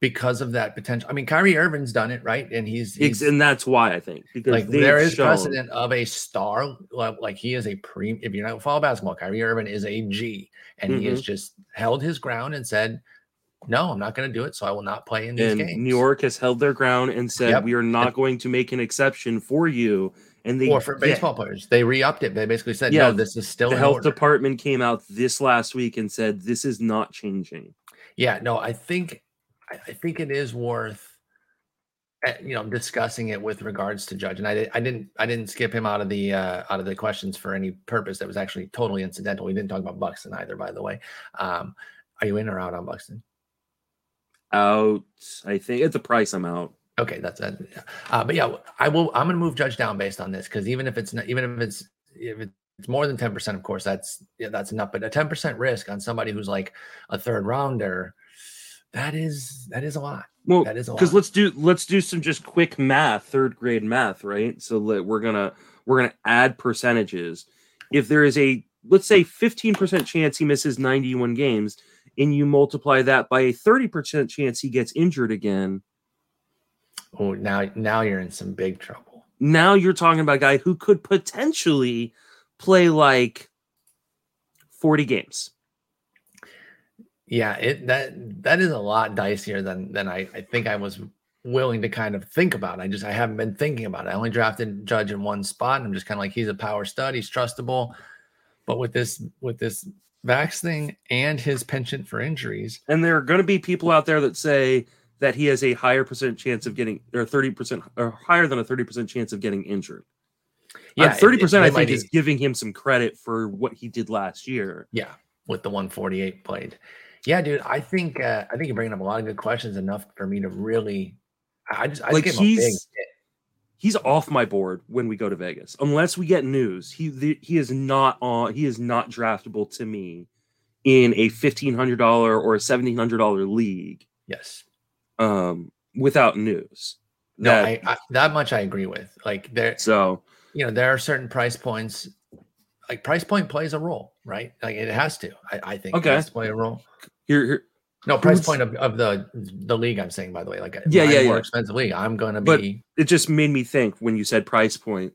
Because of that potential. I mean, Kyrie Irving's done it right, and he's, he's and that's why I think because like there is shown- precedent of a star like, he is a pre if you don't follow basketball kyrie irving is a g and he Mm-hmm. has just held his ground and said no, I'm not going to do it. So I will not play in these and games. New York has held their ground and said Yep. we are not going to make an exception for you. And they or for yeah, baseball players, they re-upped it. They basically said, Yeah, no, this is still the health order. department came out this last week and said this is not changing. Yeah, no, I think I, I think it is worth uh, you know discussing it with regards to Judge. And I, I didn't I didn't skip him out of the uh, out of the questions for any purpose. That was actually totally incidental. We didn't talk about Buxton either, by the way. Um, are you in or out on Buxton? Out, I think at the price I'm out. Okay, that's it. Uh, but yeah, I will. I'm going to move Judge down based on this because even if it's not, even if it's if it's more than ten percent, of course, that's yeah, that's enough. But a ten percent risk on somebody who's like a third rounder, that is that is a lot. Well, That is a because let's do let's do some just quick math, third grade math, right? So we're gonna we're gonna add percentages. If there is a let's say 15% chance he misses 91 games, and you multiply that by a 30% chance he gets injured again, Oh, now now you're in some big trouble. now you're talking about a guy who could potentially play like 40 games. Yeah, it that that is a lot dicier than than I I think I was willing to kind of think about. I just I haven't been thinking about it. I only drafted Judge in one spot, and I'm just kind of like he's a power stud, he's trustable. But with this with this Vax thing and his penchant for injuries, And there are going to be people out there that say that he has a higher percent chance of getting or 30% or higher than a 30% chance of getting injured. yeah, thirty percent, I think, is giving him some credit for what he did last year. yeah with the 148 played. Yeah, dude, I think uh, I think you're bringing up a lot of good questions enough for me to really. I just I Like, just gave him big he's- He's off my board when we go to Vegas, unless we get news. He the, he is not on. He is not draftable to me in a fifteen hundred dollar or a seventeen hundred dollar league yes. um, without news. No, That- I, I, that much I agree with. Like there, So you know, there are certain price points. Like price point plays a role, right? Like it has to. I, I think Okay. it has to play a role. here, here No price Who's- point of, of the the league. I'm saying, by the way, like Yeah, yeah, more yeah. expensive league. I'm gonna But- be. it just made me think when you said price point.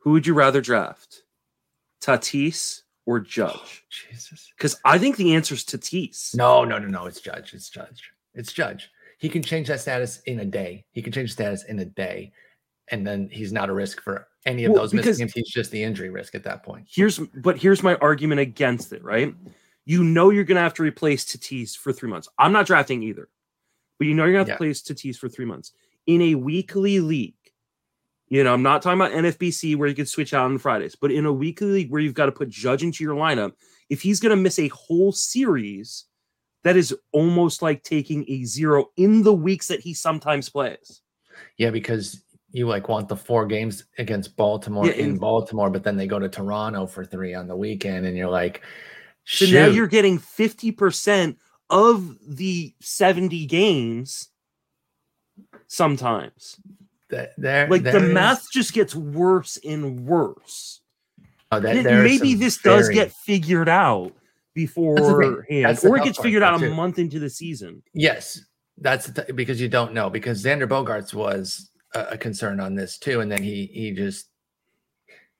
Who would you rather draft, Tatis or Judge? Oh, Jesus. Because I think the answer is Tatis. No, no, no, no. It's Judge. It's Judge. It's Judge. He can change that status in a day. He can change status in a day, and then he's not a risk for any of Well, those missing games. He's just the injury risk at that point. Here's but here's my argument against it, right? You know you're gonna have to replace Tatis for three months. I'm not drafting either, but you know you're gonna have Yeah. to replace Tatis for three months in a weekly league. You know, I'm not talking about NFBC where you can switch out on Fridays, but in a weekly league where you've got to put Judge into your lineup, if he's gonna miss a whole series, that is almost like taking a zero in the weeks that he sometimes plays. Yeah, because you like want the four games against Baltimore Yeah, in and- Baltimore, but then they go to Toronto for three on the weekend, and you're like, So now you're getting 50% of the 70 games sometimes. Th- there, Like the is- math just gets worse and worse. oh, that- And maybe this does get figured out beforehand, or it gets figured out a too. month into the season. Yes, that's the t- because you don't know because Xander Bogaerts was a, a concern on this too, and then he he just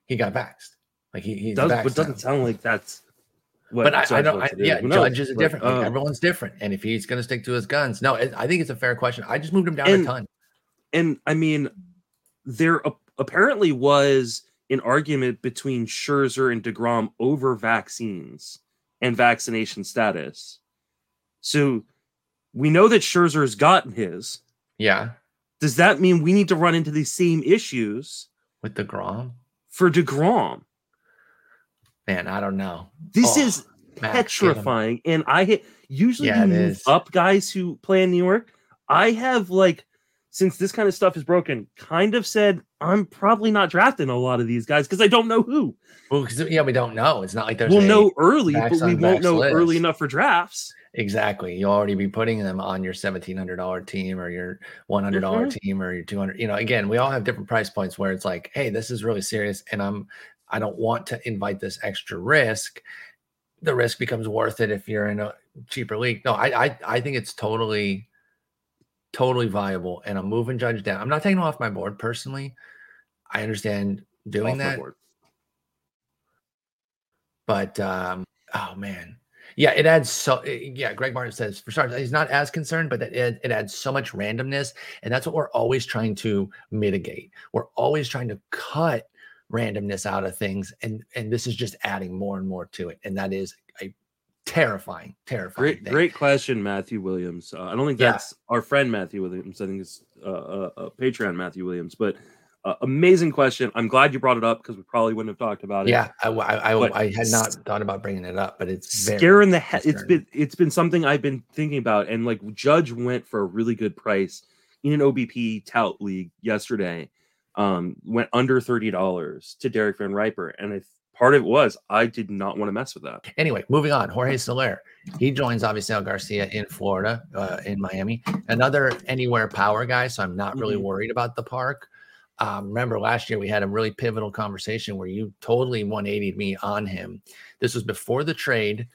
he got vaxxed. Like he he's Does, but doesn't now. sound like that's what But I, I don't. I, do. yeah, Who knows? Judge is a But, different. uh, everyone's different, and if he's going to stick to his guns, no, it, I think it's a fair question. I just moved him down And- a ton. and I mean, there ap- apparently was an argument between Scherzer and Degrom over vaccines and vaccination status. So we know that Scherzer's gotten his. Yeah, Does that mean we need to run into these same issues with the Grom, for Degrom? man, I don't know. This Oh, is Max, petrifying. And I usually Yeah, you move is. up guys who play in New York. I have like since this kind of stuff is broken, kind of said I'm probably not drafting a lot of these guys because I don't know who. Well, 'cause, yeah, we don't know. It's not like there's we'll know early, but we won't know early enough for drafts. Exactly. You'll already be putting them on your seventeen hundred dollar team or your one dollars Mhm. team or your two hundred. You know, again, we all have different price points where it's like, hey, this is really serious, and I'm I don't want to invite this extra risk. The risk becomes worth it if you're in a cheaper league. No, I I, I think it's totally totally viable, and I'm moving Judge down. I'm not taking him off my board personally. I understand doing that, board. but um, oh man, Yeah, it adds so. eh, Yeah, Greg Martin says for starters, he's not as concerned, but that it, it adds so much randomness, and that's what we're always trying to mitigate. We're always trying to cut randomness out of things, and and this is just adding more and more to it, and that is a terrifying, terrifying. Great, thing. great question, Matthew Williams. Uh, I don't think Yeah. that's our friend Matthew Williams. I think it's uh, uh, uh, Patreon Matthew Williams. But uh, amazing question. I'm glad you brought it up because we probably wouldn't have talked about it. Yeah, I, I, I, I had not thought about bringing it up, but it's scaring the head. It's been it's been something I've been thinking about, and like Judge went for a really good price in an OBP tout league yesterday. Um, went under thirty dollars to Derek Van Riper, and I, part of it was I did not want to mess with that. Anyway, moving on. Jorge Soler. He joins Avisail Garcia in Florida, uh, in Miami. Another anywhere power guy. So I'm not really Mhm. worried about the park. Um, remember last year we had a really pivotal conversation where you totally 180'd me on him. This was before the trade,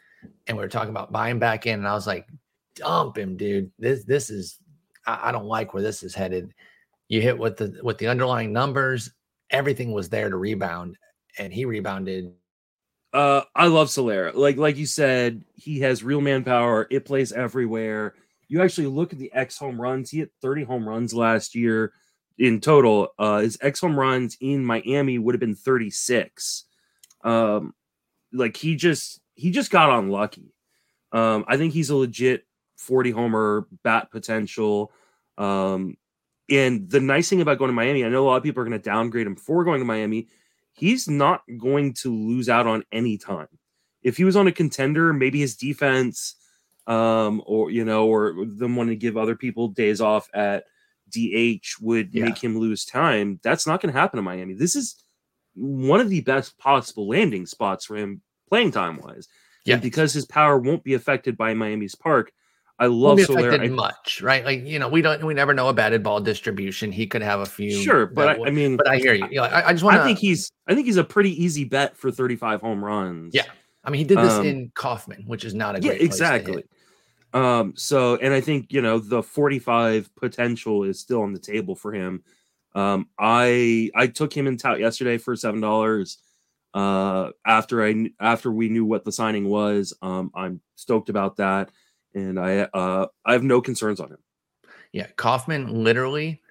and we were talking about buying back in, and I was like, dump him, dude. This this is I, I don't like where this is headed. You hit with the with the underlying numbers, everything was there to rebound, and he rebounded Uh, I love Solera. Like like you said, he has real manpower. It plays everywhere. You actually look at the X home runs. He hit 30 home runs last year in total. Uh, his X home runs in Miami would have been 36. Um, like he just he just got unlucky. Um, I think he's a legit 40 homer bat potential. Um, and the nice thing about going to Miami, I know a lot of people are going to downgrade him for going to Miami he's not going to lose out on any time. If he was on a contender, maybe his defense, um, or you know, or them wanting to give other people days off at DH would Yeah. make him lose time. That's not going to happen in Miami. This is one of the best possible landing spots for him playing time wise. Yeah. And because his power won't be affected by Miami's park, I love affected I- much, right? Like you know, we don't, we never know a batted ball distribution. He could have a few. sure, but I, I mean, but I hear you. You know, I, I just want I think he's I think he's a pretty easy bet for 35 home runs. Yeah, I mean, he did this um, in Kauffman, which is not a yeah great place to hit. exactly um so and i think you know the 45 potential is still on the table for him um i i took him in tout yesterday for seven dollars uh after i after we knew what the signing was um i'm stoked about that and i uh i have no concerns on him Yeah, Kauffman literally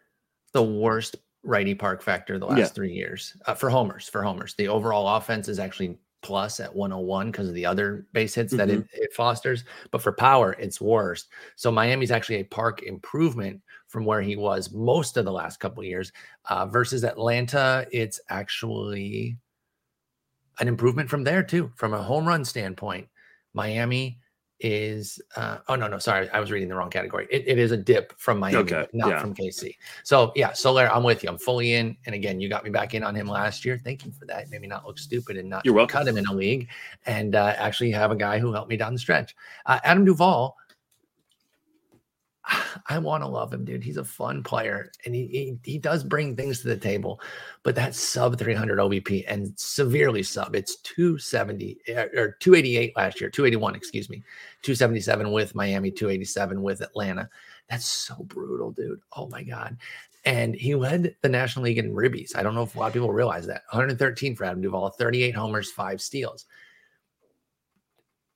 the worst righty park factor the last Yeah. three years uh, for homers. For homers, the overall offense is actually plus at 101 because of the other base hits that it, Mm-hmm. it fosters. But for power, it's worst. So Miami's actually a park improvement from where he was most of the last couple of years. Uh, versus Atlanta, it's actually an improvement from there too, from a home run standpoint. Miami is uh oh no no sorry i was reading the wrong category. It, it is a dip from miami Okay, not yeah. from kc so yeah Soler i'm with you. I'm fully in and again you got me back in on him last year. Thank you for that. Made me not look stupid and not cut him in a league and uh, actually have a guy who helped me down the stretch. Uh, adam duvall I want to love him, dude. He's a fun player and he, he he does bring things to the table, but that sub 300 OBP and severely sub. It's 270 eh, or 288 last year, 281, excuse me, 277 with Miami, 287 with Atlanta. That's so brutal, dude. Oh my God. And he led the National League in ribbies. I don't know if a lot of people realize that 113 for Adam Duvall, 38 homers, five steals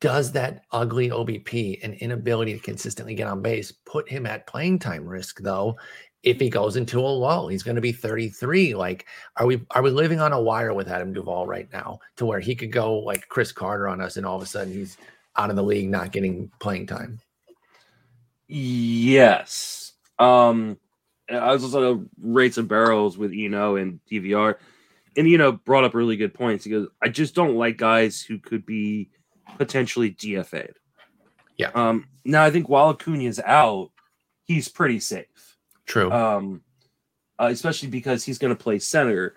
does that ugly OBP and inability to consistently get on base put him at playing time risk though? If he goes into a lull, he's going to be 33. Like, are we are we living on a wire with Adam Duvall right now to where he could go like Chris Carter on us and all of a sudden he's out of the league, not getting playing time? Yes. Um I was also rates and barrels with Eno and DVR. And Eno brought up really good points. He goes, I just don't like guys who could be potentially DFA'd. Yeah. Um now I think while Acuna's out, he's pretty safe. True. Um uh, especially because he's gonna play center.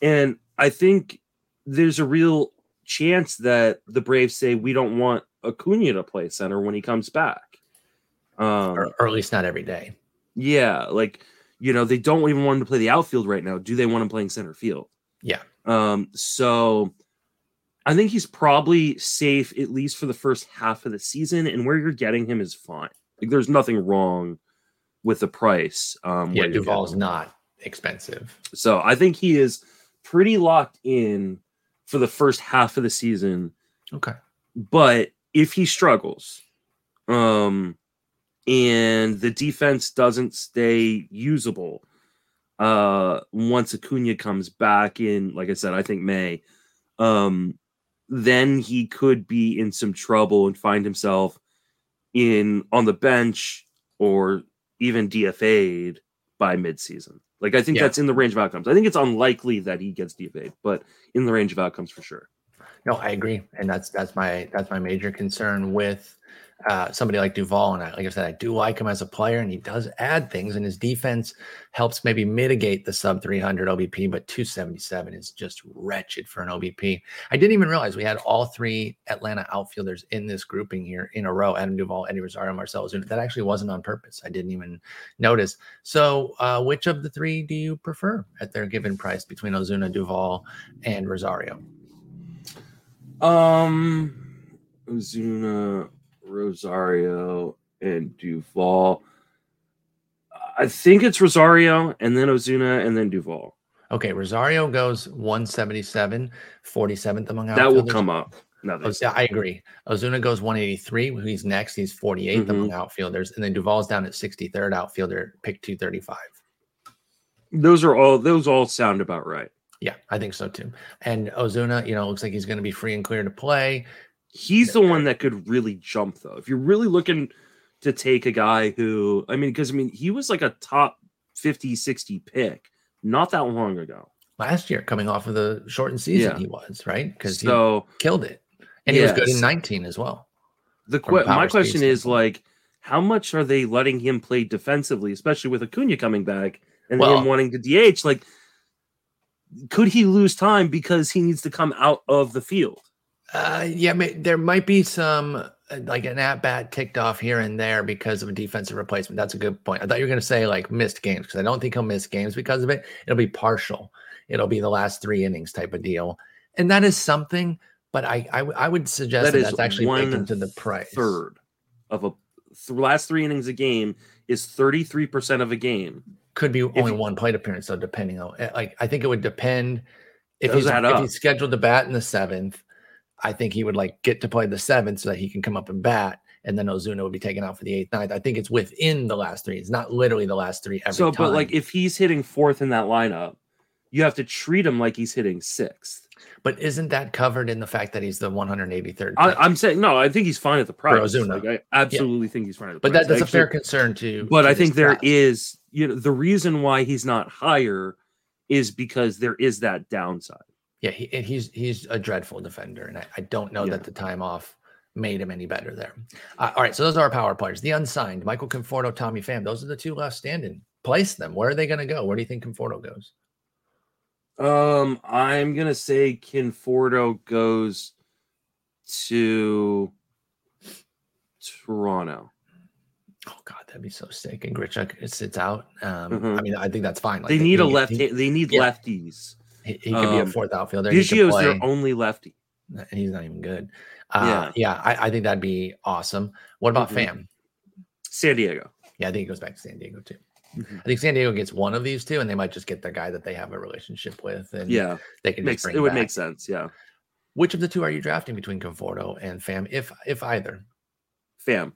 And I think there's a real chance that the Braves say we don't want Acuna to play center when he comes back. Um or, or at least not every day. yeah, like you know, they don't even want him to play the outfield right now. Do they want him playing center field? Yeah. Um, so I think he's probably safe at least for the first half of the season, and where you're getting him is fine. Like there's nothing wrong with the price. Um, Yeah, where you're Duvall's getting him. not expensive. So I think he is pretty locked in for the first half of the season. Okay. But if he struggles, um, and the defense doesn't stay usable, uh, once Acuna comes back in, like I said, I think May, um, then he could be in some trouble and find himself in on the bench or even DFA'd by midseason. Like I think Yeah. that's in the range of outcomes. I think it's unlikely that he gets DFA'd, but in the range of outcomes for sure. No, I agree, and that's that's my that's my major concern with uh, somebody like Duvall. And I, like I said, I do like him as a player, and he does add things, and his defense helps maybe mitigate the sub 300 OBP. But 277 is just wretched for an OBP. I didn't even realize we had all three Atlanta outfielders in this grouping here in a row: Adam Duvall, Eddie Rosario, Marcelo Ozuna. That actually wasn't on purpose. I didn't even notice. So, uh, which of the three do you prefer at their given price between Ozuna, Duvall, and Rosario? Um, Ozuna, Rosario, and Duvall. I think it's Rosario, and then Ozuna, and then Duvall. Okay, Rosario goes 177, 47th among outfielders. That will come up. No, I agree. Ozuna goes 183. He's next. He's 48th Mm-hmm. among outfielders. And then Duvall's down at 63rd outfielder, pick 235. those are all. Those all sound about right. Yeah, I think so too. And Ozuna, you know, looks like he's going to be free and clear to play. He's the one that could really jump, though. If you're really looking to take a guy who, I mean, because I mean, he was like a top 50, 60 pick not that long ago. Last year, coming off of the shortened season, Yeah. he was, right? Because he killed it. And he was good in 19 as well. the que- my question is like, how much are they letting him play defensively, especially with Acuna coming back and Well- him wanting to DH? Like, could he lose time because he needs to come out of the field? Uh, yeah, there might be some uh, like an at bat ticked off here and there because of a defensive replacement. That's a good point. I thought you were going to say like missed games because I don't think he'll miss games because of it. It'll be partial. It'll be the last three innings type of deal, and that is something. But I, I would suggest That that's actually baked into the price. Third of a th- last three innings a game is 33% of a game. could be only you- one plate appearance though, depending on eh, like I think it would depend if he's if he's scheduled to bat in the seventh. I think he would like get to play the seventh so that he can come up and bat, and then Ozuna would be taken out for the eighth, ninth. I think it's within the last three. It's not literally the last three every so, time. but like if he's hitting fourth in that lineup, you have to treat him like he's hitting sixth. but isn't that covered in the fact that he's the 183rd? I, I'm saying no. I think he's fine at the price. Ozuna. Like, I absolutely think he's fine at the but price. that, that's a fair concern too. But to I think there is, you know, the reason why he's not higher is because there is that downside. Yeah, he, and he's he's a dreadful defender, and I, I don't know Yeah. that the time off made him any better there. Uh, all right, so those are our power players. The unsigned, Michael Conforto, Tommy Pham. Those are the two left standing. Place them. Where are they going to go? Where do you think Conforto goes? Um, I'm gonna say Conforto goes to Toronto. Oh God, that'd be so sick. And Grichuk sits out. Um, Mhm. I mean, I think that's fine. Like, They need a he- left. He, They need yeah. lefties. He, he could be a um, fourth outfielder. Biggio's play, their only lefty. and he's not even good. Uh, Yeah. yeah, I, I think that'd be awesome. What about Mhm. Pham? San Diego. Yeah, I think he goes back to San Diego too. Mhm. I think San Diego gets one of these two, and they might just get the guy that they have a relationship with, and Yeah, they can makes it bring would make sense. Yeah, Which of the two are you drafting between Conforto and Pham, if if either? Pham.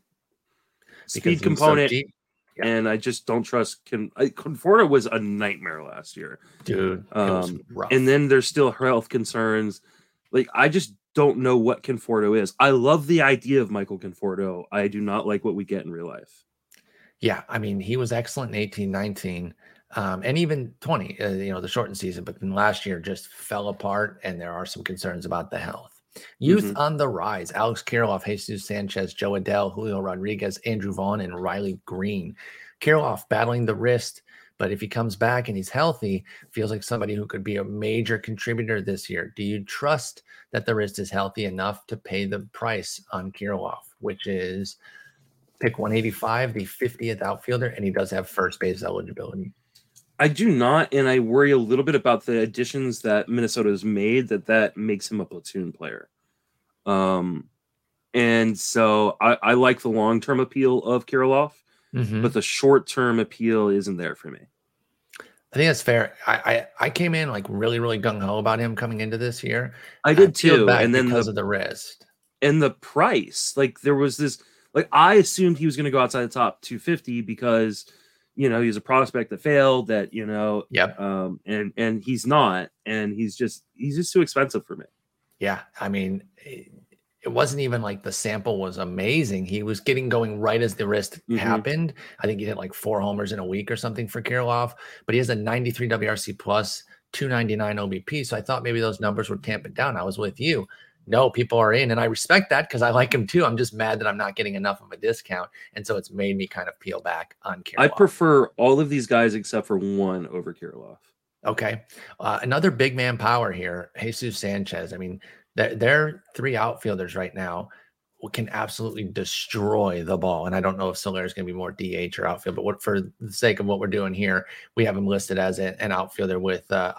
Because Speed so component, cheap. Yeah. and I just don't trust. Con- I, Conforto was a nightmare last year, dude. Um, and then there's still health concerns. Like I just don't know what Conforto is. I love the idea of Michael Conforto. I do not like what we get in real life. yeah, I mean, he was excellent in 18, 19, um, and even 20, uh, you know, the shortened season, but then last year just fell apart, and there are some concerns about the health. Youth Mhm. on the rise Alex Kirilloff, Jesus Sanchez, Joe Adell, Julio Rodriguez, Andrew Vaughn, and Riley Greene. Kirilloff battling the wrist, but if he comes back and he's healthy, feels like somebody who could be a major contributor this year. Do you trust that the wrist is healthy enough to pay the price on Kirilloff, which is pick 185, the 50th outfielder, and he does have first base eligibility. I do not, and I worry a little bit about the additions that Minnesota has made. That that makes him a platoon player. Um, and so I, I like the long term appeal of Kirilloff, Mhm. but the short term appeal isn't there for me. I think that's fair. I, I I came in like really really gung ho about him coming into this year. I did peeled too, and then because the, of the wrist. and the price. Like there was this like I assumed he was going to go outside the top 250 because you know he's a prospect that failed that you know Yep. um and and he's not and he's just he's just too expensive for me. Yeah, I mean, it, it wasn't even like the sample was amazing. He was getting going right as the wrist Mhm. happened. I think he hit like four homers in a week or something for Kirilloff, but he has a 93 WRC plus, 299 OBP. So I thought maybe those numbers would tamp it down. I was with you. No, people are in, and I respect that because I like him too. I'm just mad that I'm not getting enough of a discount, and so it's made me kind of peel back on Kirilloff. I prefer all of these guys except for one over Kirilloff. Okay. Uh, another big man power here, Jesus Sanchez. I mean, they're three outfielders right now can absolutely destroy the ball. And I don't know if Soler is going to be more DH or outfield, but what for the sake of what we're doing here, we have him listed as a- an outfielder with uh,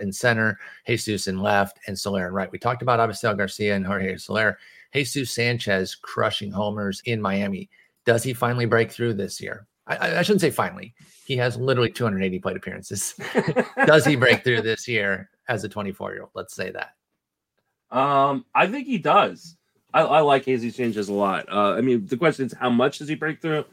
in center, Jesus in left, and Soler in right. We talked about Avisail Garcia and Jorge Soler. Jesus Sanchez crushing homers in Miami. Does he finally break through this year? I- I, I shouldn't say finally. He has literally 280 plate appearances. Does he break through this year as a 24 year old? Let's say that. Um, I think he does. I, I like Jesus Sanchez a lot. Uh, I mean, the question is how much does he break through?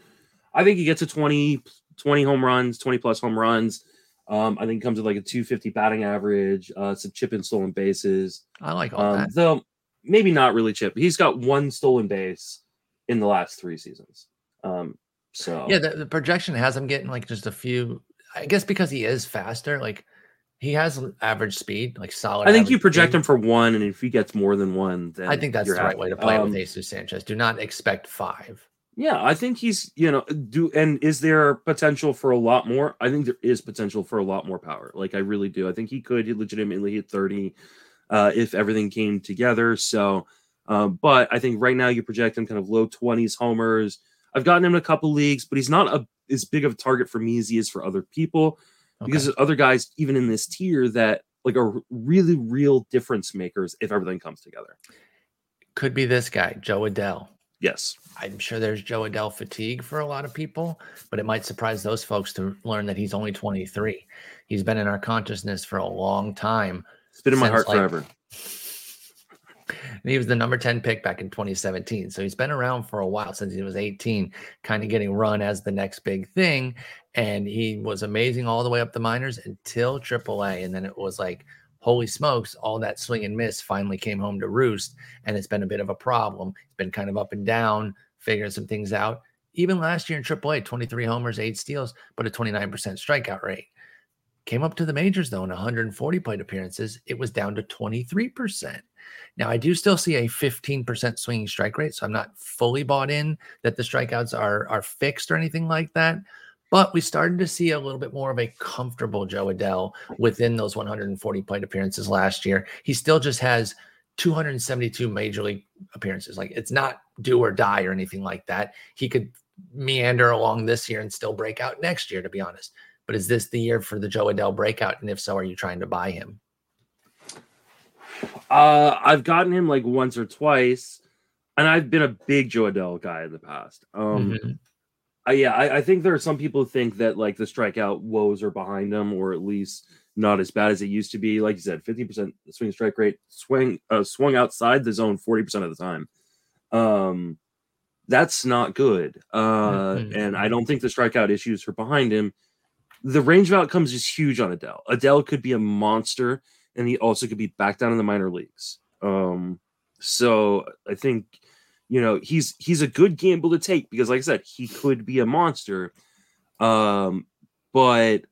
I think he gets to 20, 20 home runs, 20 plus home runs. Um, I think he comes with like a 250 batting average, uh, some chip and stolen bases. I like all Um, that. though maybe not really chip. He's got one stolen base in the last three seasons. Um, so Yeah, the, the projection has him getting like just a few. I guess because he is faster, like he has average speed, like solid. I think you project speed. him for one, and if he gets more than one, then I think that's the right happy. way to play Um, with Jesus Sanchez. Do not expect five. Yeah, I think he's, you know, do and is there potential for a lot more? I think there is potential for a lot more power. Like I really do. I think he could legitimately hit 30 uh if everything came together. So um, but I think right now you project him kind of low 20s homers. I've gotten him in a couple leagues, but he's not a as big of a target for me as he is for other people because there's other guys even in this tier that like are really real difference makers if everything comes together. Could be this guy, Joe Adell. Yes. I'm sure there's Joe Adell fatigue for a lot of people, but it might surprise those folks to learn that he's only 23. He's been in our consciousness for a long time. It's been in my heart like, forever. He was the number 10 pick back in 2017. So he's been around for a while since he was 18, kind of getting run as the next big thing. And he was amazing all the way up the minors until AAA. And then it was like, holy smokes, all that swing and miss finally came home to roost. And it's been a bit of a problem. It's been kind of up and down, figuring some things out. Even last year in AAA, 23 homers, eight steals, but a 29% strikeout rate. Came up to the majors though in 140 plate appearances. It was down to 23%. Now, I do still see a 15% swinging strike rate, so I'm not fully bought in that the strikeouts are are fixed or anything like that. But we started to see a little bit more of a comfortable Joe Adell within those 140 plate appearances last year. He still just has 272 major league appearances. Like it's not do or die or anything like that. He could meander along this year and still break out next year, to be honest. But is this the year for the Joe Adell breakout? And if so, are you trying to buy him? Uh, I've gotten him like once or twice, and I've been a big Joe Adell guy in the past. Um, Mhm. I, yeah, I, I think there are some people who think that like the strikeout woes are behind him, or at least not as bad as it used to be. Like you said, fifty percent swing strike rate, swing uh, swung outside the zone forty percent of the time. Um, that's not good. Uh, Mhm. and I don't think the strikeout issues are behind him. The range of outcomes is huge on Adell. Adell could be a monster, and he also could be back down in the minor leagues. Um, so I think you know he's he's a good gamble to take because, like I said, he could be a monster. Um, but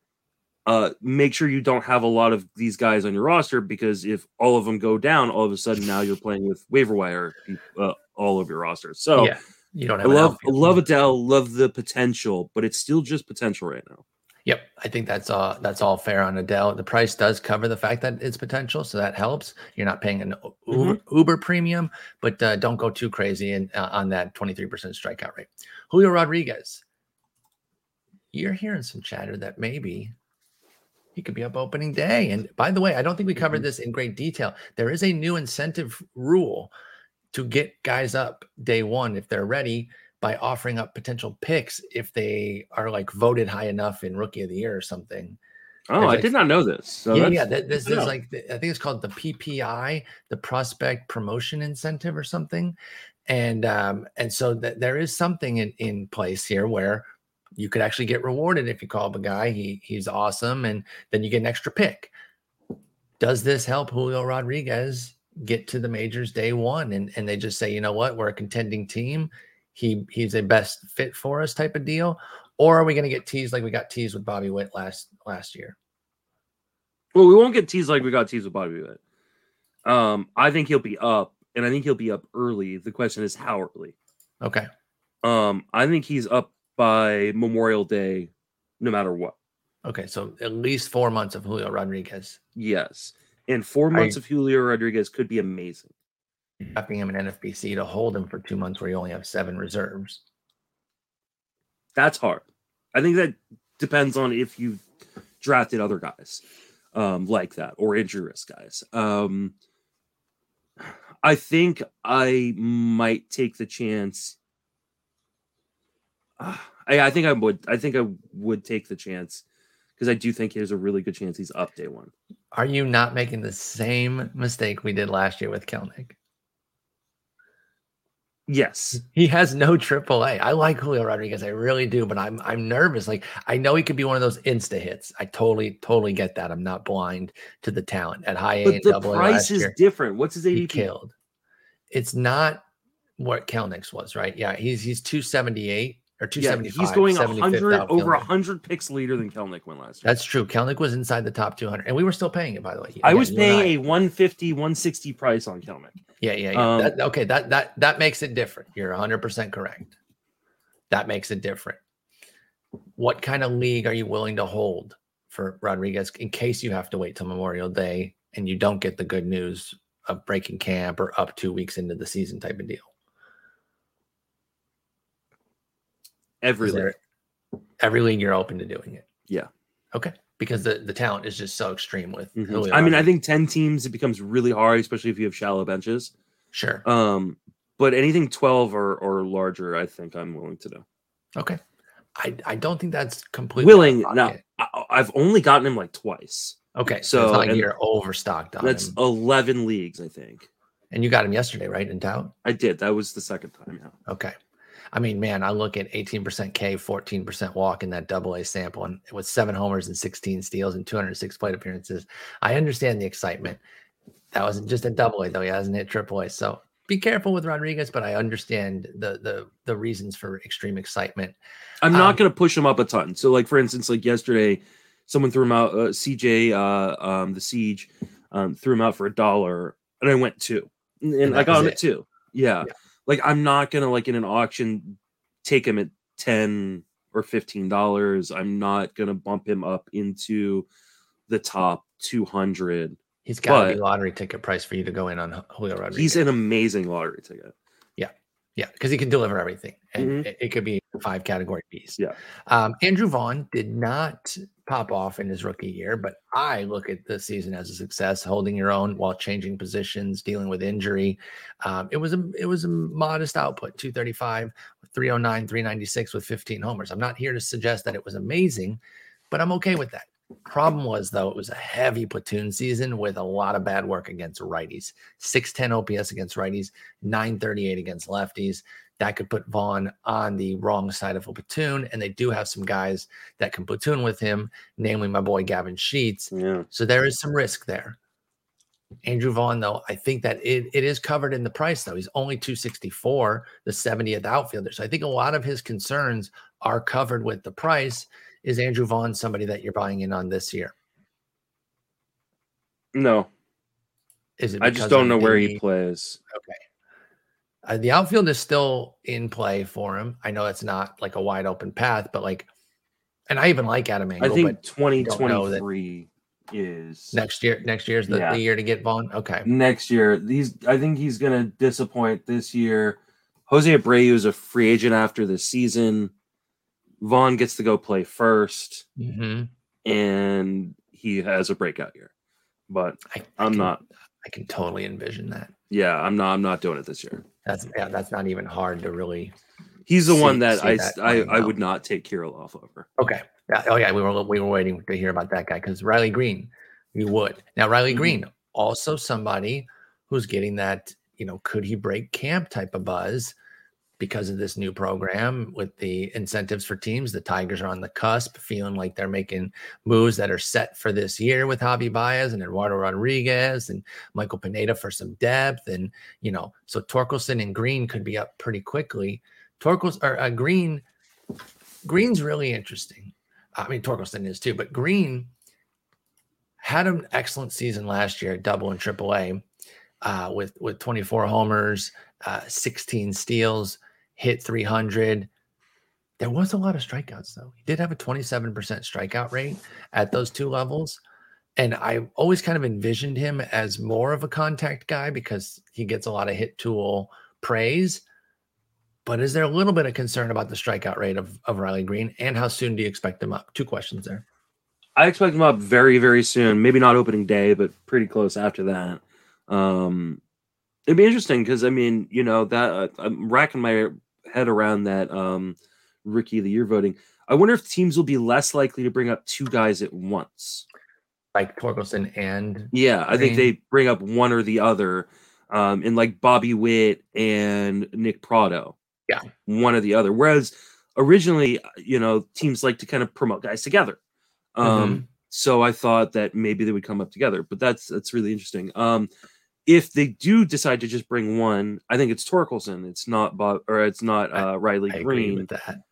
uh, make sure you don't have a lot of these guys on your roster because if all of them go down, all of a sudden now you're playing with waiver wire uh, all of your roster. So yeah, you don't I love love Adell, love the potential, but it's still just potential right now. Yep, I think that's uh that's all fair on Adell. The price does cover the fact that it's potential, so that helps. You're not paying an Uber, Uber premium, but uh, don't go too crazy in, uh, on that 23% strikeout rate. Julio Rodriguez, you're hearing some chatter that maybe he could be up opening day. And by the way, I don't think we covered Mhm. this in great detail. There is a new incentive rule to get guys up day one if they're ready by offering up potential picks if they are like voted high enough in rookie of the year or something. Oh, There's I did not know this. So yeah, yeah. th- This is like the- I think it's called the PPI, the Prospect Promotion Incentive or something, and um, and so that there is something in in place here where you could actually get rewarded if you call up a guy. He he's awesome, and then you get an extra pick. Does this help Julio Rodriguez get to the majors day one? And and they just say, you know what, we're a contending team. He he's a best fit for us type of deal. Or are we going to get teased like we got teased with Bobby Witt last last year? Well, we won't get teased like we got teased with Bobby Witt. Um, I think he'll be up, and I think he'll be up early. The question is how early. Okay. Um, I think he's up by Memorial Day, no matter what. Okay, so at least four months of Julio Rodriguez. Yes, and four I- months of Julio Rodriguez could be amazing. Drafting him in NFBC to hold him for two months where you only have seven reserves. That's hard. I think that depends on if you drafted other guys um, like that or injury risk guys. Um, I think I might take the chance. Ah, I, I think I would. I think I would take the chance because I do think there's a really good chance he's up day one. Are you not making the same mistake we did last year with Kelenic? Yes, He has no AAA. I like Julio Rodriguez, I really do, but I'm I'm nervous. Like I know he could be one of those insta hits. I totally totally get that. I'm not blind to the talent at high A but and the double A price is year. different. What's his He killed. It's not what Kelenic's was, right? Yeah, he's he's 278 or Yeah, he's going 75th 100 over outfielder. 100 picks later than Kelenic went last year. That's true. Kelenic was inside the top 200, and we were still paying it, by the way. I was and I- paying a 150, 160 price on Kelenic. Yeah, yeah, yeah. Um, that, okay, that that that makes it different. You're 100 percent correct. That makes it different. What kind of league are you willing to hold for Rodriguez in case you have to wait till Memorial Day and you don't get the good news of breaking camp or up two weeks into the season type of deal? Every league. every league you're open to doing it. Yeah. Okay. Because the, the talent is just so extreme with Mhm. Julio I mean, I think 10 teams, it becomes really hard, especially if you have shallow benches. sure. Um, but anything 12 or, or larger, I think I'm willing to do. Okay. I, I don't think that's completely Willing. Now. I, I've only gotten him like twice. Okay. So, so- like you're overstocked on That's him. 11 leagues, I think. And you got him yesterday, right? In tout? I did. That was the second time. Yeah. Okay. I mean, man, I look at 18% K, 14% walk in that double A sample, and with seven homers and 16 steals and 206 plate appearances. I understand the excitement. That wasn't just a double A, though. He hasn't hit triple A. So be careful with Rodriguez, but I understand the the the reasons for extreme excitement. I'm Um, not going to push him up a ton. So, like for instance, like yesterday, someone threw him out. Uh, CJ, uh, um, the Siege, um, threw him out for a dollar, and I went two, and, and I got him it. at two. Yeah. Yeah. Like I'm not gonna like in an auction take him at ten or fifteen dollars. I'm not gonna bump him up into the top two hundred. He's got to be lottery ticket price for you to go in on Julio Rodriguez. He's an amazing lottery ticket. Yeah, yeah, because he can deliver everything, and Mhm. it, it could be a five category piece. Yeah. Um, Andrew Vaughn did not pop off in his rookie year, but I look at the season as a success, holding your own while changing positions, dealing with injury. Um, it was a it was a modest output, 235, 309, 396 with 15 homers. I'm not here to suggest that it was amazing, but I'm okay with that. Problem was though, it was a heavy platoon season with a lot of bad work against righties. 610 OPS against righties, 938 against lefties. That could put Vaughn on the wrong side of a platoon. And they do have some guys that can platoon with him, namely my boy Gavin Sheets. Yeah. So there is some risk there. Andrew Vaughn, though, I think that it, it is covered in the price, though. He's only 264, the 70th outfielder. So I think a lot of his concerns are covered with the price. Is Andrew Vaughn somebody that you're buying in on this year? No, Is it I just don't know where he plays. Okay. Uh, the outfield is still in play for him. I know it's not like a wide open path, but like, and I even like Adam Engel. I think but 2023 is next year, next year's the, Yeah. the year to get Vaughn. Okay, next year. These I think he's gonna disappoint this year. Jose Abreu is a free agent after this season. Vaughn gets to go play first, hmm and he has a breakout year. But I, I I'm can- not. I can totally envision that. Yeah, I'm not. I'm not doing it this year. That's yeah, that's not even hard to really. He's the See- one that I that I, I would not take Kirilloff over. Okay, Yeah, oh yeah, we were we were waiting to hear about that guy because Riley Greene, you would now Riley Mhm. Greene also somebody who's getting that you know could he break camp type of buzz because of this new program with the incentives for teams. The Tigers are on the cusp, feeling like they're making moves that are set for this year with Javi Baez and Eduardo Rodriguez and Michael Pineda for some depth, and you know so Torkelson and Greene could be up pretty quickly. Torkels or uh, Greene. Greene's really interesting. I mean, Torkelson is too, but Green had an excellent season last year, at double and triple A, uh, with with 24 homers, uh, 16 steals, hit 300. There was a lot of strikeouts though. He did have a 27% strikeout rate at those two levels. And I always kind of envisioned him as more of a contact guy because he gets a lot of hit tool praise. But is there a little bit of concern about the strikeout rate of, of Riley Greene and how soon do you expect him up? Two questions there. I expect him up very, very soon. Maybe not opening day, but pretty close after that. Um, it'd be interesting because I mean, you know, that uh, I'm racking my head around that um, rookie of the year voting. I wonder if teams will be less likely to bring up two guys at once. Like Torkelson and Yeah, I think they bring up one or the other, um, in like Bobby Witt and Nick Pratto. Yeah. one or the other. Whereas originally, you know, teams like to kind of promote guys together. Um, so I thought that maybe they would come up together, but that's that's really interesting. Um, if they do decide to just bring one, I think it's Torkelson. It's not Bob or it's not uh, Riley I Greene. with that.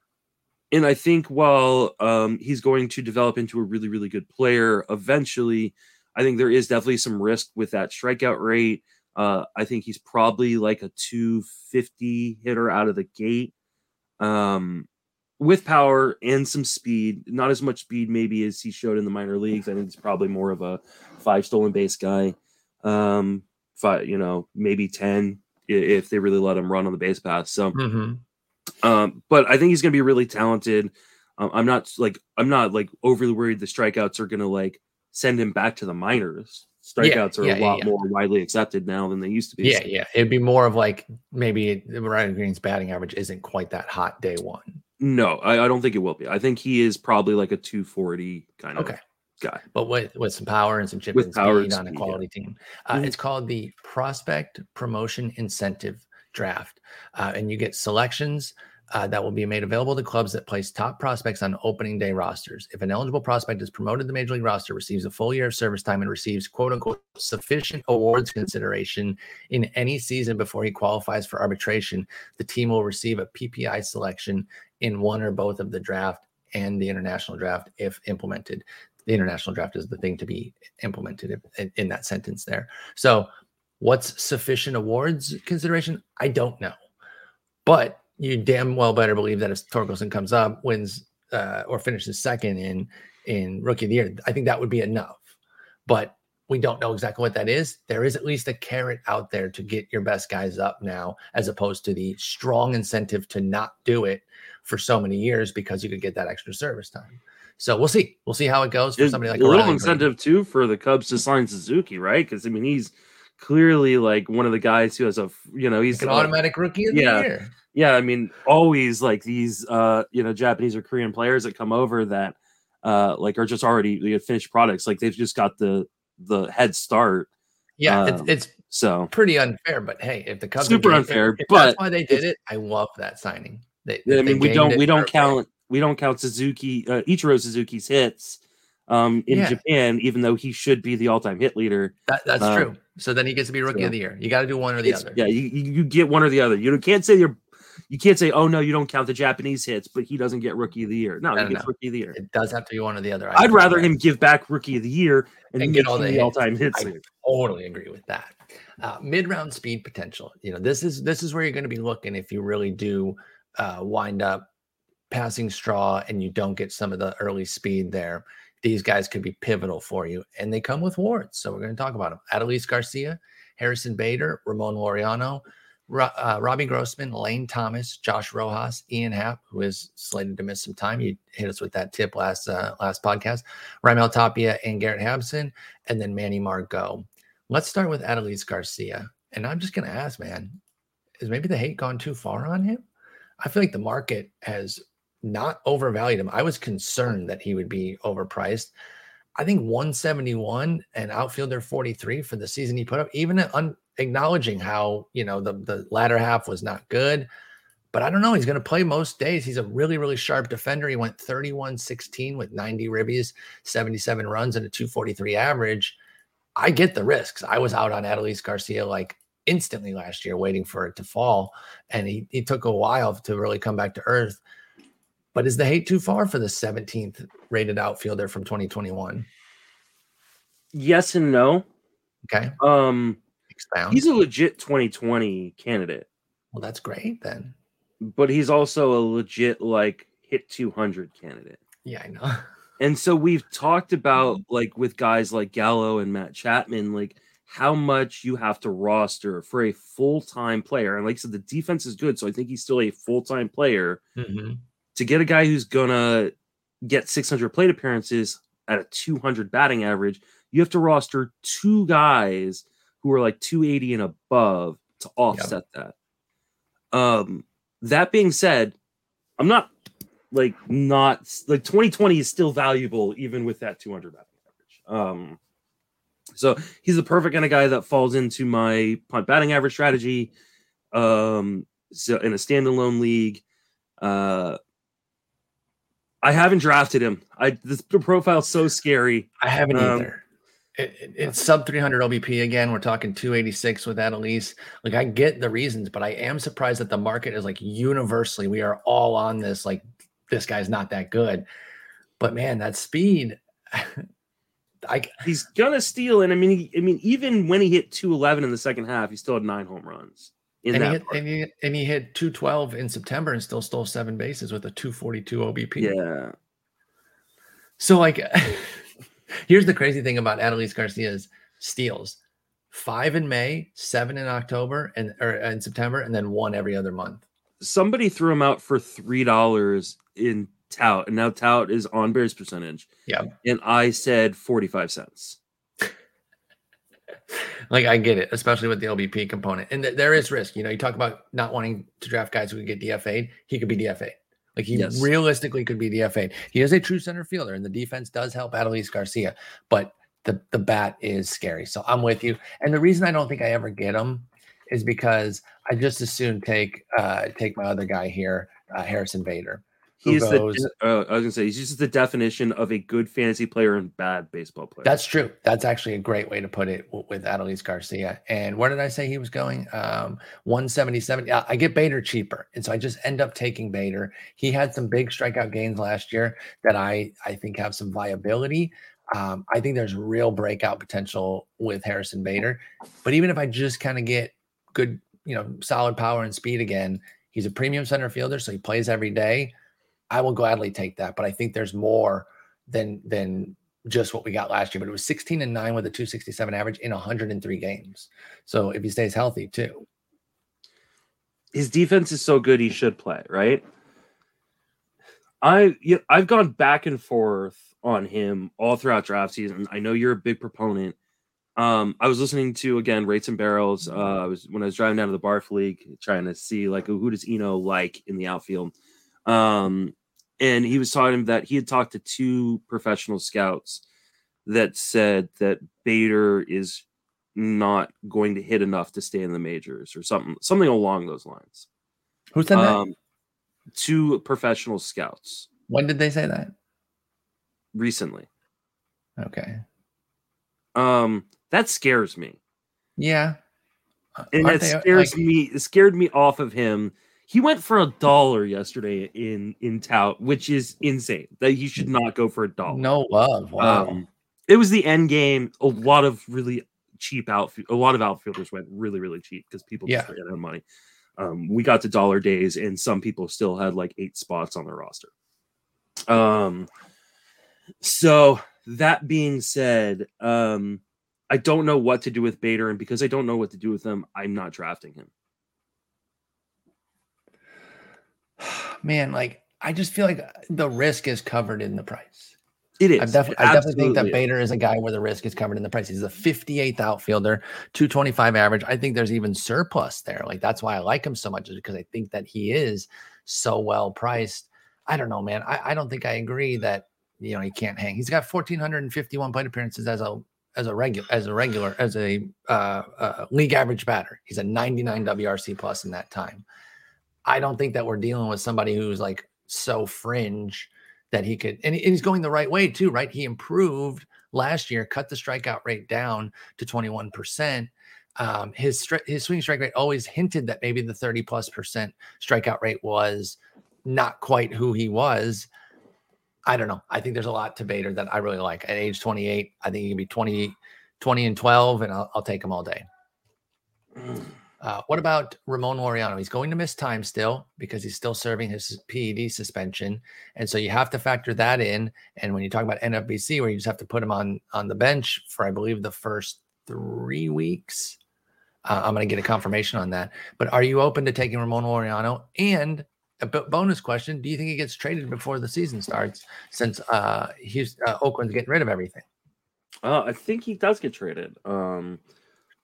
And I think while um, he's going to develop into a really, really good player eventually, I think there is definitely some risk with that strikeout rate. Uh, I think he's probably like a 250 hitter out of the gate um, with power and some speed. Not as much speed, maybe, as he showed in the minor leagues. I think he's probably more of a five stolen base guy. Um, five, you know, maybe 10 if they really let him run on the base path. So, Mhm. um, but I think he's going to be really talented. Um, I'm not like I'm not like overly worried the strikeouts are going to like send him back to the minors. Strikeouts are yeah, a lot yeah. more widely accepted now than they used to be. Yeah, So- yeah. It'd be more of like maybe Ryan Greene's batting average isn't quite that hot day one. No, I, I don't think it will be. I think he is probably like a 240 kind of Okay. Guy. But with with some power and some chip With and power speed and on a speed, yeah. quality team. Uh, Mhm. It's called the Prospect Promotion Incentive Draft, uh, and you get selections uh, that will be made available to clubs that place top prospects on opening day rosters. If an eligible prospect is promoted to the major league roster, receives a full year of service time, and receives "quote unquote" sufficient awards consideration in any season before he qualifies for arbitration, the team will receive a PPI selection in one or both of the draft and the international draft if implemented the international draft is the thing to be implemented in, in that sentence there. So, what's sufficient awards consideration? I don't know, but you damn well better believe that if Torkelson comes up, wins uh, or finishes second in in rookie of the year, I think that would be enough. But we don't know exactly what that is. There is at least a carrot out there to get your best guys up now, as opposed to the strong incentive to not do it for so many years because you could get that extra service time. So we'll see. We'll see how it goes for There's somebody like a little incentive too for the Cubs to sign Suzuki, right? Because I mean, he's clearly like one of the guys who has a you know he's Like an uh, automatic rookie of the yeah. year. yeah i mean always like these uh you know japanese or korean players that come over that uh like are just already finished products like they've just got the the head start Yeah, Um, it's, it's so pretty unfair, but hey, if the Cubs Super unfair, if but that's why they did it. I love that signing. They, i mean we don't we don't count we don't count suzuki uh, ichiro suzuki's hits um in Yeah. japan even though he should be the all-time hit leader That, that's uh, true. So then he gets to be rookie so- of the year. You got to do one or the other. yeah you, you get one or the other you can't say you're you can't say oh no you don't count the japanese hits but he doesn't get rookie of the year no, No, he gets no. rookie of the year It does have to be one or the other. I I'd rather him give back rookie of the year and, And get all the the all-time hits I- totally agree with that. Uh, mid-round speed potential. You know, this is this is where you're going to be looking if you really do uh, wind up passing straw and you don't get some of the early speed there. These guys could be pivotal for you, and they come with wards. So we're going to talk about them: Adolis Garcia, Harrison Bader, Ramon Laureano, Ro- uh, Robbie Grossman, Lane Thomas, Josh Rojas, Ian Happ, who is slated to miss some time. You hit us with that tip last uh, last podcast. Raimel Tapia and Garrett Hampson, and then Manny Margot. Let's start with Adolis Garcia. And I'm just going to ask, man, is maybe the hate gone too far on him? I feel like the market has not overvalued him. I was concerned that he would be overpriced. I think 171 and outfielder 43 for the season he put up, even un- acknowledging how, you know, the, the latter half was not good. But I don't know. He's going to play most days. He's a really, really sharp defender. He went 31 16 with 90 ribbies, 77 runs, and a 243 average. I get the risks. I was out on Adolis Garcia like instantly last year, waiting for it to fall. And he, he took a while to really come back to earth. But is the hate too far for the 17th rated outfielder from 2021? Yes and no. Okay. Um, Expound. he's a legit 2020 candidate, well, that's great then. but he's also a legit like hit 200 candidate. Yeah, I know. And so we've talked about like with guys like Gallo and Matt Chapman, like how much you have to roster for a full time player. And like I said, the defense is good, so I think he's still a full time player. Mhm. To get a guy who's gonna get 600 plate appearances at a 200 batting average, you have to roster two guys who are like 280 and above to offset that. Um, that being said, I'm not like not like 2020 is still valuable even with that 200 batting average. Um, so he's the perfect kind of guy that falls into my punt batting average strategy. Um, so in a standalone league, uh, I haven't drafted him. I this profile's so scary. I haven't Um, either. It, it- it's sub 300 OBP again. We're talking 286 with that Elise. Like I get the reasons, but I am surprised that the market is like universally. We are all on this. Like this guy's not that good. But man, that speed. I He's gonna steal, and I mean, he, I mean, even when he hit 211 in the second half, he still had nine home runs and he, hit, and, he, and he hit 212 in September and still stole seven bases with a 242 OBP. yeah, So like here's the crazy thing about Adolis Garcia's steals. Five in May, seven in October and or in September, and then one every other month. somebody threw him out for three dollars in tout, and now tout is on Bears percentage. Yeah. and I said 45 cents. Like I get it, especially with the LBP component. And th- there is risk. You know, you talk about not wanting to draft guys who could get DFA'd. He could be DFA'd. Like he Yes. realistically could be DFA'd. He is a true center fielder, and the defense does help Adolis Garcia, but the the bat is scary. So I'm with you. And the reason I don't think I ever get him is because I just as soon take uh take my other guy here, uh, Harrison Bader. He's the uh, I was gonna say he's just the definition of a good fantasy player and bad baseball player. That's true. That's actually a great way to put it with Adolis Garcia. And where did I say he was going? Um, 177. Yeah, I get Bader cheaper. And so I just end up taking Bader. He had some big strikeout gains last year that I, I think have some viability. Um, I think there's real breakout potential with Harrison Bader. But even if I just kind of get good, you know, solid power and speed again, he's a premium center fielder, so he plays every day. I will gladly take that. But I think there's more than than just what we got last year, but it was 16 and 9 with a 267 average in 103 games. So if he stays healthy too. his defense is so good he should play, right? I you I've gone back and forth on him all throughout draft season. I know you're a big proponent. Um, I was listening to again rates and barrels. Uh, I was when I was driving down to the Barf League trying to see like who does Eno like in the outfield. Um, and he was talking that he had talked to two professional scouts that said that Bader is not going to hit enough to stay in the majors or something something along those lines. Who said that? Um, two professional scouts when did they say that? recently. Okay. Um, that scares me, Yeah. And aren't they, scares like- me. It scared me off of him. He went for a dollar yesterday in in tout, which is insane. That he should not go for a dollar. no love. Wow. Um, it was the end game. A lot of really cheap outfield. A lot of outfielders went really, really cheap because people just Yeah. ran out of money. Um, we got to dollar days, and some people still had like eight spots on their roster. Um, so that being said, um, I don't know what to do with Bader, and because I don't know what to do with him, I'm not drafting him. Man, like I just feel like the risk is covered in the price. It is. I, It I definitely think that. Bader is a guy where the risk is covered in the price. He's a 58th outfielder, 225 average. I think there's even surplus there. Like that's why I like him so much, is because I think that he is so well priced. I don't know, man. I, I don't think I agree that you know he can't hang. He's got 1,451 plate appearances as a as a regular as a regular as a uh, uh, league average batter. He's a 99 WRC plus in that time. I don't think that we're dealing with somebody who's like so fringe that he could, and he's going the right way too, right? He improved last year, cut the strikeout rate down to 21 percent. Um, his his swing strike rate always hinted that maybe the 30 plus percent strikeout rate was not quite who he was. I don't know. I think there's a lot to Bader that I really like. At age 28, I think he can be 20, 20 and 12, and I'll, I'll take him all day. Uh, what about Ramon Laureano? He's going to miss time still because he's still serving his PED suspension, and so you have to factor that in. And when you talk about NFBC, where you just have to put him on on the bench for, I believe, the first three weeks, uh, I'm going to get a confirmation on that. But are you open to taking Ramon Laureano? And a bonus question: Do you think he gets traded before the season starts? Since uh, he's uh, Oakland's getting rid of everything. Uh, I think he does get traded. Um,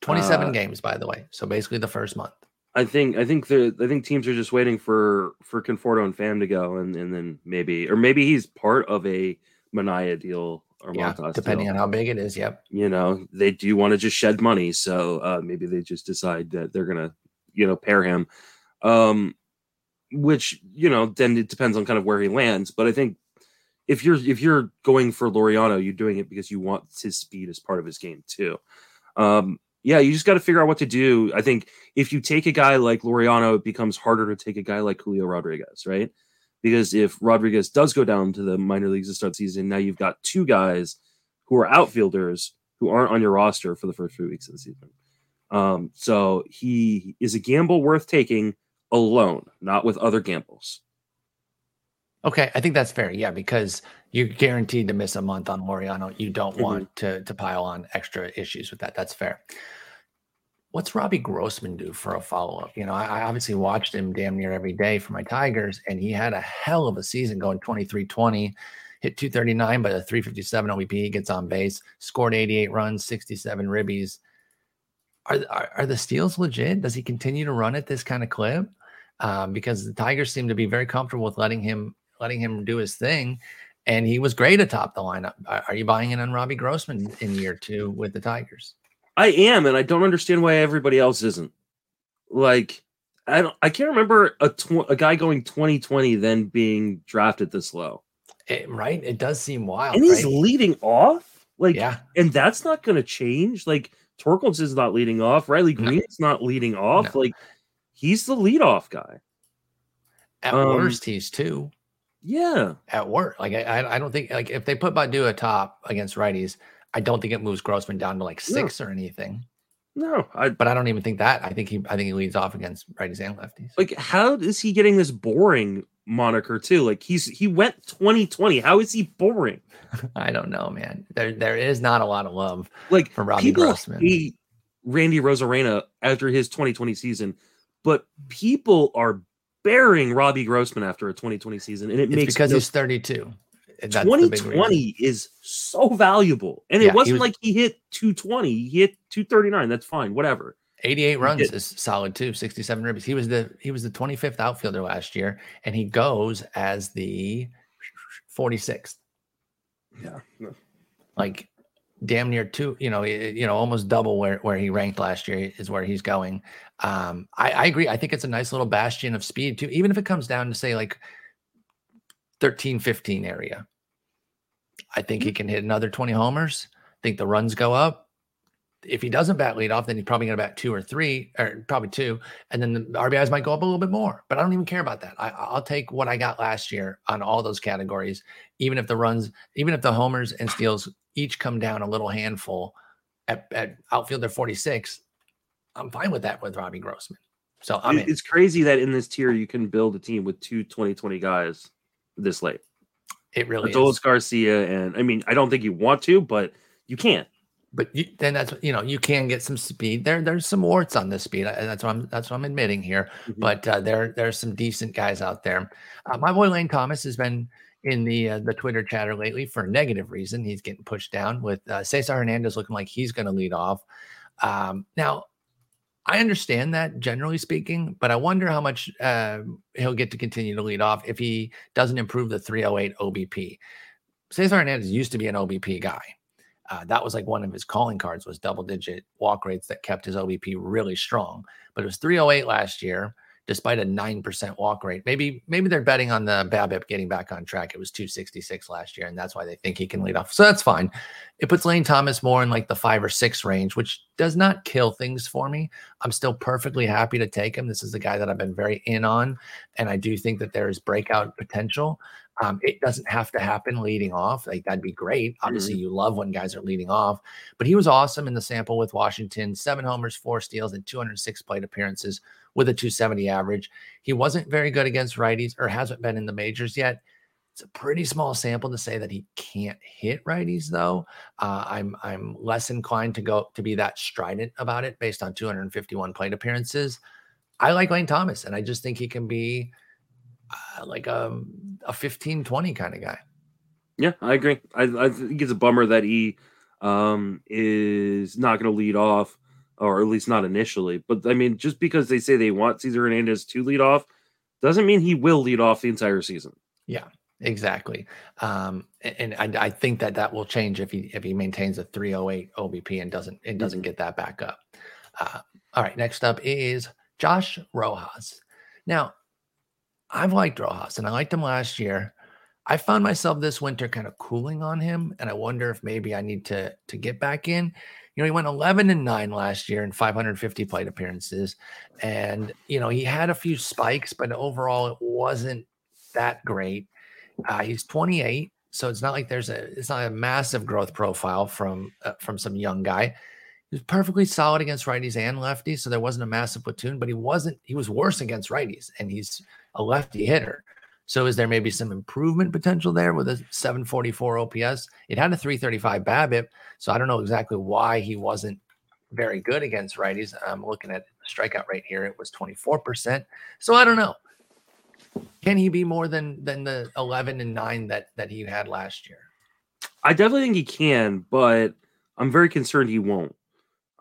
27 uh, games, by the way. So basically the first month. I think I think the I think teams are just waiting for for Conforto and Pham to go, and and then maybe or maybe he's part of a Manaea deal or yeah, depending deal. on how big it is. Yep. You know they do want to just shed money, so uh, maybe they just decide that they're gonna you know pair him. Um, which you know then it depends on kind of where he lands. But I think if you're if you're going for Laureano, you're doing it because you want his speed as part of his game too. Um, yeah, you just got to figure out what to do. I think if you take a guy like Laureano, it becomes harder to take a guy like Julio Rodriguez, right? Because if Rodriguez does go down to the minor leagues to start season, now you've got two guys who are outfielders who aren't on your roster for the first few weeks of the season. Um, so he is a gamble worth taking alone, not with other gambles. Okay, I think that's fair. Yeah, because you're guaranteed to miss a month on Laureano. You don't mm-hmm. want to to pile on extra issues with that. That's fair. What's Robbie Grossman do for a follow up? You know, I, I, obviously watched him damn near every day for my Tigers, and he had a hell of a season going 23 20, hit 239 by the 357 OBP. He gets on base, scored 88 runs, 67 ribbies. Are, are, are the steals legit? Does he continue to run at this kind of clip? Um, because the Tigers seem to be very comfortable with letting him letting him do his thing. And he was great atop the lineup. Are you buying in on Robbie Grossman in year two with the Tigers? I am, and I don't understand why everybody else isn't. Like, I don't. I can't remember a tw- a guy going 2020 then being drafted this low. It, right? It does seem wild. And he's right? leading off. Like, yeah, and that's not going to change. Like, Torkelson is not leading off. Riley Greene no. is not leading off. No. Like, he's the leadoff guy. At um, worst, he's two. Yeah, at work. Like I, I don't think like if they put Baddoo atop against righties, I don't think it moves Grossman down to like six no. or anything. No, I, but I don't even think that. I think he, I think he leads off against righties and lefties. Like, how is he getting this boring moniker too? Like, he's he went 2020. How is he boring? I don't know, man. There, there is not a lot of love like for Robbie people Grossman. Hate Randy Arozarena after his 2020 season, but people are burying Robbie Grossman after a 2020 season, and it it's makes because no, he's 32. That's 2020 is so valuable, and yeah, it wasn't was, like he hit 220; he hit 239. That's fine, whatever. 88 runs is solid too. 67 ribs. He was the he was the 25th outfielder last year, and he goes as the 46th. Yeah, like damn near two, you know, you know, almost double where where he ranked last year is where he's going. Um, I, I agree. I think it's a nice little bastion of speed too, even if it comes down to say like 13, 15 area. I think he mm-hmm. can hit another 20 homers. I think the runs go up. If he doesn't bat lead off, then he's probably going to bat two or three, or probably two, and then the RBIs might go up a little bit more. But I don't even care about that. I, I'll take what I got last year on all those categories, even if the runs, even if the homers and steals each come down a little handful at, at outfielder 46. I'm fine with that with Robbie Grossman. So I mean, it's crazy that in this tier you can build a team with two 2020 guys this late. It really Adolis Garcia, and I mean, I don't think you want to, but you can't. But you, then that's you know you can get some speed. There there's some warts on this speed. That's what I'm that's what I'm admitting here. Mm-hmm. But uh, there there's some decent guys out there. Uh, my boy Lane Thomas has been in the uh, the Twitter chatter lately for a negative reason. He's getting pushed down with uh, Cesar Hernandez looking like he's going to lead off. Um, now I understand that generally speaking, but I wonder how much uh, he'll get to continue to lead off if he doesn't improve the 308 OBP. Cesar Hernandez used to be an OBP guy. Uh, that was like one of his calling cards was double digit walk rates that kept his OBP really strong. But it was 308 last year despite a 9% walk rate. Maybe maybe they're betting on the BABIP getting back on track. It was 266 last year, and that's why they think he can lead off. So that's fine. It puts Lane Thomas more in like the five or six range, which does not kill things for me. I'm still perfectly happy to take him. This is the guy that I've been very in on, and I do think that there is breakout potential. Um, it doesn't have to happen leading off. Like that'd be great. Obviously, mm-hmm. you love when guys are leading off, but he was awesome in the sample with Washington. Seven homers, four steals, and 206 plate appearances with a 270 average. He wasn't very good against righties or hasn't been in the majors yet. It's a pretty small sample to say that he can't hit righties, though. Uh, I'm I'm less inclined to go to be that strident about it based on 251 plate appearances. I like Lane Thomas, and I just think he can be uh, like a a 15 20 kind of guy. Yeah, I agree. I, I think it's a bummer that he um, is not going to lead off or at least not initially. But I mean, just because they say they want Cesar Hernandez to lead off doesn't mean he will lead off the entire season. Yeah, exactly. Um, and I, I, think that that will change if he if he maintains a 308 OBP and doesn't and doesn't mm-hmm. get that back up. Uh, all right, next up is Josh Rojas. Now, I've liked Rojas and I liked him last year. I found myself this winter kind of cooling on him, and I wonder if maybe I need to to get back in you know, he went 11 and 9 last year in 550 plate appearances. And, you know, he had a few spikes, but overall it wasn't that great. Uh, he's 28. So it's not like there's a it's not a massive growth profile from uh, from some young guy. He was perfectly solid against righties and lefties, so there wasn't a massive platoon, but he wasn't he was worse against righties, and he's a lefty hitter. So is there maybe some improvement potential there with a 744 OPS? It had a 335 BABIP, so I don't know exactly why he wasn't very good against righties. I'm looking at the strikeout rate here; it was 24%. So I don't know. Can he be more than than the 11 and 9 that that he had last year? I definitely think he can, but I'm very concerned he won't.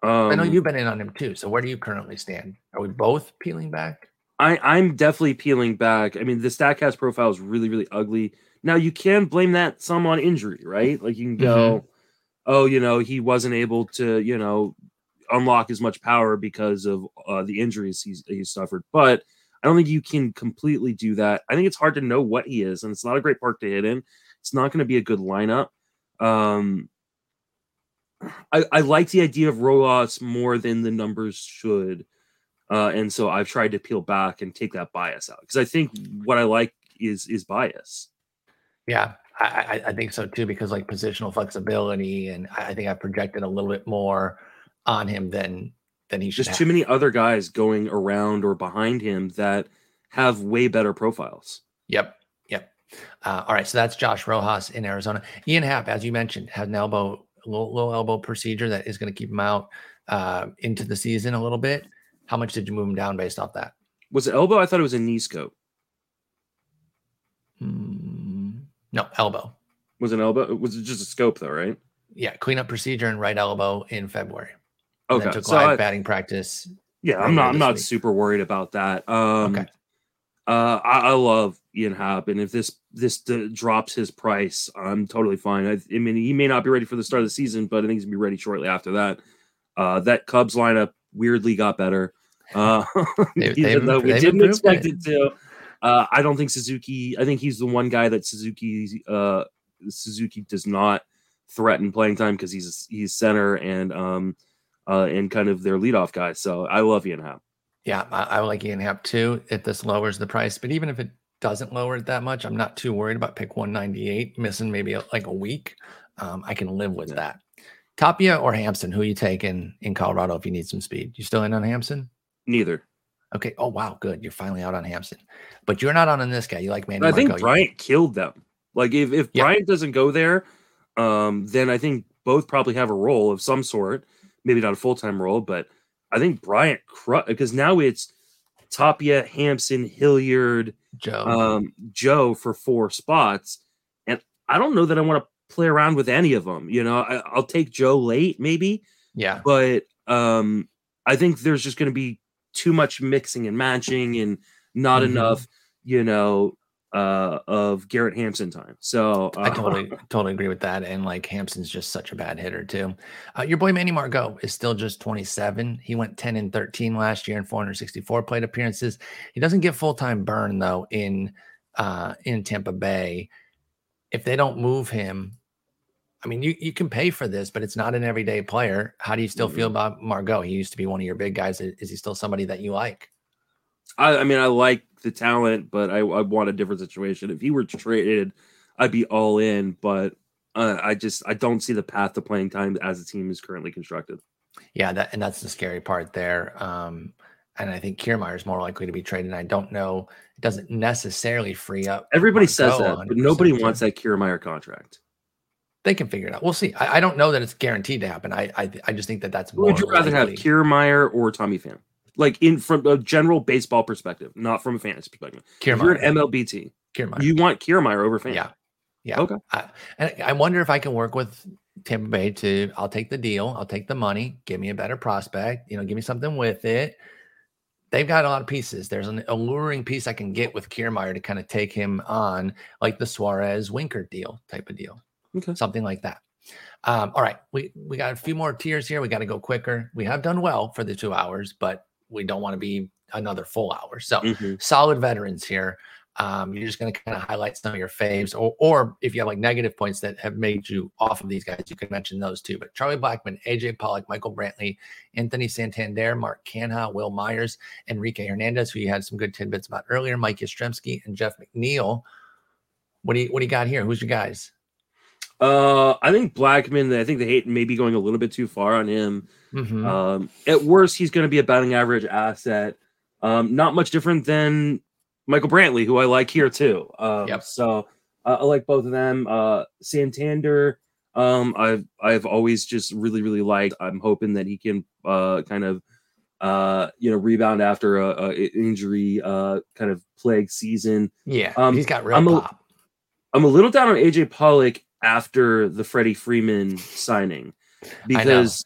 Um, I know um, you've been in on him too. So where do you currently stand? Are we both peeling back? I, I'm definitely peeling back. I mean, the Statcast profile is really, really ugly. Now you can blame that some on injury, right? Like you can go, mm-hmm. oh, you know, he wasn't able to, you know, unlock as much power because of uh, the injuries he's he's suffered. But I don't think you can completely do that. I think it's hard to know what he is, and it's not a great park to hit in. It's not going to be a good lineup. Um, I, I like the idea of Rojas more than the numbers should. Uh, and so I've tried to peel back and take that bias out because I think what I like is is bias. Yeah, I, I think so too because like positional flexibility, and I think I projected a little bit more on him than than he should. Have. too many other guys going around or behind him that have way better profiles. Yep, yep. Uh, all right, so that's Josh Rojas in Arizona. Ian Happ, as you mentioned, had an elbow low, low elbow procedure that is going to keep him out uh, into the season a little bit. How much did you move him down based off that? Was it elbow? I thought it was a knee scope. Mm, no, elbow. Was an elbow? Was it just a scope though, right? Yeah, cleanup procedure and right elbow in February. Okay, took so live I, batting practice. Yeah, I'm not. I'm not week. super worried about that. Um, okay. Uh, I, I, love Ian Happ, and if this this d- drops his price, I'm totally fine. I, I, mean, he may not be ready for the start of the season, but I think he's gonna be ready shortly after that. Uh, that Cubs lineup weirdly got better. Uh, they, even though we didn't expect it. it to. Uh, I don't think Suzuki. I think he's the one guy that Suzuki uh, Suzuki does not threaten playing time because he's he's center and um uh and kind of their leadoff guy. So I love Ian Happ. Yeah, I, I like Ian Happ too. If this lowers the price, but even if it doesn't lower it that much, I'm not too worried about pick 198 missing maybe a, like a week. Um, I can live with yeah. that. Tapia or Hampson? Who you take in in Colorado if you need some speed? You still in on Hampson? Neither. Okay. Oh wow, good. You're finally out on Hampson, but you're not on, on this guy. You like Manny. I think Bryant killed them. Like if if yeah. Bryant doesn't go there, um, then I think both probably have a role of some sort. Maybe not a full time role, but I think Bryant because now it's Tapia, Hampson, Hilliard, Joe, um, Joe for four spots, and I don't know that I want to play around with any of them. You know, I, will take Joe late maybe. Yeah. But um, I think there's just going to be too much mixing and matching and not Mhm. enough, you know, uh, of Garrett Hampson time. So uh, I totally totally agree with that. And like Hampson's just such a bad hitter too. Uh, your boy Manny Margot is still just 27. He went 10 and 13 last year in 464 plate appearances. He doesn't get full time burn though in uh, in Tampa Bay. If they don't move him, I mean, you, you can pay for this, but it's not an everyday player. How do you still feel about Margot? He used to be one of your big guys. Is he still somebody that you like? I, I mean, I like the talent, but I, I want a different situation. If he were traded, I'd be all in. But uh, I just I don't see the path to playing time as the team is currently constructed. Yeah, that and that's the scary part there. Um, and I think Kiermaier is more likely to be traded. I don't know. It doesn't necessarily free up. Everybody says that, but nobody wants that Kiermaier contract. They can figure it out. We'll see. I, I don't know that it's guaranteed to happen. I I, I just think that that's more Would you rather have likely. Kiermaier or Tommy Pham? Like in from a general baseball perspective, not from a fantasy perspective. If you're an MLB Kiermaier. you want Kiermaier over Pham. Yeah. Yeah. Okay. I, and I wonder if I can work with Tampa Bay to I'll take the deal, I'll take the money, give me a better prospect, you know, give me something with it. They've got a lot of pieces. There's an alluring piece I can get with Kiermaier to kind of take him on, like the Suarez Winker deal type of deal, Okay. something like that. Um, all right, we we got a few more tiers here. We got to go quicker. We have done well for the two hours, but we don't want to be another full hour. So Mhm. solid veterans here. Um, you're just going to kind of highlight some of your faves, or, or if you have like negative points that have made you off of these guys, you can mention those too. But Charlie Blackmon, AJ Pollock, Michael Brantley, Anthony Santander, Mark Canha, Wil Myers, Enrique Hernandez, who you had some good tidbits about earlier, Mike Yastrzemski, and Jeff McNeil. What do you what do you got here? Who's your guys? Uh, I think Blackmon. I think the hate may be going a little bit too far on him. Mhm. Um, at worst, he's going to be a batting average asset. Um, not much different than Michael Brantley, who I like here too. Um, Yep. So uh, I like both of them. Uh, Santander, um, I've I've always just really really liked. I'm hoping that he can uh, kind of uh, you know rebound after a, a injury uh, kind of plague season. yeah, um, he's got real I'm a- pop. I'm a little down on AJ Pollock after the Freddie Freeman signing because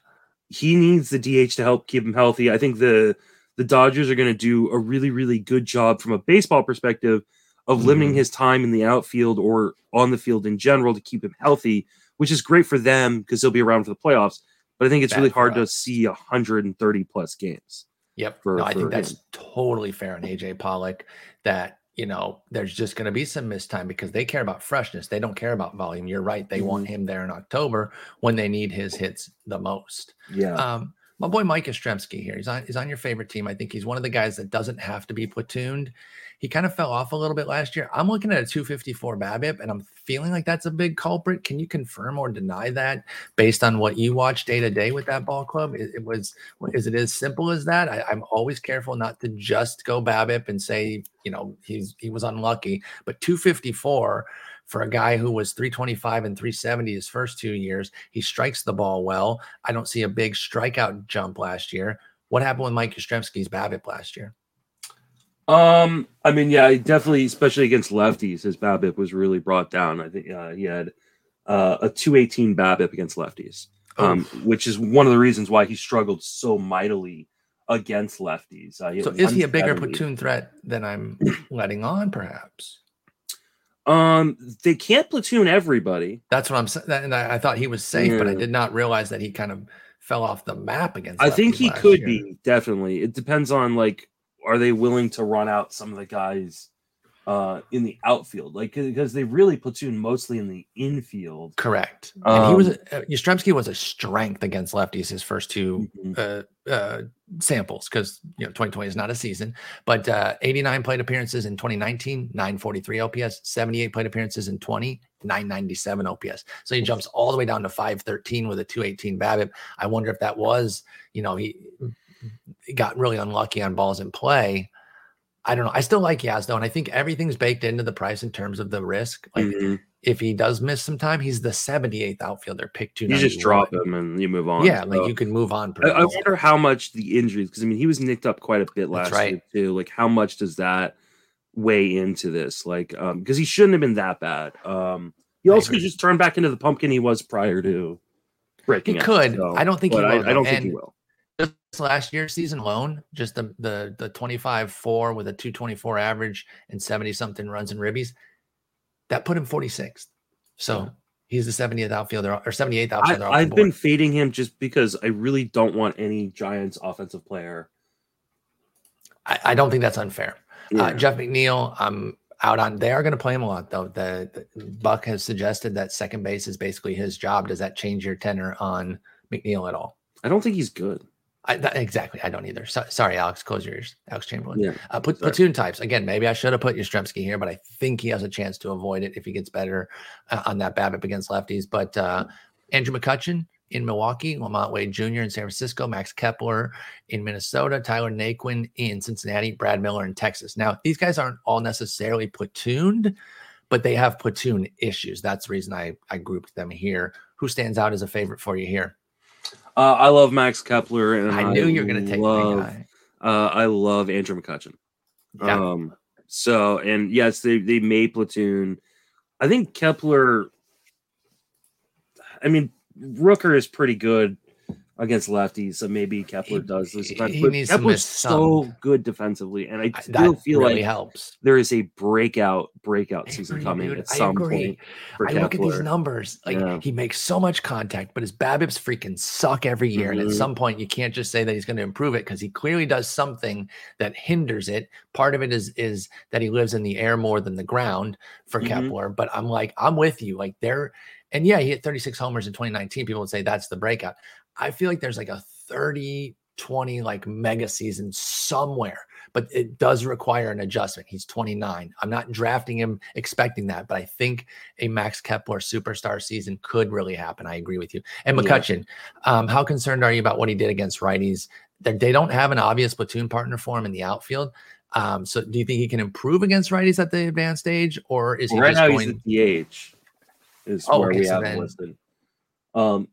he needs the DH to help keep him healthy. I think the the Dodgers are going to do a really really good job from a baseball perspective of limiting Mhm. his time in the outfield or on the field in general to keep him healthy, which is great for them because he'll be around for the playoffs. But I think it's Bad really hard to us. see 130 plus games. Yep. for- no, I think that's totally fair on AJ Pollock that, you know, there's just going to be some missed time because they care about freshness. They don't care about volume. You're right. They want him there in October when they need his hits the most. Yeah. Um, my boy Mike Yastrzemski here. He's on he's on your favorite team. I think he's one of the guys that doesn't have to be platooned. He kind of fell off a little bit last year. I'm looking at a 254 BABIP, and I'm feeling like that's a big culprit. Can you confirm or deny that based on what you watch day to day with that ball club? It, it was is it as simple as that? I, I'm always careful not to just go BABIP and say you know he's he was unlucky, but 254 for a guy who was 325 and 370 his first two years. He strikes the ball well. I don't see a big strikeout jump last year. What happened with Mike Yastrzemski's BABIP last year? Um, I mean, yeah, definitely, especially against lefties, his BABIP was really brought down. I think uh, he had uh, a 218 BABIP against lefties, um, which is one of the reasons why he struggled so mightily against lefties. Uh, so is he a bigger platoon threat than I'm letting on? Perhaps Um, they can't platoon everybody. that's what I'm saying. And I, I thought he was safe, but I did not realize that he kind of fell off the map against. I think he could year. be definitely. It depends on like, are they willing to run out some of the guys uh in the outfield? Like, because they really platoon mostly in the infield. correct. and he was Um, uh, Yastrzemski was a strength against lefties his first two Mhm. uh, uh, samples because you know 2020 is not a season, but uh, 89 plate appearances in 2019, 943 OPS, 78 plate appearances in 20, 997 OPS. So he jumps all the way down to 513 with a 218 BABIP. I wonder if that was, you know, he got really unlucky on balls in play. I don't know. I still like Yazdo, and I think everything's baked into the price in terms of the risk. Like Mhm. if he does miss some time, he's the 78th outfielder, pick two. You just drop him and you move on. Yeah, So- like you can move on. I, I wonder how much the injuries, because I mean, he was nicked up quite a bit last right. year too. Like, how much does that weigh into this? Like, um, because he shouldn't have been that bad. Um, he also could just turn back into the pumpkin he was prior to He breaking. out. could. So- I don't think he will. I, I don't though. think he will. Last year's season alone, just the the the 25 4 with a 224 average and 70 something runs and ribbies, that put him 46th. So he's the 70th outfielder or 78th outfielder. I, have been fading him just because I really don't want any Giants offensive player. I, I don't think that's unfair. Uh, yeah. Uh, Jeff McNeil, I'm out on. They are going to play him a lot though. The, the Buck has suggested that second base is basically his job. Does that change your tenor on McNeil at all? I don't think he's good. I, that, exactly. I don't either. So, sorry, Alex. Close your ears. Alex Chamberlain. Yeah. Uh, put, platoon types. Again, maybe I should have put Yastrzemski here, but I think he has a chance to avoid it if he gets better uh, on that BABIP against lefties. But uh, Andrew McCutchen in Milwaukee, LaMonte Wade Jr. in San Francisco, Max Kepler in Minnesota, Tyler Naquin in Cincinnati, Brad Miller in Texas. Now, these guys aren't all necessarily platooned, but they have platoon issues. That's the reason I, I grouped them here. Who stands out as a favorite for you here? Uh, I love Max Kepler, and I knew I you were going to take love, guy. Uh, I love Andrew McCutchen. Yeah. Um, so and yes, they they made platoon. I think Kepler. I mean, Rooker is pretty good against lefties, so maybe Kepler he, does this. He, he needs Kepler's so good defensively, and I still that feel really like helps. there is a breakout breakout season coming dude. at some point. I Kepler. look at these numbers; like yeah. he makes so much contact, but his BABIPs freaking suck every year. Mm-hmm. And at mm-hmm. some point, you can't just say that he's going to improve it because he clearly does something that hinders it. Part of it is is that he lives in the air more than the ground for mm-hmm. Kepler. But I'm like, I'm with you. Like there. And yeah, he hit 36 homers in 2019. People would say that's the breakout. I feel like there's like a 30 20 like mega season somewhere, but it does require an adjustment. He's 29. I'm not drafting him expecting that, but I think a Max Kepler superstar season could really happen. I agree with you. And McCutchen, yeah. um, how concerned are you about what he did against righties? They, they don't have an obvious platoon partner for him in the outfield. Um, so do you think he can improve against righties at the advanced stage, or is he right now going... he's DH? Is oh, where okay, we so have then... listed. Um,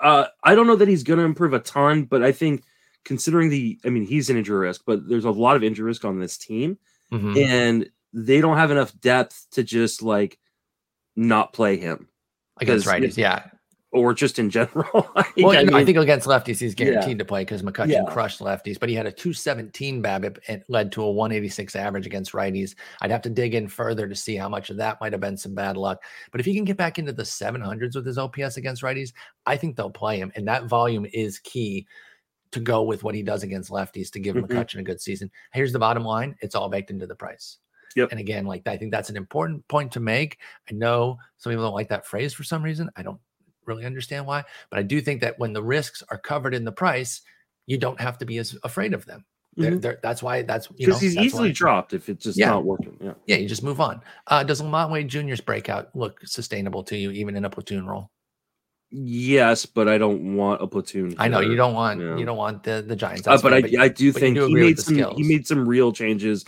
uh, I don't know that he's going to improve a ton, but I think considering the, I mean, he's an injury risk, but there's a lot of injury risk on this team, mm-hmm. and they don't have enough depth to just like not play him against righties. Yeah, or just in general. well, I, mean, I, think against lefties, he's guaranteed yeah. to play because McCutchen yeah. crushed lefties, but he had a 217 BABIP and led to a 186 average against righties. I'd have to dig in further to see how much of that might have been some bad luck. But if he can get back into the 700s with his OPS against righties, I think they'll play him. And that volume is key to go with what he does against lefties to give mm-hmm. McCutchen a good season. Here's the bottom line it's all baked into the price. Yep. And again, like I think that's an important point to make. I know some people don't like that phrase for some reason. I don't really understand why. But I do think that when the risks are covered in the price, you don't have to be as afraid of them. Mm-hmm. They're, they're, that's why that's because he's easily why. dropped if it's just yeah. not working. Yeah, yeah, you just move on. Uh, does LaMonte Wade Jr.'s breakout look sustainable to you, even in a platoon role? Yes, but I don't want a platoon. I know you don't want yeah. you don't want the the Giants. Uh, but I, I do think do he made some skills. he made some real changes.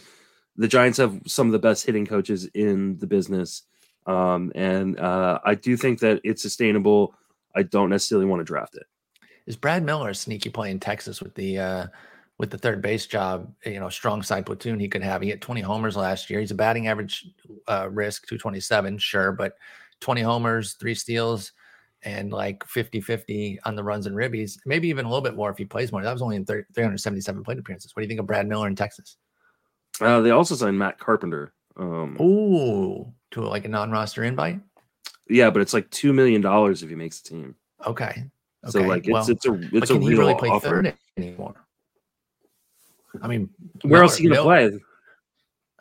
The Giants have some of the best hitting coaches in the business, um, and uh, I do think that it's sustainable. I don't necessarily want to draft it. Is Brad Miller a sneaky play in Texas with the uh, with the third base job? You know, strong side platoon he could have. He hit 20 homers last year. He's a batting average uh, risk 227, sure, but 20 homers, three steals, and like 50 50 on the runs and ribbies. Maybe even a little bit more if he plays more. That was only in 377 plate appearances. What do you think of Brad Miller in Texas? Uh, they also signed Matt Carpenter. Um, Ooh, to like a non roster invite. Yeah, but it's like two million dollars if he makes the team. Okay. okay. So like it's well, it's a it's a real really play offer. third anymore. I mean, where Miller, else are you gonna play?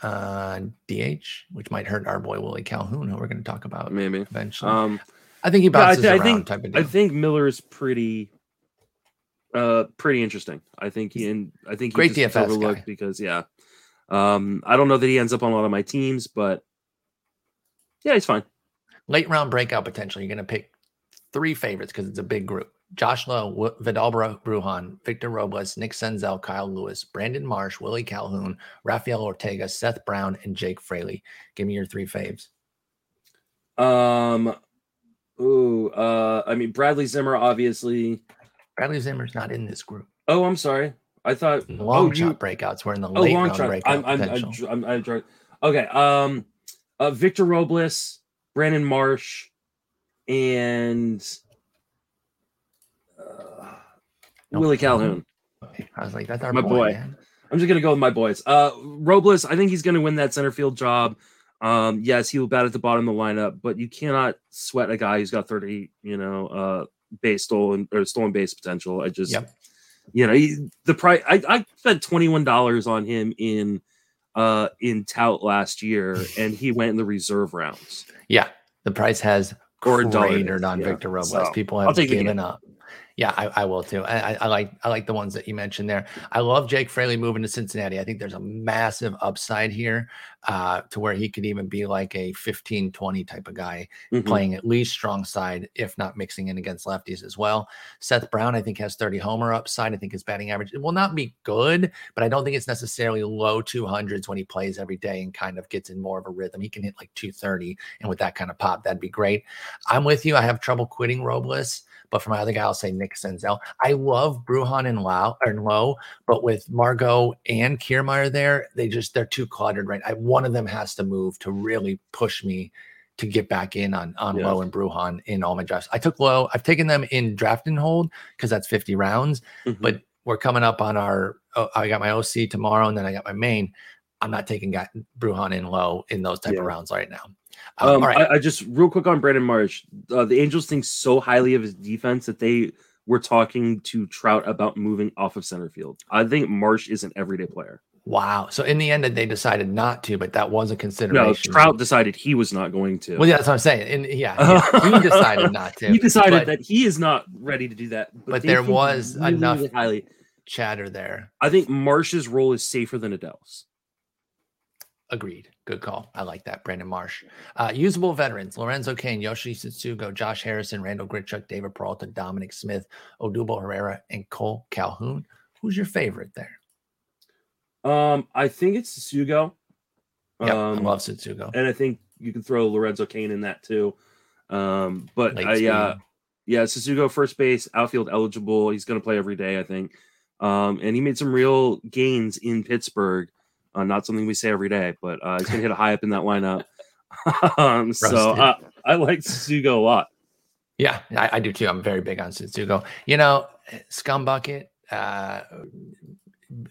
Uh, DH, which might hurt our boy Willie Calhoun, who we're going to talk about maybe eventually. Um, I think he bounces yeah, I, th- around. I think, type of deal. I think Miller's pretty, uh, pretty interesting. I think he and I think great DFS overlooked guy. because yeah, um, I don't know that he ends up on a lot of my teams, but yeah, he's fine late round breakout potential. You're going to pick three favorites because it's a big group. Josh Lowe, Vidal Brujan, Victor Robles, Nick Senzel, Kyle Lewis, Brandon Marsh, Willie Calhoun, Rafael Ortega, Seth Brown, and Jake Fraley. Give me your three faves. Um, ooh, uh, I mean Bradley Zimmer, obviously. Bradley Zimmer's not in this group. Oh, I'm sorry. I thought long oh, shot you, breakouts were in the oh, late long round shot. breakout. I'm, I'm, I'm, I'm, I'm, okay. Um, uh, Victor Robles, Brandon Marsh, and uh, Willie Calhoun. I was like, that's our My boy. boy. I'm just gonna go with my boys. Uh, Robles, I think he's gonna win that center field job. Um, yes, he will bat at the bottom of the lineup, but you cannot sweat a guy who's got 30, you know, uh, base stolen or stolen base potential. I just, Yep. you know, he, the price. I, I spent twenty one dollars on him in, uh, in Tout last year, and he went in the reserve rounds. Yeah, the price has Or a dollar it cratered on yeah. Victor Robles. So, People have given up. Yeah, I, I will too. I, I, I like I like the ones that you mentioned there. I love Jake Fraley moving to Cincinnati. I think there's a massive upside here uh, to where he could even be like a 15 20 type of guy Mhm. playing at least strong side, if not mixing in against lefties as well. Seth Brown, I think, has 30 homer upside. I think his batting average it will not be good, but I don't think it's necessarily low 200s when he plays every day and kind of gets in more of a rhythm. He can hit like 230, and with that kind of pop, that'd be great. I'm with you. I have trouble quitting Robles, but for my other guy, I'll say Nick Senzel. I love Brujan and Lau and Lowe, but with Margot and Kiermaier there, they just they're too cluttered, right? I, one of them has to move to really push me to get back in on on Yeah. Lowe and Brujan in all my drafts. I took Lowe. I've taken them in draft and hold because that's 50 rounds. Mhm. But we're coming up on our. Oh, I got my OC tomorrow, and then I got my main. I'm not taking guy, Brujan in Lowe in those type Yeah. of rounds right now. Um, Um, all right, I, I just real quick on Brandon Marsh. Uh, the Angels think so highly of his defense that they were talking to Trout about moving off of center field. I think Marsh is an everyday player. wow. So in the end, they decided not to, but that was a consideration. No. Trout decided he was not going to. Well, yeah, that's what I'm saying. And yeah, yeah, he decided not to. he decided but that he is not ready to do that. but they there was enough- highly. chatter there. I think Marsh's role is safer than Adell's. Agreed. Good call. I like that. Brandon Marsh. Uh, usable veterans Lorenzo Cain, Yoshi Tsutsugo, Josh Harrison, Randal Grichuk, David Peralta, Dominic Smith, Odubel Herrera, and Cole Calhoun. Who's your favorite there? Um, I think it's Sugo. Yeah, um, I love Tsutsugo. and I think you can throw Lorenzo Cain in that too. Um, but Late I, yeah, speed. yeah, Tsutsugo first base, outfield eligible. He's going to play every day, I think. Um, and he made some real gains in Pittsburgh. Uh, not something we say every day, but uh, he's to hit a high up in that lineup. um, so uh, I like Tsutsugo a lot. Yeah, I, I do too. I'm very big on Tsutsugo. You know, scumbucket, uh,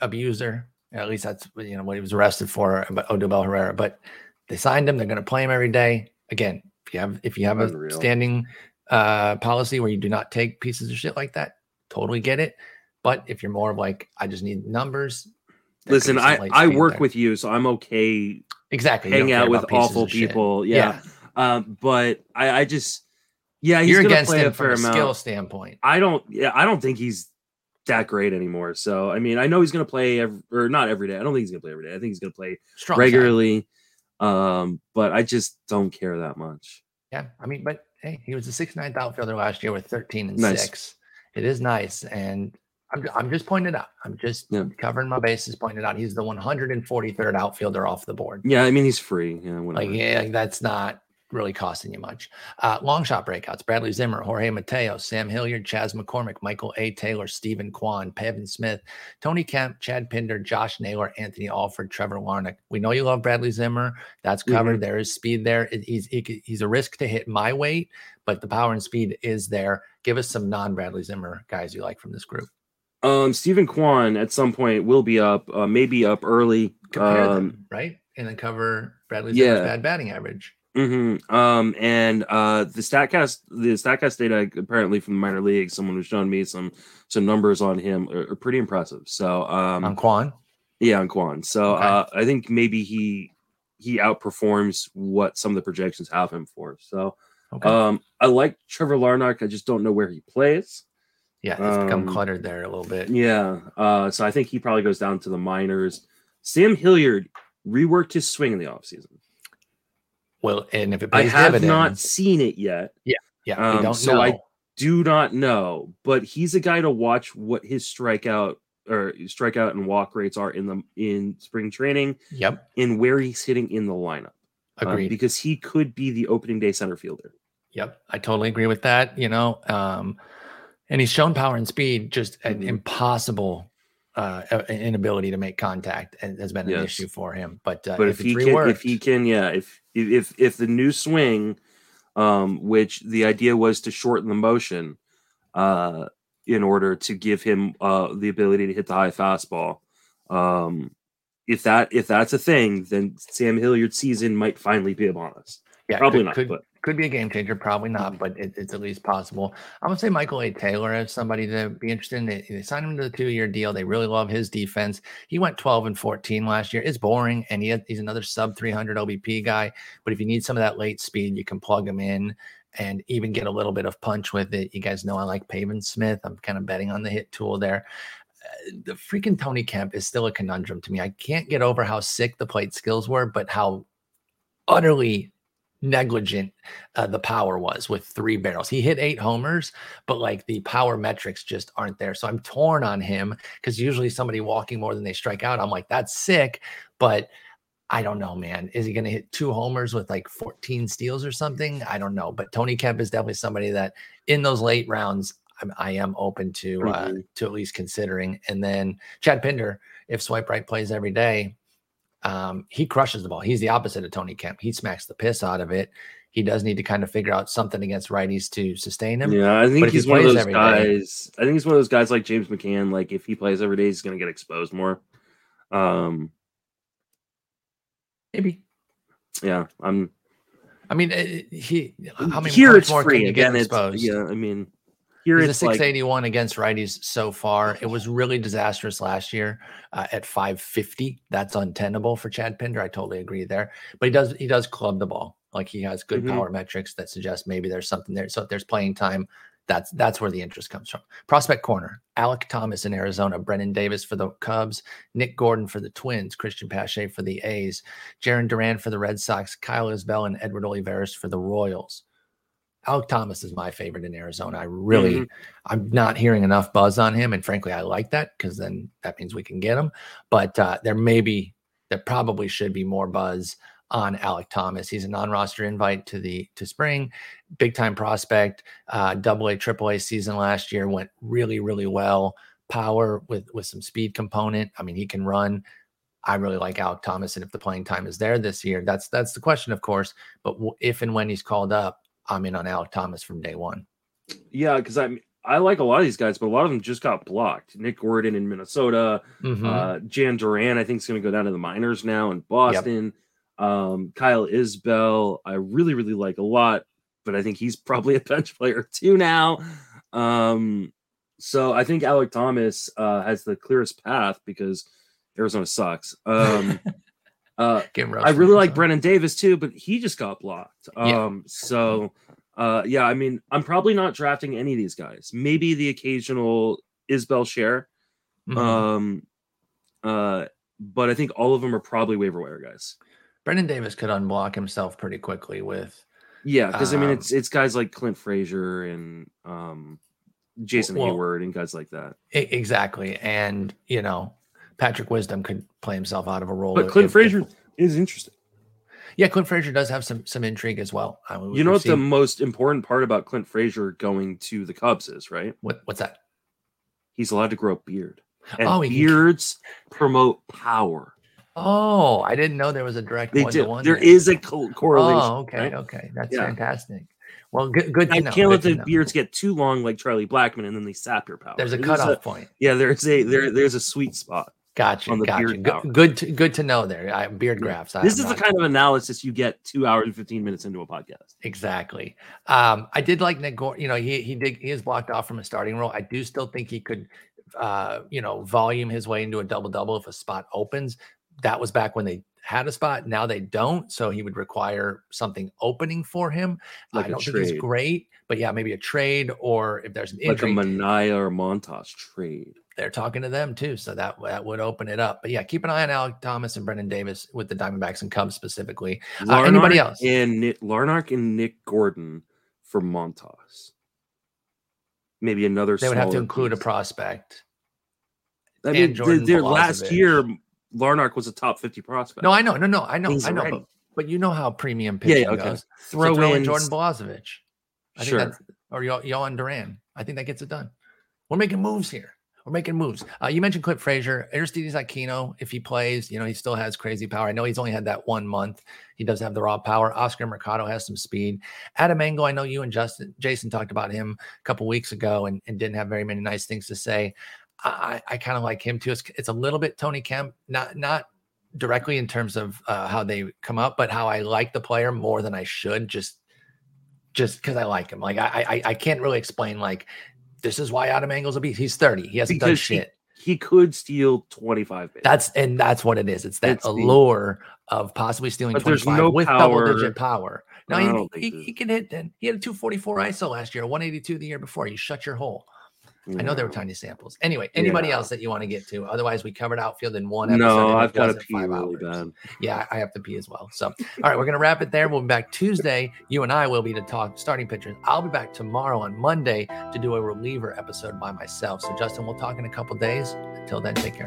abuser. At least that's you know what he was arrested for. But Odubel Herrera. But they signed him. They're going to play him every day. Again, if you have if you have a standing uh, policy where you do not take pieces of shit like that, totally get it. But if you're more of like, I just need numbers. Listen, I, I work there. with you, so I'm okay exactly. hang out with awful of shit. people. Yeah. Um, but I, I just, yeah, he's you're against play a him fair from a amount. skill standpoint. I don't. Yeah, I don't think he's that great anymore. So I mean, I know he's going to play every, or not every day. I don't think he's going to play every day. I think he's going to play Strong side. regularly. Um, but I just don't care that much. Yeah, I mean, but hey, he was a six ninth outfielder last year with 13 and Nice. 6. It is nice. And I'm, I'm just pointing it out. I'm just Yeah. covering my bases, pointing it out. He's the 143rd outfielder off the board. Yeah, I mean he's free. Yeah, whatever. Like, yeah, that's not really costing you much. Uh, long shot breakouts Bradley Zimmer, Jorge Mateo, Sam Hilliard, Chas McCormick, Michael A. Taylor, Steven Kwan, Pavin Smith, Tony Kemp, Chad Pinder, Josh Naylor, Anthony Alford, Trevor Larnach. We know you love Bradley Zimmer. That's covered. There is speed there. He's, he he's a risk to hit my weight, but the power and speed is there. Give us some non Bradley Zimmer guys you like from this group. Um, Steven Kwan at some point will be up, uh, maybe up early. Compare um, them, right? And then cover Bradley Zimmer's yeah. bad batting average. mhm. Um, and uh, the Statcast, the Statcast data apparently from the minor league, someone was showing me some some numbers on him are, are pretty impressive. So um, on Kwan. Yeah, on Kwan. So Okay. uh, I think maybe he he outperforms what some of the projections have him for. So Okay. um, I like Trevor Larnach. I just don't know where he plays. Yeah, it's become um, cluttered there a little bit. Yeah. Uh, so I think he probably goes down to the minors. Sam Hilliard reworked his swing in the offseason. Well, and if it I have dividends, not seen it yet. yeah, Yeah. um, don't so know. I- Do not know, but he's a guy to watch what his strikeout or strikeout and walk rates are in the in spring training yep, and where he's hitting in the lineup. um, agreed. because he could be the opening day center fielder. Yep, I totally agree with that. You know, um, and he's shown power and speed, just an Mhm. impossible uh, inability to make contact has been an Yes. issue for him. But, uh, But if, if, he can, if he can, yeah, if if if the new swing, um, which the idea was to shorten the motion, uh, in order to give him uh, the ability to hit the high fastball. Um, if that if that's a thing, then Sam Hilliard's season might finally be upon us. Yeah, Probably could, not, Could, but- could be a game changer. Probably not, but it, it's at least possible. I'm gonna say Michael A. Taylor as somebody to be interested in. They, they signed him to the two year deal. They really love his defense. He went 12 and 14 last year. It's boring, and he had, he's another sub 300 OBP guy. But if you need some of that late speed, you can plug him in and even get a little bit of punch with it. You guys know I like Pavin Smith. I'm kind of betting on the hit tool there. Uh, the freaking Tony Kemp is still a conundrum to me. I can't get over how sick the plate skills were, but how utterly negligent uh, the power was with three barrels. He hit eight homers, but like the power metrics just aren't there. So I'm torn on him because usually somebody walking more than they strike out, I'm like, that's sick. But I don't know, man. Is he going to hit two homers with like 14 steals or something? I don't know. But Tony Kemp is definitely somebody that in those late rounds, I'm, I am open to uh, Mhm. to at least considering. And then Chad Pinder, if Swipe Right plays every day, um, he crushes the ball. He's the opposite of Tony Kemp. He smacks the piss out of it. He does need to kind of figure out something against righties to sustain him. Yeah, I But think if he he's one of those every day- guys. I think he's one of those guys like James McCann. Like if he plays every day, he's going to get exposed more. Um, Maybe. yeah, I'm I mean, eh, he. How many here. It's more free again. It's yeah. I mean, here He's a it's like 681 against righties so far. It was really disastrous last year uh, at 550. That's untenable for Chad Pinder. I totally agree there. But he does he does club the ball. Like he has good Mhm. power metrics that suggest maybe there's something there. So if there's playing time, that's that's where the interest comes from. Prospect corner: Alek Thomas in Arizona, Brennen Davis for the Cubs, Nick Gordon for the Twins, Cristian Pache for the A's, Jarren Duran for the Red Sox, Kyle Isbel and Edward Olivares for the Royals. Alek Thomas is my favorite in Arizona. I really, Mhm. I'm not hearing enough buzz on him, and frankly, I like that because then that means we can get him. But uh, there may be, there probably should be more buzz on Alek Thomas. He's a non-roster invite to the to spring, big time prospect. Uh, double A, triple A season last year went really, really well. Power with with some speed component. I mean, he can run. I really like Alek Thomas, and if the playing time is there this year, that's that's the question, of course. But if and when he's called up, I'm in on Alek Thomas from day one. yeah, because I I like a lot of these guys, but a lot of them just got blocked. Nick Gordon in Minnesota, Mhm. uh, Jan Duran, I think is going to go down to the minors now in Boston. Um, Kyle Isbel, I really really like a lot, but I think he's probably a bench player too now. Um, so I think Alek Thomas uh, has the clearest path because Arizona sucks. Um, uh, I really like some. Brennen Davis too, but he just got blocked. Yeah. Um, so uh, yeah, I mean, I'm probably not drafting any of these guys. Maybe the occasional Isbel share. Mhm. Um, uh, but I think all of them are probably waiver wire guys. Brendan Davis could unblock himself pretty quickly with Yeah, because I mean, Um, it's it's guys like Clint Frazier and um, Jason Well- Hayward and guys like that. exactly, and you know, Patrick Wisdom could play himself out of a role. But Clint if- Frazier is interesting. yeah, Clint Frazier does have some some intrigue as well. I mean, You know what the most important part about Clint Frazier going to the Cubs is, right? what, what's that? He's allowed to grow a beard. And Oh, he can- beards promote power. Oh, I didn't know there was a direct They one do. to one. There is a co- correlation. Oh, okay, right? okay, that's Yeah. fantastic. Well, good, good to I know. can't let the beards get too long like Charlie Blackmon and then they sap your power. There's a There's cutoff point. yeah, there's a there there's a sweet spot. Gotcha, gotcha. Good, good, to, good to know there. I, beard Yeah. grafts. I- This is the kind of analysis you get two hours and 15 minutes into a podcast. Exactly. Um, I did like Nick Gordon. You know, he he did he is blocked off from a starting role. I do still think he could, uh, you know, volume his way into a double double if a spot opens. That was back when they had a spot. Now they don't, so he would require something opening for him. Like I don't think he's great, but yeah, maybe a trade or if there's an Like a Manaea or Montas trade. They're talking to them too, so that that would open it up. But yeah, keep an eye on Alek Thomas and Brendan Davis with the Diamondbacks and Cubs specifically. Uh, anybody else? And Nick, Larnach and Nick Gordon for Montas. Maybe another. They would have to include a prospect. I and mean, Jordan their last year, Larnach was a top 50 prospect. No, I know, no, no, I know, He's I know, but, but you know how premium pitching yeah, okay. goes. So Throw, throw, in Jordan Balazovic. I Sure. think that's or Yo- Jhoan Duran. I think that gets it done. We're making moves here. We're making moves. Uh, you mentioned Clint Frazier, Aristides Aquino. If he plays, you know he still has crazy power. I know he's only had that one month. He does have the raw power. Oscar Mercado has some speed. Adam Engel, I know you and Justin, Jason talked about him a couple weeks ago and, and didn't have very many nice things to say. I, I kind of like him too. It's, it's a little bit Tony Kemp, not not directly in terms of uh, how they come up, but how I like the player more than I should. Just just because I like him. Like I, I I can't really explain like this is why Adam Engel's a beast. He's 30. He hasn't because done shit. He, he could steal 25 bases. That's and that's what it is. It's that it's allure the, of possibly stealing 25 no with double digit power. Now he, he, he, can hit then. He had a 244 ISO last year, 182 the year before. You shut your hole. I know there were tiny samples. Anyway, anybody yeah. else that you want to get to? Otherwise, we covered outfield in one episode. No, I've got to pee really bad. Yeah, I have to pee as well. So, all right, we're gonna wrap it there. We'll be back Tuesday. You and I will be to talk starting pitchers. I'll be back tomorrow on Monday to do a reliever episode by myself. So, Justin, we'll talk in a couple days. Until then, take care.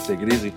Take it easy.